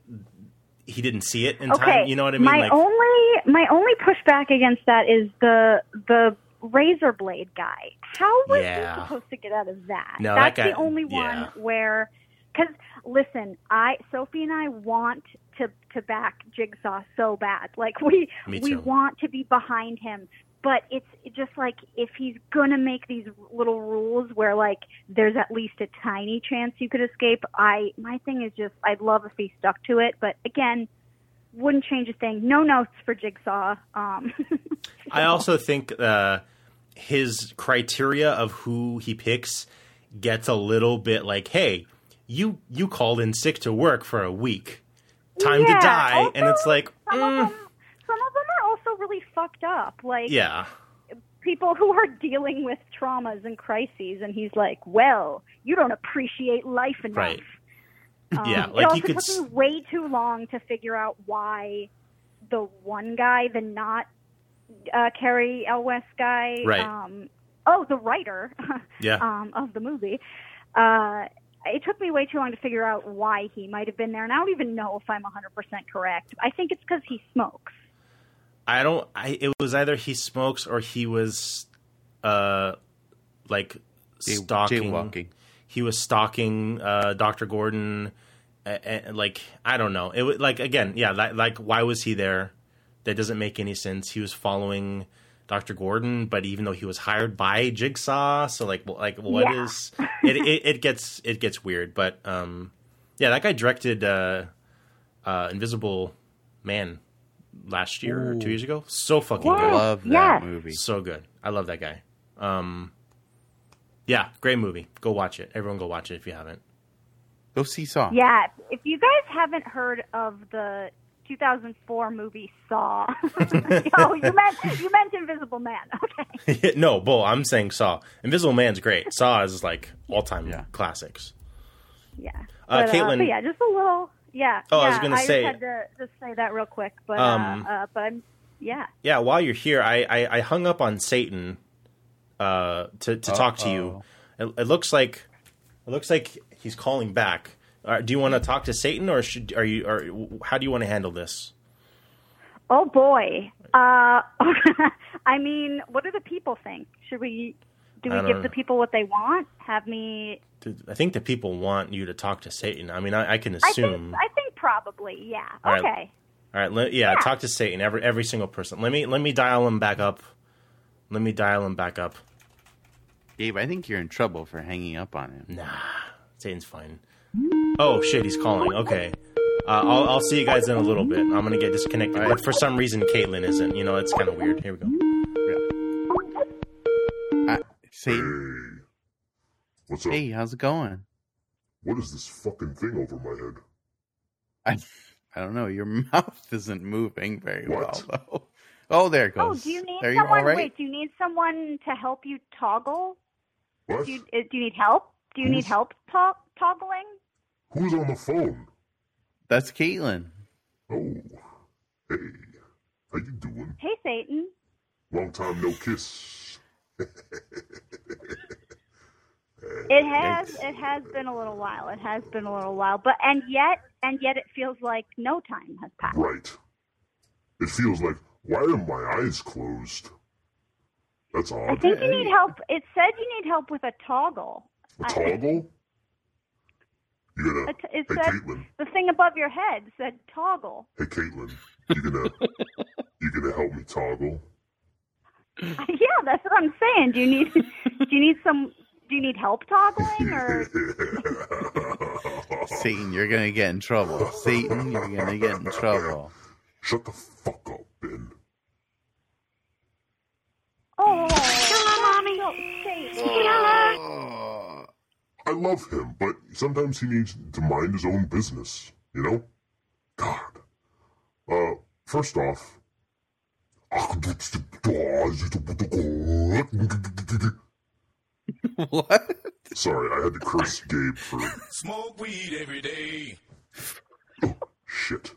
he didn't see it in Okay, time you know what i mean My like only my only pushback against that is the the razor blade guy. How was Yeah. he supposed to get out of that? No, That's that guy- the only yeah. one where because listen, I Sophie and I want to to back Jigsaw so bad. Like we we want to be behind him. But it's just like if he's gonna make these little rules where like there's at least a tiny chance you could escape. I my thing is just I'd love if he stuck to it. But again, wouldn't change a thing. No notes for Jigsaw. Um, [laughs] i also think uh his criteria of who he picks gets a little bit like hey you you called in sick to work for a week time Yeah, to die and it's like mm, of them, some of them are also really fucked up. Like yeah people who are dealing with traumas and crises, and he's like, "Well, you don't appreciate life enough." Right. Um, Yeah, it like also you could took me way too long to figure out why the one guy, the not uh, Cary Elwes guy, Right. um, oh, the writer, [laughs] Yeah. um, of the movie. Uh, it took me way too long to figure out why he might have been there, and I don't even know if I'm 100% correct. I think it's because he smokes. I don't. I it was either he smokes or he was, uh, like stalking. jaywalking. He was stalking uh, Doctor Gordon. And, like I don't know. It was like again, yeah. Like, like why was he there? That doesn't make any sense. He was following Doctor Gordon, but even though he was hired by Jigsaw, so like wh- like what Yeah. is it, it? It gets it gets weird. But um, yeah, that guy directed uh, uh, Invisible Man last year or two years ago. So fucking Yes, good. Love that yes. movie. So good. I love that guy. Um, yeah, great movie. Go watch it. Everyone go watch it if you haven't. Go see Saw. Yeah, if you guys haven't heard of the 2004 movie Saw, [laughs] [laughs] oh, you meant you meant Invisible Man. Okay. [laughs] no, Bull, I'm saying Saw. Invisible Man's great. Saw is like all time Yeah. classics. Yeah. Uh, But, Caitlin- but yeah, just a little. Yeah. Oh, I yeah, was gonna I say- just had to just say that real quick, but Um, uh, uh, but I'm yeah. Yeah, while you're here, I, I, I hung up on Satan uh, to to talk to you. It, it looks like it looks like he's calling back. Uh, do you want to talk to Satan, or should are you? Or how do you want to handle this? Oh boy. Uh, [laughs] I mean, what do the people think? Should we? Do we give know. the people what they want? Have me? I think the people want you to talk to Satan. I mean, I, I can I think. assume. I think probably. Yeah. All right. okay. All right, let, yeah, Yeah. talk to Satan. Every every single person. Let me let me dial him back up. Let me dial him back up. Gabe, I think you're in trouble for hanging up on him. Nah, Satan's fine. Oh shit, he's calling. Okay, uh, I'll I'll see you guys in a little bit. I'm gonna get disconnected, but for some reason Caitlin isn't. You know, it's kind of weird. Here we go. Satan, Hey, what's up? hey, how's it going? What is this fucking thing over my head? I, I don't know. Your [laughs] mouth isn't moving very What? well, though. Oh, there it goes. Oh, goes. do you need Are you someone? Wait, do you need someone to help you toggle? What? Do you, uh, do you need help? Do you need help to- toggling? Who's on the phone? That's Caitlin. Oh, hey, how you doing? Hey, Satan. Long time no kiss. It has it has been a little while. It has been a little while, but and yet and yet it feels like no time has passed. Right. It feels like why are my eyes closed? That's odd. I think you need help. It said you need help with a toggle. A I- toggle? You gonna? It, it Hey, said Caitlin. the thing above your head said toggle. Hey, Caitlin. You gonna? you gonna help me toggle? [laughs] yeah, that's what I'm saying. Do you need do you need some do you need help toggling or? [laughs] Satan, you're gonna get in trouble. Satan, you're gonna get in trouble. Shut the fuck up, Ben. Oh, Hello, mommy. Hello. I love him, but sometimes he needs to mind his own business, you know? God. Uh, first off, [laughs] What? sorry, I had to curse Gabe for Smoke weed every day. shit.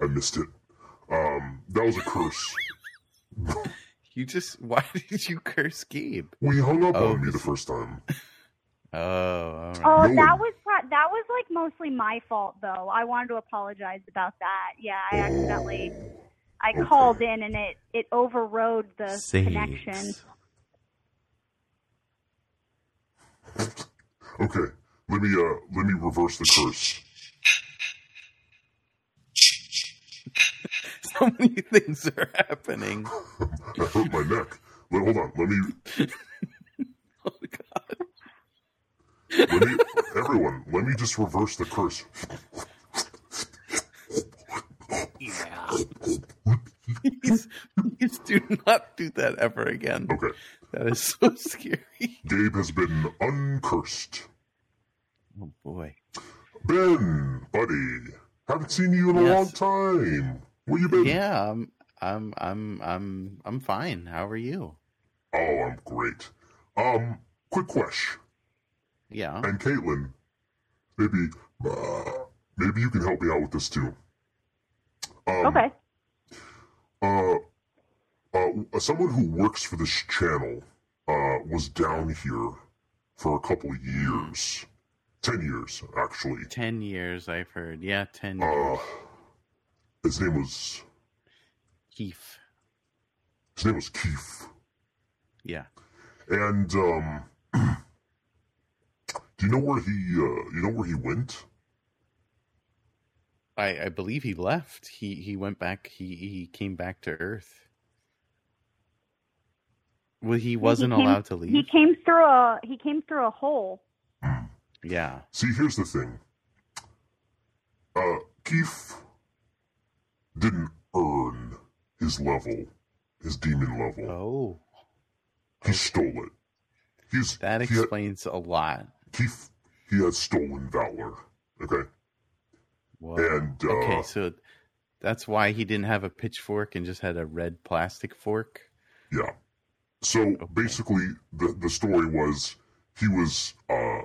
I missed it. Um, that was a curse. You just why [laughs] did you curse Gabe? We hung up Oh, on me the first time. [laughs] Oh, all right. Oh, No that one- was pro- that was like mostly my fault though. I wanted to apologize about that. Yeah, I accidentally I Okay. called in and it it overrode the Sakes. connection. [laughs] Okay, let me uh let me reverse the curse. [laughs] So many things are happening. [laughs] I hurt my neck. But hold on, let me Oh god. let me everyone, let me just reverse the curse. Please, please do not do that ever again. Okay. That is so scary. Gabe has been uncursed. Oh boy. Ben, buddy, haven't seen you in a Yes. long time. Where you been? Yeah, I'm I'm I'm I'm I'm fine. How are you? Oh, I'm great. Um, quick question. Yeah. And Caitlin, maybe, uh, maybe you can help me out with this too. Um, Okay. Uh, uh, someone who works for this channel uh, was down here for a couple of years. Ten years, actually. Ten years I've heard. Yeah, ten Uh, years. his name was Keith. his name was Keith, Yeah. and um, [clears throat] do you know where he uh, you know where he went? I, I believe he left. He he went back. He he came back to Earth. Well, he wasn't he came, allowed to leave. He came through a he came through a hole. Yeah. See, here's the thing. Uh, Keith didn't earn his level, his demon level. Oh, He stole it. He's that he had- explains a lot. Keith, he has stolen valor. Okay. Whoa. And, uh, okay, so that's why he didn't have a pitchfork and just had a red plastic fork. Yeah. So basically, the the story was he was. Uh,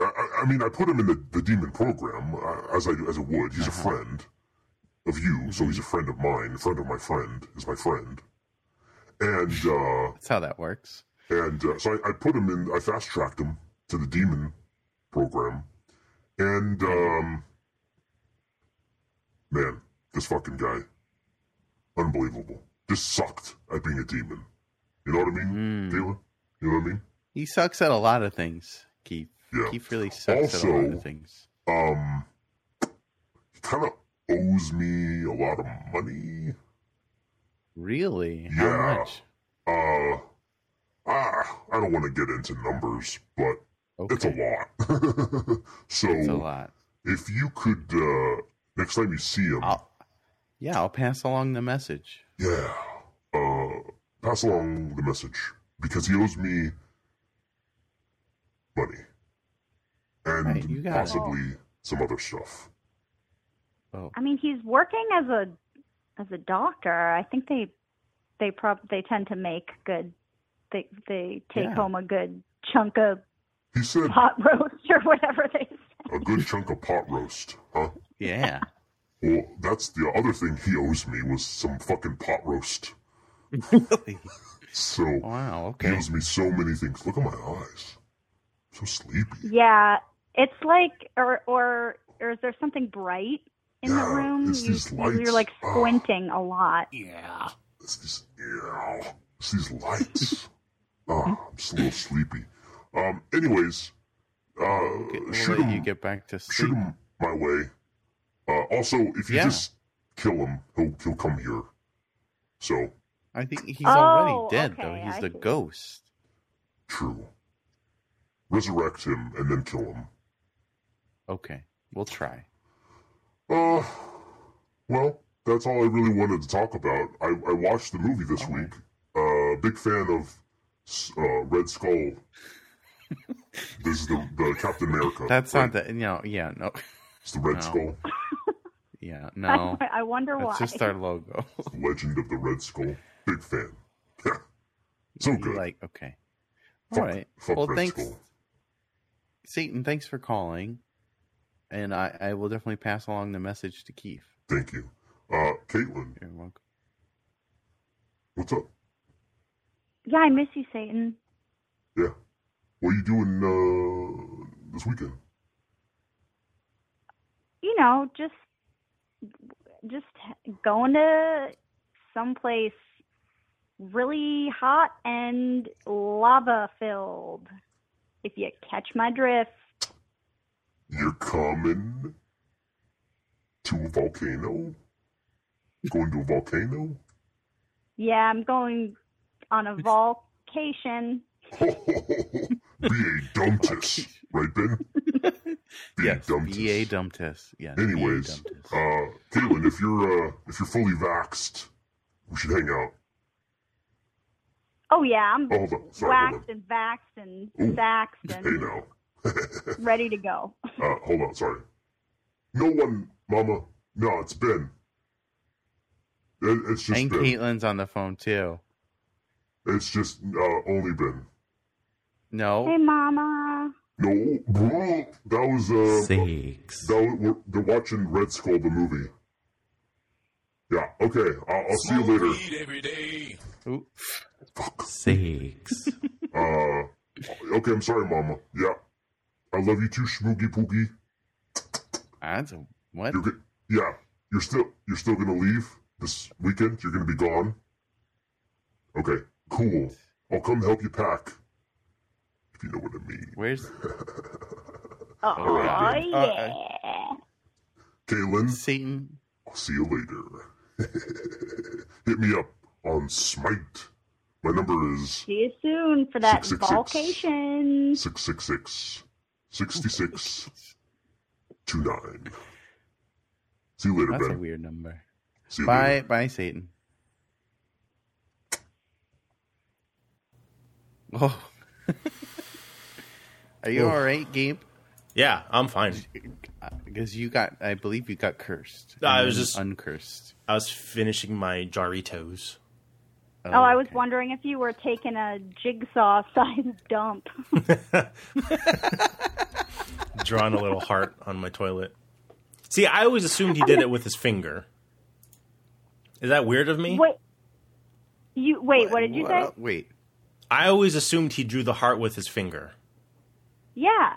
I- I, mean, I put him in the, the demon program uh, as I as I would. He's a friend of you, so he's a friend of mine. A friend of my friend is my friend, and uh, That's how that works. and uh, so I, I put him in. I fast tracked him to the demon program, and um, man, this fucking guy, unbelievable. Just sucked at being a demon. You know what I mean, Mm. Taylor? You know what I mean? He sucks at a lot of things, Keith. Yeah. Keith really sucks at a lot of things. Um, he kind of owes me a lot of money. Really? Yeah. How much? Uh, ah, I don't want to get into numbers, but it's a lot. [laughs] so It's a lot. if you could, uh, next time you see him, I'll, yeah, I'll pass along the message. yeah, uh, pass along the message because he owes me money and Right, you got it. possibly some other stuff. Oh, I mean, he's working as a as a doctor. I think they they prob they tend to make good. They they take Yeah. home a good chunk of He said pot [laughs] roast or whatever they. a good chunk of pot roast, huh? Yeah. Well, that's the other thing he owes me was some fucking pot roast. So wow, he okay. owes me so many things. Look at my eyes. So sleepy. Yeah, it's like or or or is there something bright in the room? it's You, these you're like Ah. squinting a lot. Yeah. It's these, yeah, it's these lights. oh, [laughs] I'm just a little sleepy. Um. Anyways, uh, We'll shoot him. you get back to shoot him my way. Uh, also, if you Yeah. just kill him, he'll he'll come here. So I think he's Oh, already dead, though. He's I the see. ghost. true. Resurrect him and then kill him. Okay, we'll try. Uh, well, that's all I really wanted to talk about. I, I watched the movie this week. Uh, big fan of uh, Red Skull. [laughs] this is the, the Captain America. That's right? not the you know. Yeah, no. It's the Red no. Skull. Yeah, [laughs] no. I, I wonder why. That's just our logo. [laughs] Legend of the Red Skull. Big fan. [laughs] So You good. Like okay. Fuck- All right. fuck well, Red thanks, Skull. Satan. Thanks for calling, and I, I will definitely pass along the message to Keith. Thank you. Uh, Caitlin, You're welcome. what's up? Yeah, I miss you, Satan. Yeah. What are you doing uh, this weekend? You know, just just going to someplace really hot and lava filled. If you catch my drift. You're coming to a volcano? Going to a volcano? Yeah, I'm going on a vacation. [laughs] Be a dumptus, right, Ben? Be Yes, a dumptus. BA Dumptus. Yes. BA Anyways, Dumptus. uh, Caitlin, if you're uh, if you're fully vaxxed, we should hang out. Oh yeah, I'm Oh. Sorry, waxed and vaxxed and Ooh. saxed Hey and now. [laughs] ready to go. Uh, hold on, sorry. No one, Mama. No, it's Ben. It, it's just and Ben. Caitlin's on the phone too. It's just uh, only Ben. No. Hey, Mama. No, bro, that was uh, Six. that was, we're, they're watching Red Skull the movie. Yeah. Okay. I'll, I'll see you later. weed every day. Ooh. Six. [laughs] Uh, okay. I'm sorry, Mama. Yeah. I love you too, Schmoogie Poogie. That's a, what? You're good. Yeah. You're still you're still gonna leave this weekend. You're gonna be gone. Okay. Cool. I'll come help you pack. If you know what I mean. Where's [laughs] Oh, right, yeah. Uh, Kaylin, Satan? I'll see you later. [laughs] Hit me up on Smite. My number is See you soon for that Six, six, six. vacation. 666 66 29. See you later, That's a weird number. See you Bye, later. bye, Satan. Oh. [laughs] Are you Oh. all right, Gabe? Yeah, I'm fine. Because you got, I believe you got cursed. I was just- uncursed. I was finishing my Jarritos. Oh, oh, I was okay. wondering if you were taking a jigsaw [laughs] sized dump. [laughs] drawing a little heart on my toilet. See, I always assumed he did it with his finger. Is that weird of me? wait, you wait. What did you say? Wait. I always assumed he drew the heart with his finger. Yeah.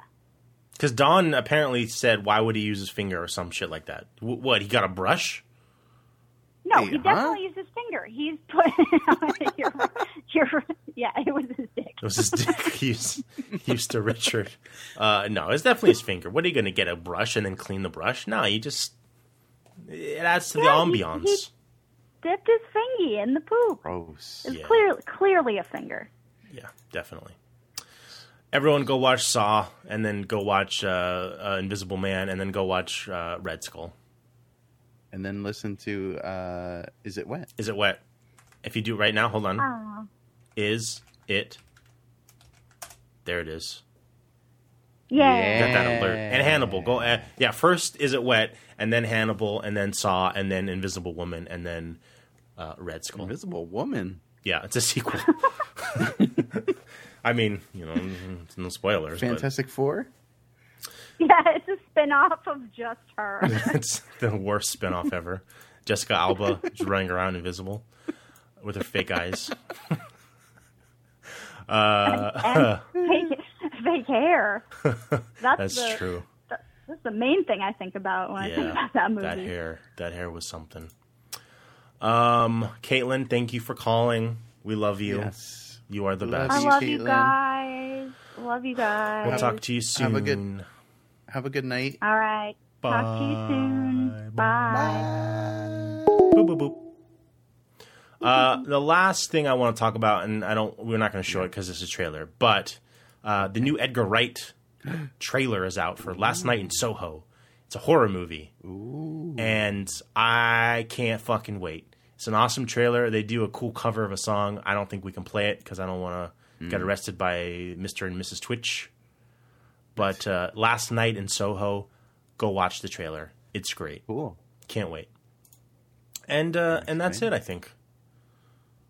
Because Don apparently said, "Why would he use his finger or some shit like that?" W- what? He got a brush? No, Wait, he huh? definitely used his finger. He's put. [laughs] you're, you're, yeah, it was his dick. It was his dick. [laughs] he used, he used to Richard. Uh, no, it's definitely his finger. What are you going to get a brush and then clean the brush? No, you just it adds to Yeah, the he- ambiance. he- Dipped his fingy in the poop. Gross. It's Yeah. clearly clearly a finger. Yeah, definitely. Everyone go watch Saw, and then go watch uh, uh, Invisible Man, and then go watch uh, Red Skull. And then listen to, uh, Is It Wet? Is it wet? If you do it right now, hold on. Is it? There it is. Yeah. Got that alert. And Hannibal. Go. Uh, yeah. First, is it wet, and then Hannibal, and then Saw, and then Invisible Woman, and then uh, Red Skull. Invisible Woman. Yeah, it's a sequel. [laughs] [laughs] I mean, you know, it's no spoilers. Fantastic Four? Yeah, it's a spin off of just her. [laughs] It's the worst spinoff ever. Jessica Alba just running around invisible with her fake eyes. [laughs] Uh, fake, fake hair. [laughs] That's, that's the, true. That's the main thing I think about when I think about that movie. that hair, that hair was something. Um, Caitlin, thank you for calling. We love you. Yes. You are the Love best. I you, love you Caitlin. guys. Love you guys. We'll talk to you soon. Have a good- Have a good night. All right. Talk to you soon. Bye. Bye. Boop, boop, boop. Uh, the last thing I want to talk about, and I don't, we're not going to show it because it's a trailer, but uh, the new Edgar Wright [gasps] trailer is out for Last Night in Soho. It's a horror movie, and I can't fucking wait. It's an awesome trailer. They do a cool cover of a song. I don't think we can play it because I don't want to get arrested by Mr. and Mrs. Twitch. But uh, Last Night in Soho, go watch the trailer. It's great. Cool. Can't wait. And uh, and that's it. I think.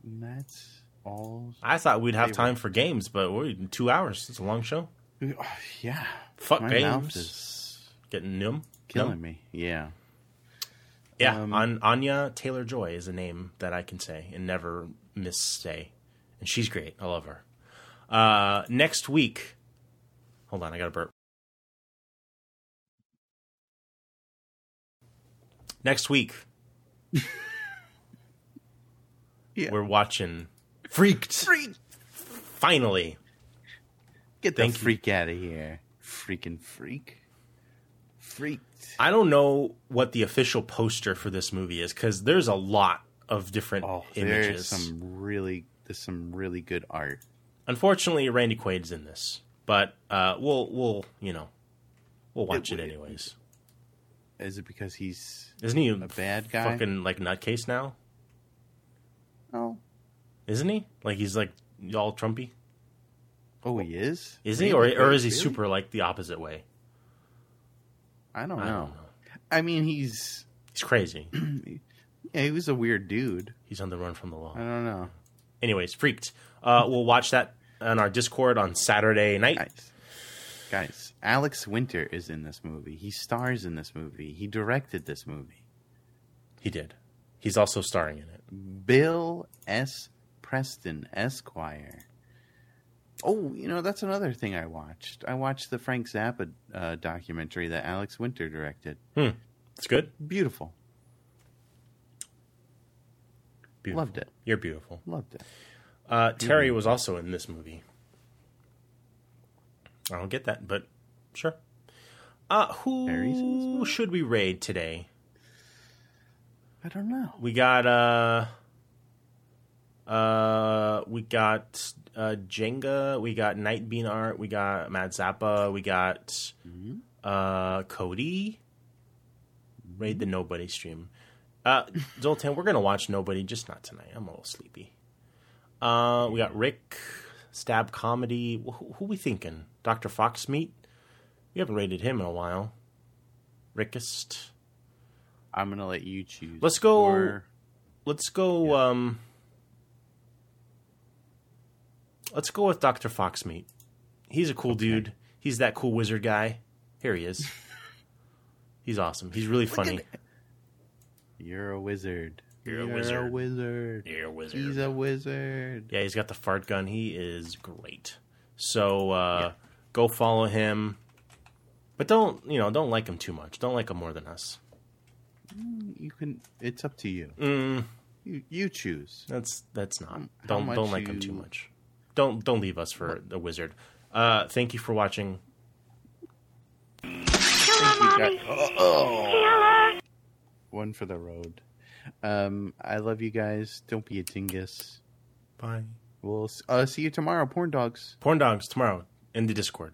That's all. I thought we'd have time for games, but we're in two hours. It's a long show. [sighs] Yeah. Fuck My games. is Getting numb. killing Numb? me. Yeah. Yeah, Um, An- Anya Taylor Joy is a name that I can say and never missay, and she's great. I love her. Uh, next week, hold on, I got a burp. Next week, [laughs] Yeah. we're watching Freaked. Freak. Finally, Get the Thank you. freak out of here. Freaking freak. Freaked. I don't know what the official poster for this movie is because there's a lot of different Oh, images. there's some really there's some really good art. Unfortunately, Randy Quaid's in this, but uh, we'll we'll you know we'll watch it, It- anyways. Is it because he's Isn't he a bad guy? fucking like nutcase now? Oh. Isn't he? Like he's like all Trumpy. Oh, he is. Is he, or or is he really? super like the opposite way? I don't know. Don't know. I mean, he's He's crazy. [clears throat] yeah, he was a weird dude. he's on the run from the law. I don't know. Anyways, freaked. Uh, we'll watch that on our Discord on Saturday night. Guys, guys, Alex Winter is in this movie. He stars in this movie. He directed this movie. He did. He's also starring in it. Bill S. Preston, Esquire. Oh, you know that's another thing I watched. I watched the Frank Zappa uh, documentary that Alex Winter directed. Hmm. It's good. Beautiful. Beautiful. Loved it. You're beautiful. Loved it. Uh, Terry was also in this movie. I don't get that, but sure. Uh, Terry's in this who should we raid today? I don't know. We got uh, uh, we got uh, Jenga. We got Night Bean Art. We got Mad Zappa. We got uh, Cody. Raid the Nobody stream. Uh, Zoltan, we're gonna watch Nobody, just not tonight. I'm a little sleepy. Uh, we got Rick, Stab Comedy. Who, who we thinking? Doctor Fox Meat. We haven't rated him in a while. Rickest. I'm gonna let you choose. Let's go- Or- Let's go. Um, let's go with Doctor Foxmeat. He's a cool dude. He's that cool wizard guy. Here he is. [laughs] He's awesome. He's really funny. You're a wizard. You're a You're wizard. A wizard. You're a wizard. He's a wizard. Yeah, he's got the fart gun. He is great. So uh, go follow him, but don't you know? Don't like him too much. Don't like him more than us. You can. It's up to you. Mm, You you choose. that's that's not. How Don't don't like him too much. Don't don't leave us for the wizard. Uh, thank you for watching. Hello, Mommy. Hello. One for the road. Um, I love you guys. Don't be a dingus. Bye. We'll uh, see you tomorrow, porn dogs. Porn dogs tomorrow in the Discord.